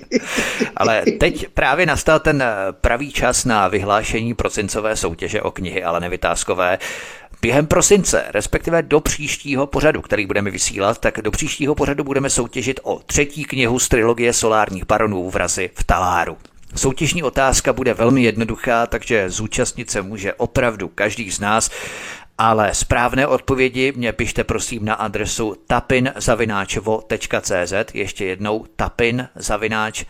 ale teď právě nastal ten pravý čas na vyhlášení prosincové soutěže o knihy ale nevytázkové. Během prosince, respektive do příštího pořadu, který budeme vysílat, tak do příštího pořadu budeme soutěžit o třetí knihu z trilogie solárních baronů vrazy v Taláru. Soutěžní otázka bude velmi jednoduchá, takže zúčastnit se může opravdu každý z nás, ale správné odpovědi mě pište prosím na adresu tapinzavináčvo.cz, ještě jednou tapinzavináč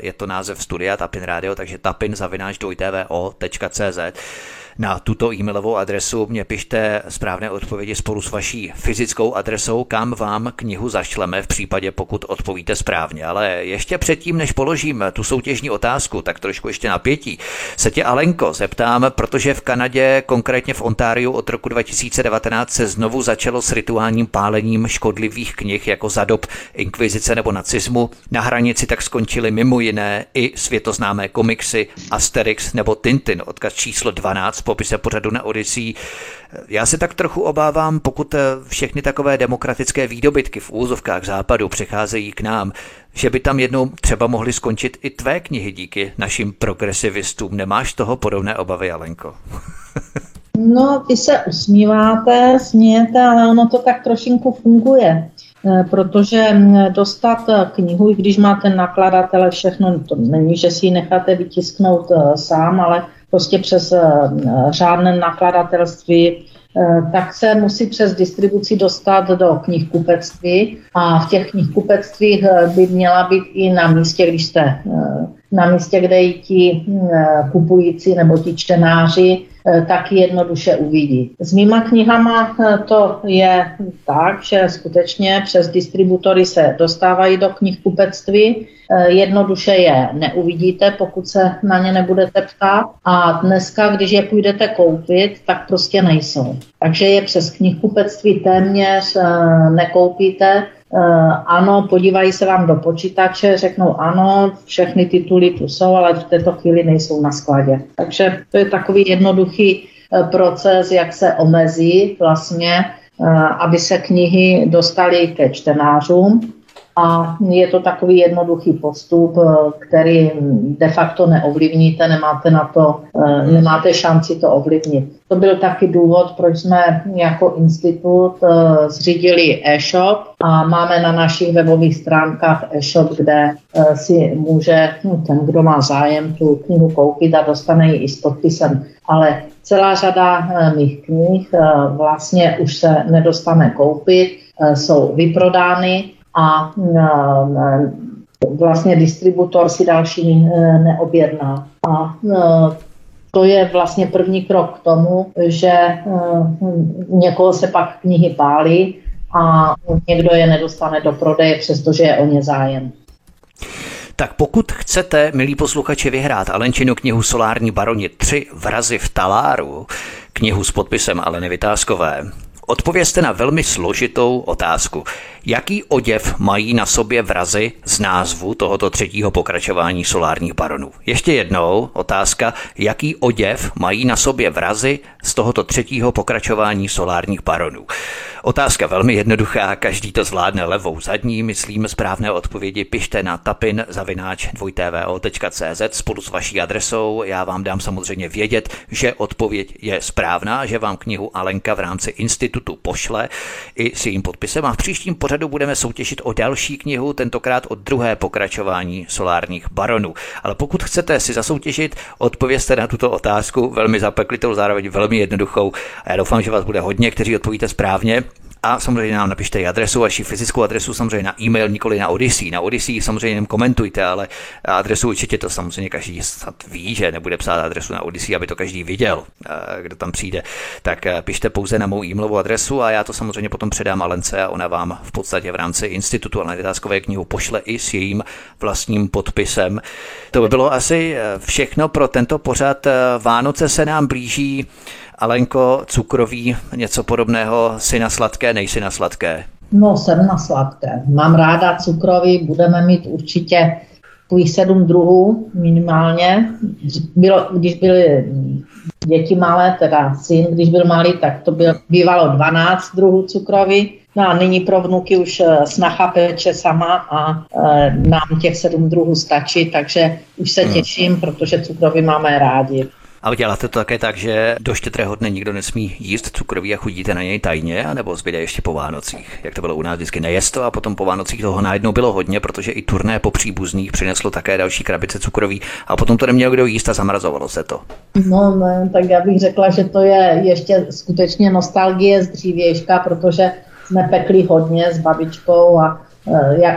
je to název studia Tapin Radio, takže tapinzavináč na tuto e-mailovou adresu mě pište správné odpovědi spolu s vaší fyzickou adresou, kam vám knihu zašleme v případě, pokud odpovíte správně. Ale ještě předtím, než položím tu soutěžní otázku, tak trošku ještě napětí, se tě Alenko zeptám, protože v Kanadě, konkrétně v Ontáriu od roku 2019 se znovu začalo s rituálním pálením škodlivých knih jako za dob inkvizice nebo nacismu. Na hranici tak skončily mimo jiné i světoznámé komiksy Asterix nebo Tintin, odkaz číslo 12 popise pořadu na Odyssey. Já se tak trochu obávám, pokud eh, všechny takové demokratické výdobytky v úzovkách západu přecházejí k nám, že by tam jednou třeba mohly skončit i tvé knihy díky našim progresivistům. Nemáš toho podobné obavy, Alenko? No, vy se usmíváte, smějete, ale ono to tak trošinku funguje. Eh, protože mm, dostat eh, knihu, i když máte nakladatele všechno, to není, že si ji necháte vytisknout sám, ale prostě přes eh, řádné nakladatelství, eh, tak se musí přes distribuci dostat do knihkupectví a v těch knihkupectvích eh, by měla být i na místě, když jste na místě, kde i ti kupující nebo ti čtenáři taky jednoduše uvidí. S mýma knihama to je tak, že skutečně přes distributory se dostávají do knihkupectví, Eh, jednoduše je neuvidíte, pokud se na ně nebudete ptát. A dneska, když je půjdete koupit, tak prostě nejsou. Takže je přes knihkupectví téměř eh, nekoupíte. Eh, ano, podívají se vám do počítače, řeknou ano, všechny tituly tu jsou, ale v této chvíli nejsou na skladě. Takže to je takový jednoduchý proces, jak se omezí vlastně aby se knihy dostaly ke čtenářům. A je to takový jednoduchý postup, eh, který de facto neovlivníte, nemáte na to, eh, nemáte šanci to ovlivnit. To byl taky důvod, proč jsme jako institut eh, zřídili e-shop a máme na našich webových stránkách e-shop, kde si může no, ten, kdo má zájem, tu knihu koupit a dostane ji i s podpisem. Ale celá řada mých knih vlastně už se nedostane koupit, jsou vyprodány a vlastně distributor si další e, neobjedná. A e, to je vlastně první krok k tomu, že e, někoho se pak knihy pálí a někdo je nedostane do prodeje, přestože je o ně zájem. Tak pokud chcete, milí posluchači, vyhrát Alenčinu knihu Solární baroni 3 vrazy v taláru, knihu s podpisem Aleny Vytázkové, Odpovězte na velmi složitou otázku. Jaký oděv mají na sobě vrazy z názvu tohoto třetího pokračování solárních baronů? Ještě jednou otázka, jaký oděv mají na sobě vrazy z tohoto třetího pokračování solárních baronů? Otázka velmi jednoduchá, každý to zvládne levou zadní, myslím správné odpovědi pište na tapin zavináč dvojtvo.cz spolu s vaší adresou. Já vám dám samozřejmě vědět, že odpověď je správná, že vám knihu Alenka v rámci institutu pošle i s jejím podpisem a v příštím pořadu budeme soutěžit o další knihu, tentokrát o druhé pokračování solárních baronů. Ale pokud chcete si zasoutěžit, odpovězte na tuto otázku velmi zapeklitou, zároveň velmi jednoduchou. A já doufám, že vás bude hodně, kteří odpovíte správně. A samozřejmě nám napište i adresu, vaši fyzickou adresu samozřejmě na e-mail, nikoli na Odyssey. Na Odyssey samozřejmě jenom komentujte, ale adresu určitě to samozřejmě každý snad ví, že nebude psát adresu na Odyssey, aby to každý viděl, kdo tam přijde. Tak pište pouze na mou e-mailovou adresu a já to samozřejmě potom předám Alence a ona vám v podstatě v rámci Institutu analytáskové knihu pošle i s jejím vlastním podpisem. To by bylo asi e, všechno pro tento pořad. Vánoce se nám blíží. Alenko, cukrový, něco podobného, si na sladké, nejsi na sladké? No, jsem na sladké. Mám ráda cukrový, budeme mít určitě takových sedm druhů minimálně. Bylo, když byly děti malé, teda syn, když byl malý, tak to byl, bývalo 12 druhů cukrový. No a nyní pro vnuky už eh, snacha peče sama a e, nám těch sedm druhů stačí, takže už se hmm. těším, protože cukrový máme rádi. A děláte to také tak, že do štětrého dne nikdo nesmí jíst cukroví a chudíte na něj tajně, anebo zbyde ještě po Vánocích? Jak to bylo u nás vždycky nejest to a potom po Vánocích toho najednou bylo hodně, protože i turné po příbuzných přineslo také další krabice cukroví a potom to neměl kdo jíst a zamrazovalo se to. No, ne, tak já bych řekla, že to je ještě skutečně nostalgie z dřívějška, protože jsme pekli hodně s babičkou a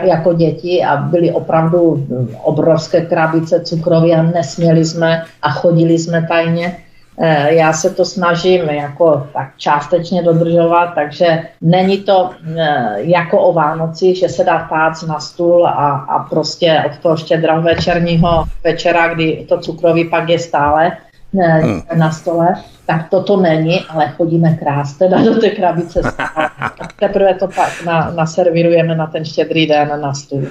jako děti a byly opravdu obrovské krabice cukroví a nesměli jsme a chodili jsme tajně. Eh, já se to snažím jako tak částečně dodržovat, takže není to eh, jako o Vánoci, že se dá pác na stůl a, a prostě od toho štědrého večerního večera, kdy to cukroví pak je stále, hmm. na stole, tak toto není, ale chodíme krást teda do té krabice. A teprve to pak na, naservirujeme na ten štědrý den na stůl.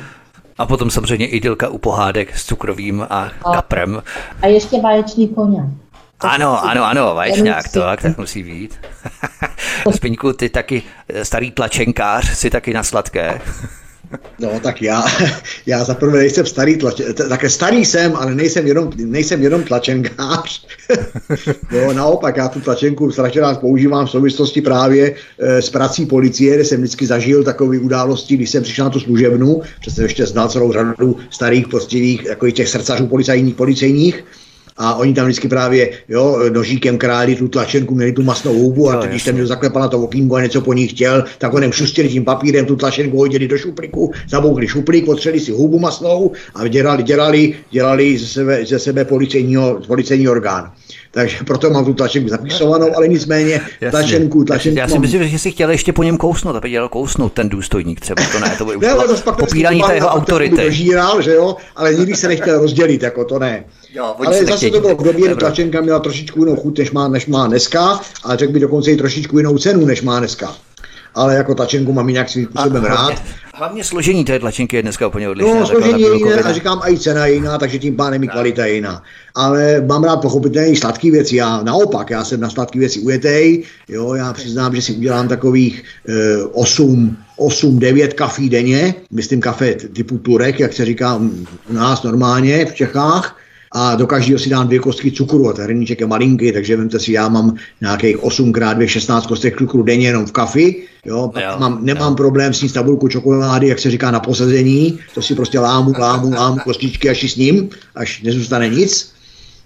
A potom samozřejmě idylka u pohádek s cukrovým a, a kaprem. A ještě vaječný koně. Ano, ano, ano, vaječňák, to tak, tak musí být. Spiňku, ty taky eh, starý tlačenkář, si taky na sladké. No, tak já, já za prvé nejsem starý tlačen, také starý jsem, ale nejsem jenom, nejsem jenom tlačenkář. jo, naopak, já tu tlačenku strašně rád používám v souvislosti právě e, s prací policie, kde jsem vždycky zažil takové události, když jsem přišel na tu služebnu, přestože ještě znal celou řadu starých postivých, jako těch srdcařů policajních, policejních, a oni tam vždycky právě jo, nožíkem králi tu tlačenku, měli tu masnou houbu a no, když jsem měl zaklepal na to okýnko a něco po ní chtěl, tak onem šustili tím papírem tu tlačenku, hodili do šuplíku, zaboukli šuplík, otřeli si hubu masnou a dělali, dělali, dělali ze sebe, ze sebe policejního, policejní orgán takže proto mám tu tlačenku zapisovanou, ale nicméně Jasně. tlačenku, tlačenku Já si mám... myslím, že si chtěl ještě po něm kousnout, aby dělal kousnout ten důstojník třeba, to ne, to by už ne, to popírání té jeho autority. Dožíral, že jo, ale nikdy se nechtěl rozdělit, jako to ne. Jo, ale zase to bylo v době, kdy tlačenka měla trošičku jinou chuť, než má, než má dneska, a řekl by dokonce i trošičku jinou cenu, než má dneska. Ale jako tačenku mám jinak svým způsobem rád. Hlavně složení té tlačenky je dneska úplně odlišné. No, složení je jiné a říkám, a i cena je jiná, takže tím pádem i kvalita je jiná. Ale mám rád pochopitelně i sladké věci. Já naopak, já jsem na sladké věci ujetej. Jo, já přiznám, že si udělám takových e, 8, 8, 9 kafí denně. Myslím kafe typu Turek, jak se říká u nás normálně v Čechách a do každého si dám dvě kostky cukru a ten hrníček je malinký, takže vemte si, já mám nějakých 8 x 2, 16 kostek cukru denně jenom v kafi, jo, jo mám, nemám jo. problém s ní tabulku čokolády, jak se říká na posazení, to si prostě lámu, lámu, lámu kostičky až s ním, až nezůstane nic.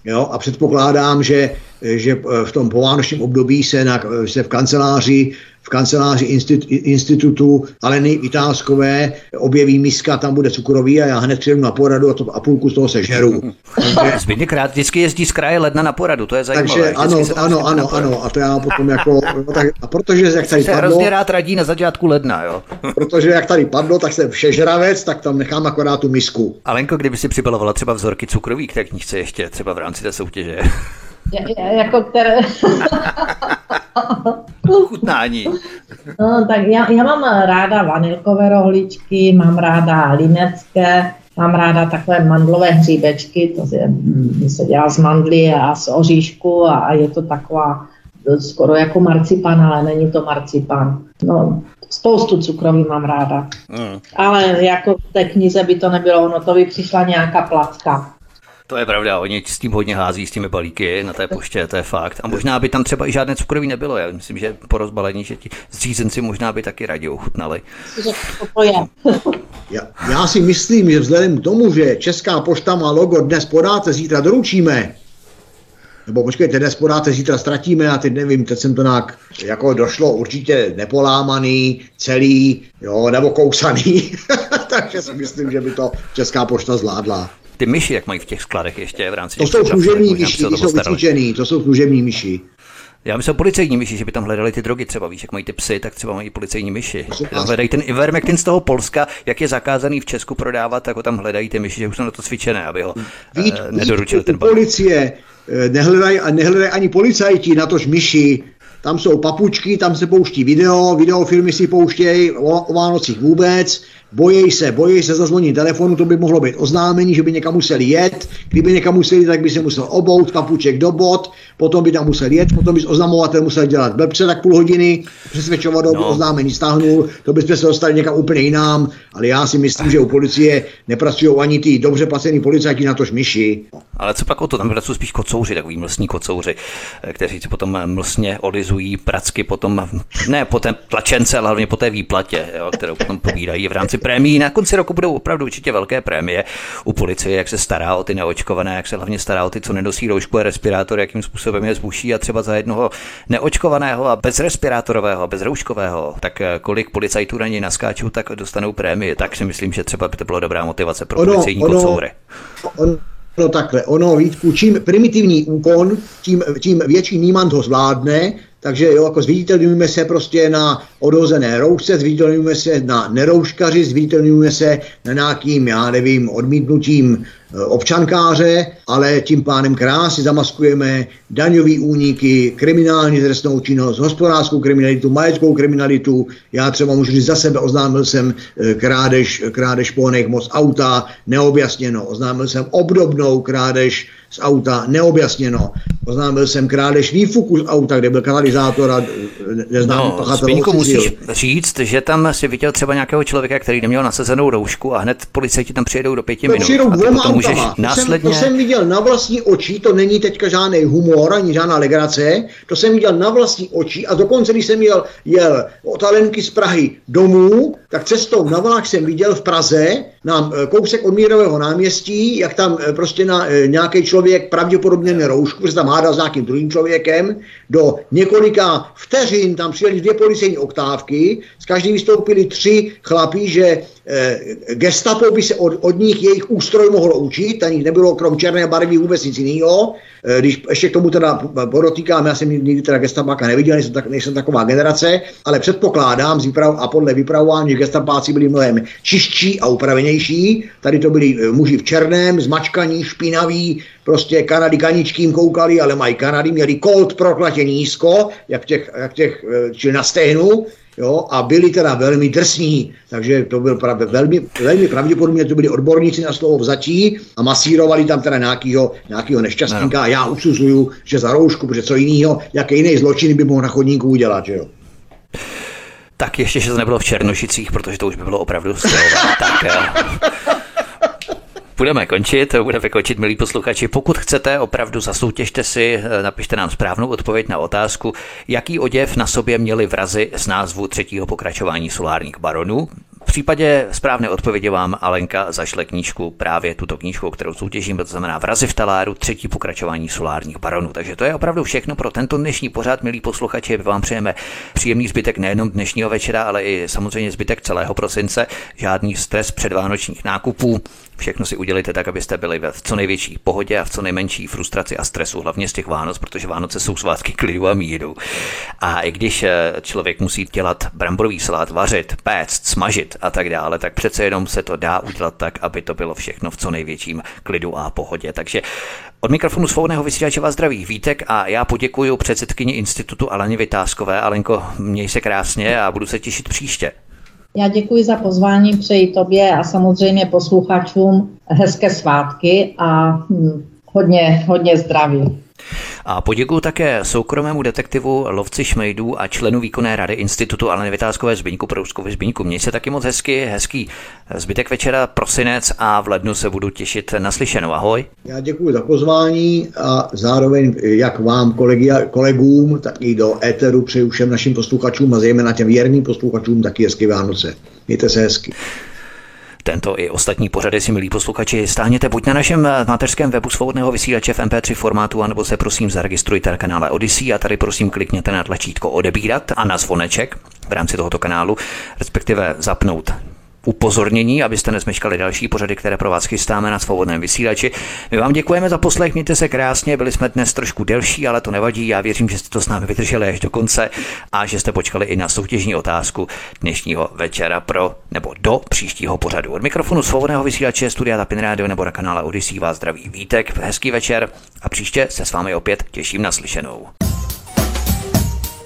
Jo, a předpokládám, že, že v tom povánočním období se, na, se v kanceláři v kanceláři institutu Aleny Vytázkové objeví miska, tam bude cukrový a já hned přijdu na poradu a, to, a půlku z toho sežeru. Zbytně krát vždycky jezdí z kraje ledna na poradu, to je zajímavé. Takže ano, ano, ano, ano, a to já potom jako, no, tak, a protože jak tady se padlo, hrozně rád radí na začátku ledna, jo. protože jak tady padlo, tak jsem všežravec, tak tam nechám akorát tu misku. Alenko, kdyby si přibalovala třeba vzorky cukroví k té knížce ještě, třeba v rámci té soutěže. jako které... Chutnání. No, tak já, já mám ráda vanilkové rohličky, mám ráda linecké, mám ráda takové mandlové hříbečky, to se, se dělá z mandly a z oříšku a, a je to taková skoro jako marcipan, ale není to marcipan. No, spoustu cukroví mám ráda. Mm. Ale jako v té knize by to nebylo, ono to by přišla nějaká placka. To je pravda, oni s tím hodně hází s těmi balíky na té poště, to je fakt. A možná by tam třeba i žádné cukroví nebylo. Já myslím, že po rozbalení, že ti zřízenci možná by taky raději ochutnali. Já, já si myslím, že vzhledem k tomu, že Česká pošta má logo dnes podáte, zítra doručíme, nebo počkejte, dnes podáte, zítra ztratíme a teď nevím, teď jsem to nějak, jako došlo určitě nepolámaný, celý, jo, nebo kousaný, takže si myslím, že by to Česká pošta zvládla. Ty myši, jak mají v těch skladech ještě v rámci To jsou služební myši, to jsou vycvičený, to jsou služební myši. Já myslím policejní myši, že by tam hledali ty drogy třeba, víš, jak mají ty psy, tak třeba mají policejní myši. Tam hledají ten Ivermectin z toho Polska, jak je zakázaný v Česku prodávat, tak ho tam hledají ty myši, že už jsou na to cvičené, aby ho Vít, uh, nedoručili ten balík. Policie eh, nehledají, nehledají ani policajti, na tož myši, tam jsou papučky, tam se pouští video, videofilmy si pouštějí o, o Vánocích vůbec, bojí se, bojí se zazvonit telefonu, to by mohlo být oznámení, že by někam museli jet, kdyby někam museli, tak by se musel obout papuček do bod, potom by tam musel jet, potom by oznamovatel musel dělat blbce tak půl hodiny, přesvědčovat, no. oznámení stáhnul, to bychom se dostali někam úplně jinam, ale já si myslím, že u policie nepracují ani ty dobře placený policajti na tož myši. Ale co pak o to, tam pracují spíš kocouři, takový mlsní kocouři, eh, kteří si potom mlsně olizují pracky potom, ne po té tlačence, ale hlavně po té výplatě, jo, kterou potom pobírají v rámci prémií. Na konci roku budou opravdu určitě velké prémie u policie, jak se stará o ty neočkované, jak se hlavně stará o ty, co nenosí roušku a respirátor, jakým způsobem je zbuší a třeba za jednoho neočkovaného a bez respirátorového, bez rouškového, tak eh, kolik policajtů na něj naskáčou, tak dostanou prémie. Tak si myslím, že třeba by to byla dobrá motivace pro ono, policejní ono, kocoury. Ono, No takhle, ono Vítku, čím primitivní úkon, tím, tím větší nímant ho zvládne, takže jo, jako zviditelňujeme se prostě na odhozené roušce, zviditelňujeme se na nerouškaři, zviditelňujeme se na nějakým, já nevím, odmítnutím e, občankáře, ale tím pádem krásně zamaskujeme daňový úniky, kriminální trestnou činnost, hospodářskou kriminalitu, majetkovou kriminalitu. Já třeba můžu říct za sebe, oznámil jsem e, krádež, krádež pohonných moc auta, neobjasněno. Oznámil jsem obdobnou krádež z auta, neobjasněno. Oznámil jsem krádež výfuku z auta, kde byl katalyzátor a neznám no, pachatel musíš říct, že tam si viděl třeba nějakého člověka, který neměl nasazenou roušku a hned policajti tam přijedou do pěti to minut. Přijedou a můžeš to následně... Jsem, to jsem viděl na vlastní oči, to není teďka žádný humor ani žádná legrace, to jsem viděl na vlastní oči a dokonce, když jsem jel, jel od Alenky z Prahy domů, tak cestou na vlak jsem viděl v Praze, na eh, kousek od Mírového náměstí, jak tam eh, prostě na, nějaký člověk pravděpodobně neroušku, protože tam hádal s nějakým druhým člověkem, do několika vteřin tam přijeli dvě policejní oktávky, z každý vystoupili tři chlapí, že eh, gestapo by se od, od nich jejich ústroj mohlo učit, a nich nebylo krom černé barvy vůbec nic jiného. Eh, když ještě k tomu teda podotýkám, já jsem nikdy teda gestapáka neviděl, nejsem, tak, nejsem taková generace, ale předpokládám z výprav, a podle vypravování, že gestapáci byli mnohem čistší a upravenější. Tady to byli eh, muži v černém, zmačkaní, špinaví, prostě Kanady kaničkým koukali, ale mají Kanady, měli kolt proklatě nízko, jak těch, jak těch eh, čili na stehnu, jo, a byli teda velmi drsní, takže to byl pravdě, velmi, velmi pravděpodobně to byli odborníci na slovo vzatí a masírovali tam teda nějakýho, nějakýho nešťastníka a já usuzuju, že za roušku, protože co jiného, jaké jiný zločin by mohl na chodníku udělat, že jo. Tak ještě, že to nebylo v Černošicích, protože to už by bylo opravdu skvělé. tak eh, Budeme končit, budeme končit, milí posluchači. Pokud chcete, opravdu zasoutěžte si, eh, napište nám správnou odpověď na otázku, jaký oděv na sobě měli vrazy z názvu třetího pokračování solárních baronů. V případě správné odpovědi vám Alenka zašle knížku, právě tuto knížku, kterou soutěžím, to znamená Vrazy v taláru, třetí pokračování solárních baronů. Takže to je opravdu všechno pro tento dnešní pořád, milí posluchači. Vám přejeme příjemný zbytek nejenom dnešního večera, ale i samozřejmě zbytek celého prosince. Žádný stres předvánočních nákupů. Všechno si udělejte tak, abyste byli v co největší pohodě a v co nejmenší frustraci a stresu, hlavně z těch Vánoc, protože Vánoce jsou svátky klidu a míru. A i když eh, člověk musí dělat bramborový salát, vařit, péct, smažit a tak dále, tak přece jenom se to dá udělat tak, aby to bylo všechno v co největším klidu a pohodě. Takže od mikrofonu svobodného vysílače vás zdraví Vítek a já poděkuji předsedkyni institutu Aleně Vytázkové. Alenko, měj se krásně a budu se těšit příště. Já děkuji za pozvání, přeji tobě a samozřejmě posluchačům hezké svátky a hm, hodně, hodně zdraví. A poděkuji také soukromému detektivu Lovci Šmejdů a členu výkonné rady Institutu Aleny Vytázkové Zbyňku Prouskovi Zbyňku. Měj se taky moc hezky, hezký zbytek večera, prosinec a v lednu se budu těšit na slyšenou. Ahoj. Já děkuji za pozvání a zároveň jak vám kolegy, kolegům, tak i do éteru přeju všem našim posluchačům a zejména těm věrným posluchačům taky hezky Vánoce. Mějte se hezky. Tento i ostatní pořady si, milí posluchači, stáhněte. Buď na našem eh, mateřském webu svobodného vysílače v MP3 formátu, anebo se prosím zaregistrujte na kanále Odyssey a tady prosím klikněte na tlačítko odebírat a na zvoneček v rámci tohoto kanálu, respektive zapnout upozornění, abyste nezmeškali další pořady, které pro vás chystáme na svobodném vysílači. My vám děkujeme za poslech, mějte se krásně, byli jsme dnes trošku delší, ale to nevadí. Já věřím, že jste to s námi vydrželi až do konce a že jste počkali i na soutěžní otázku dnešního večera pro nebo do příštího pořadu. Od mikrofonu svobodného vysílače Studia Tapin Radio nebo na kanále Odyssey vás zdraví Vítek, hezký večer a příště se s vámi opět těším na slyšenou.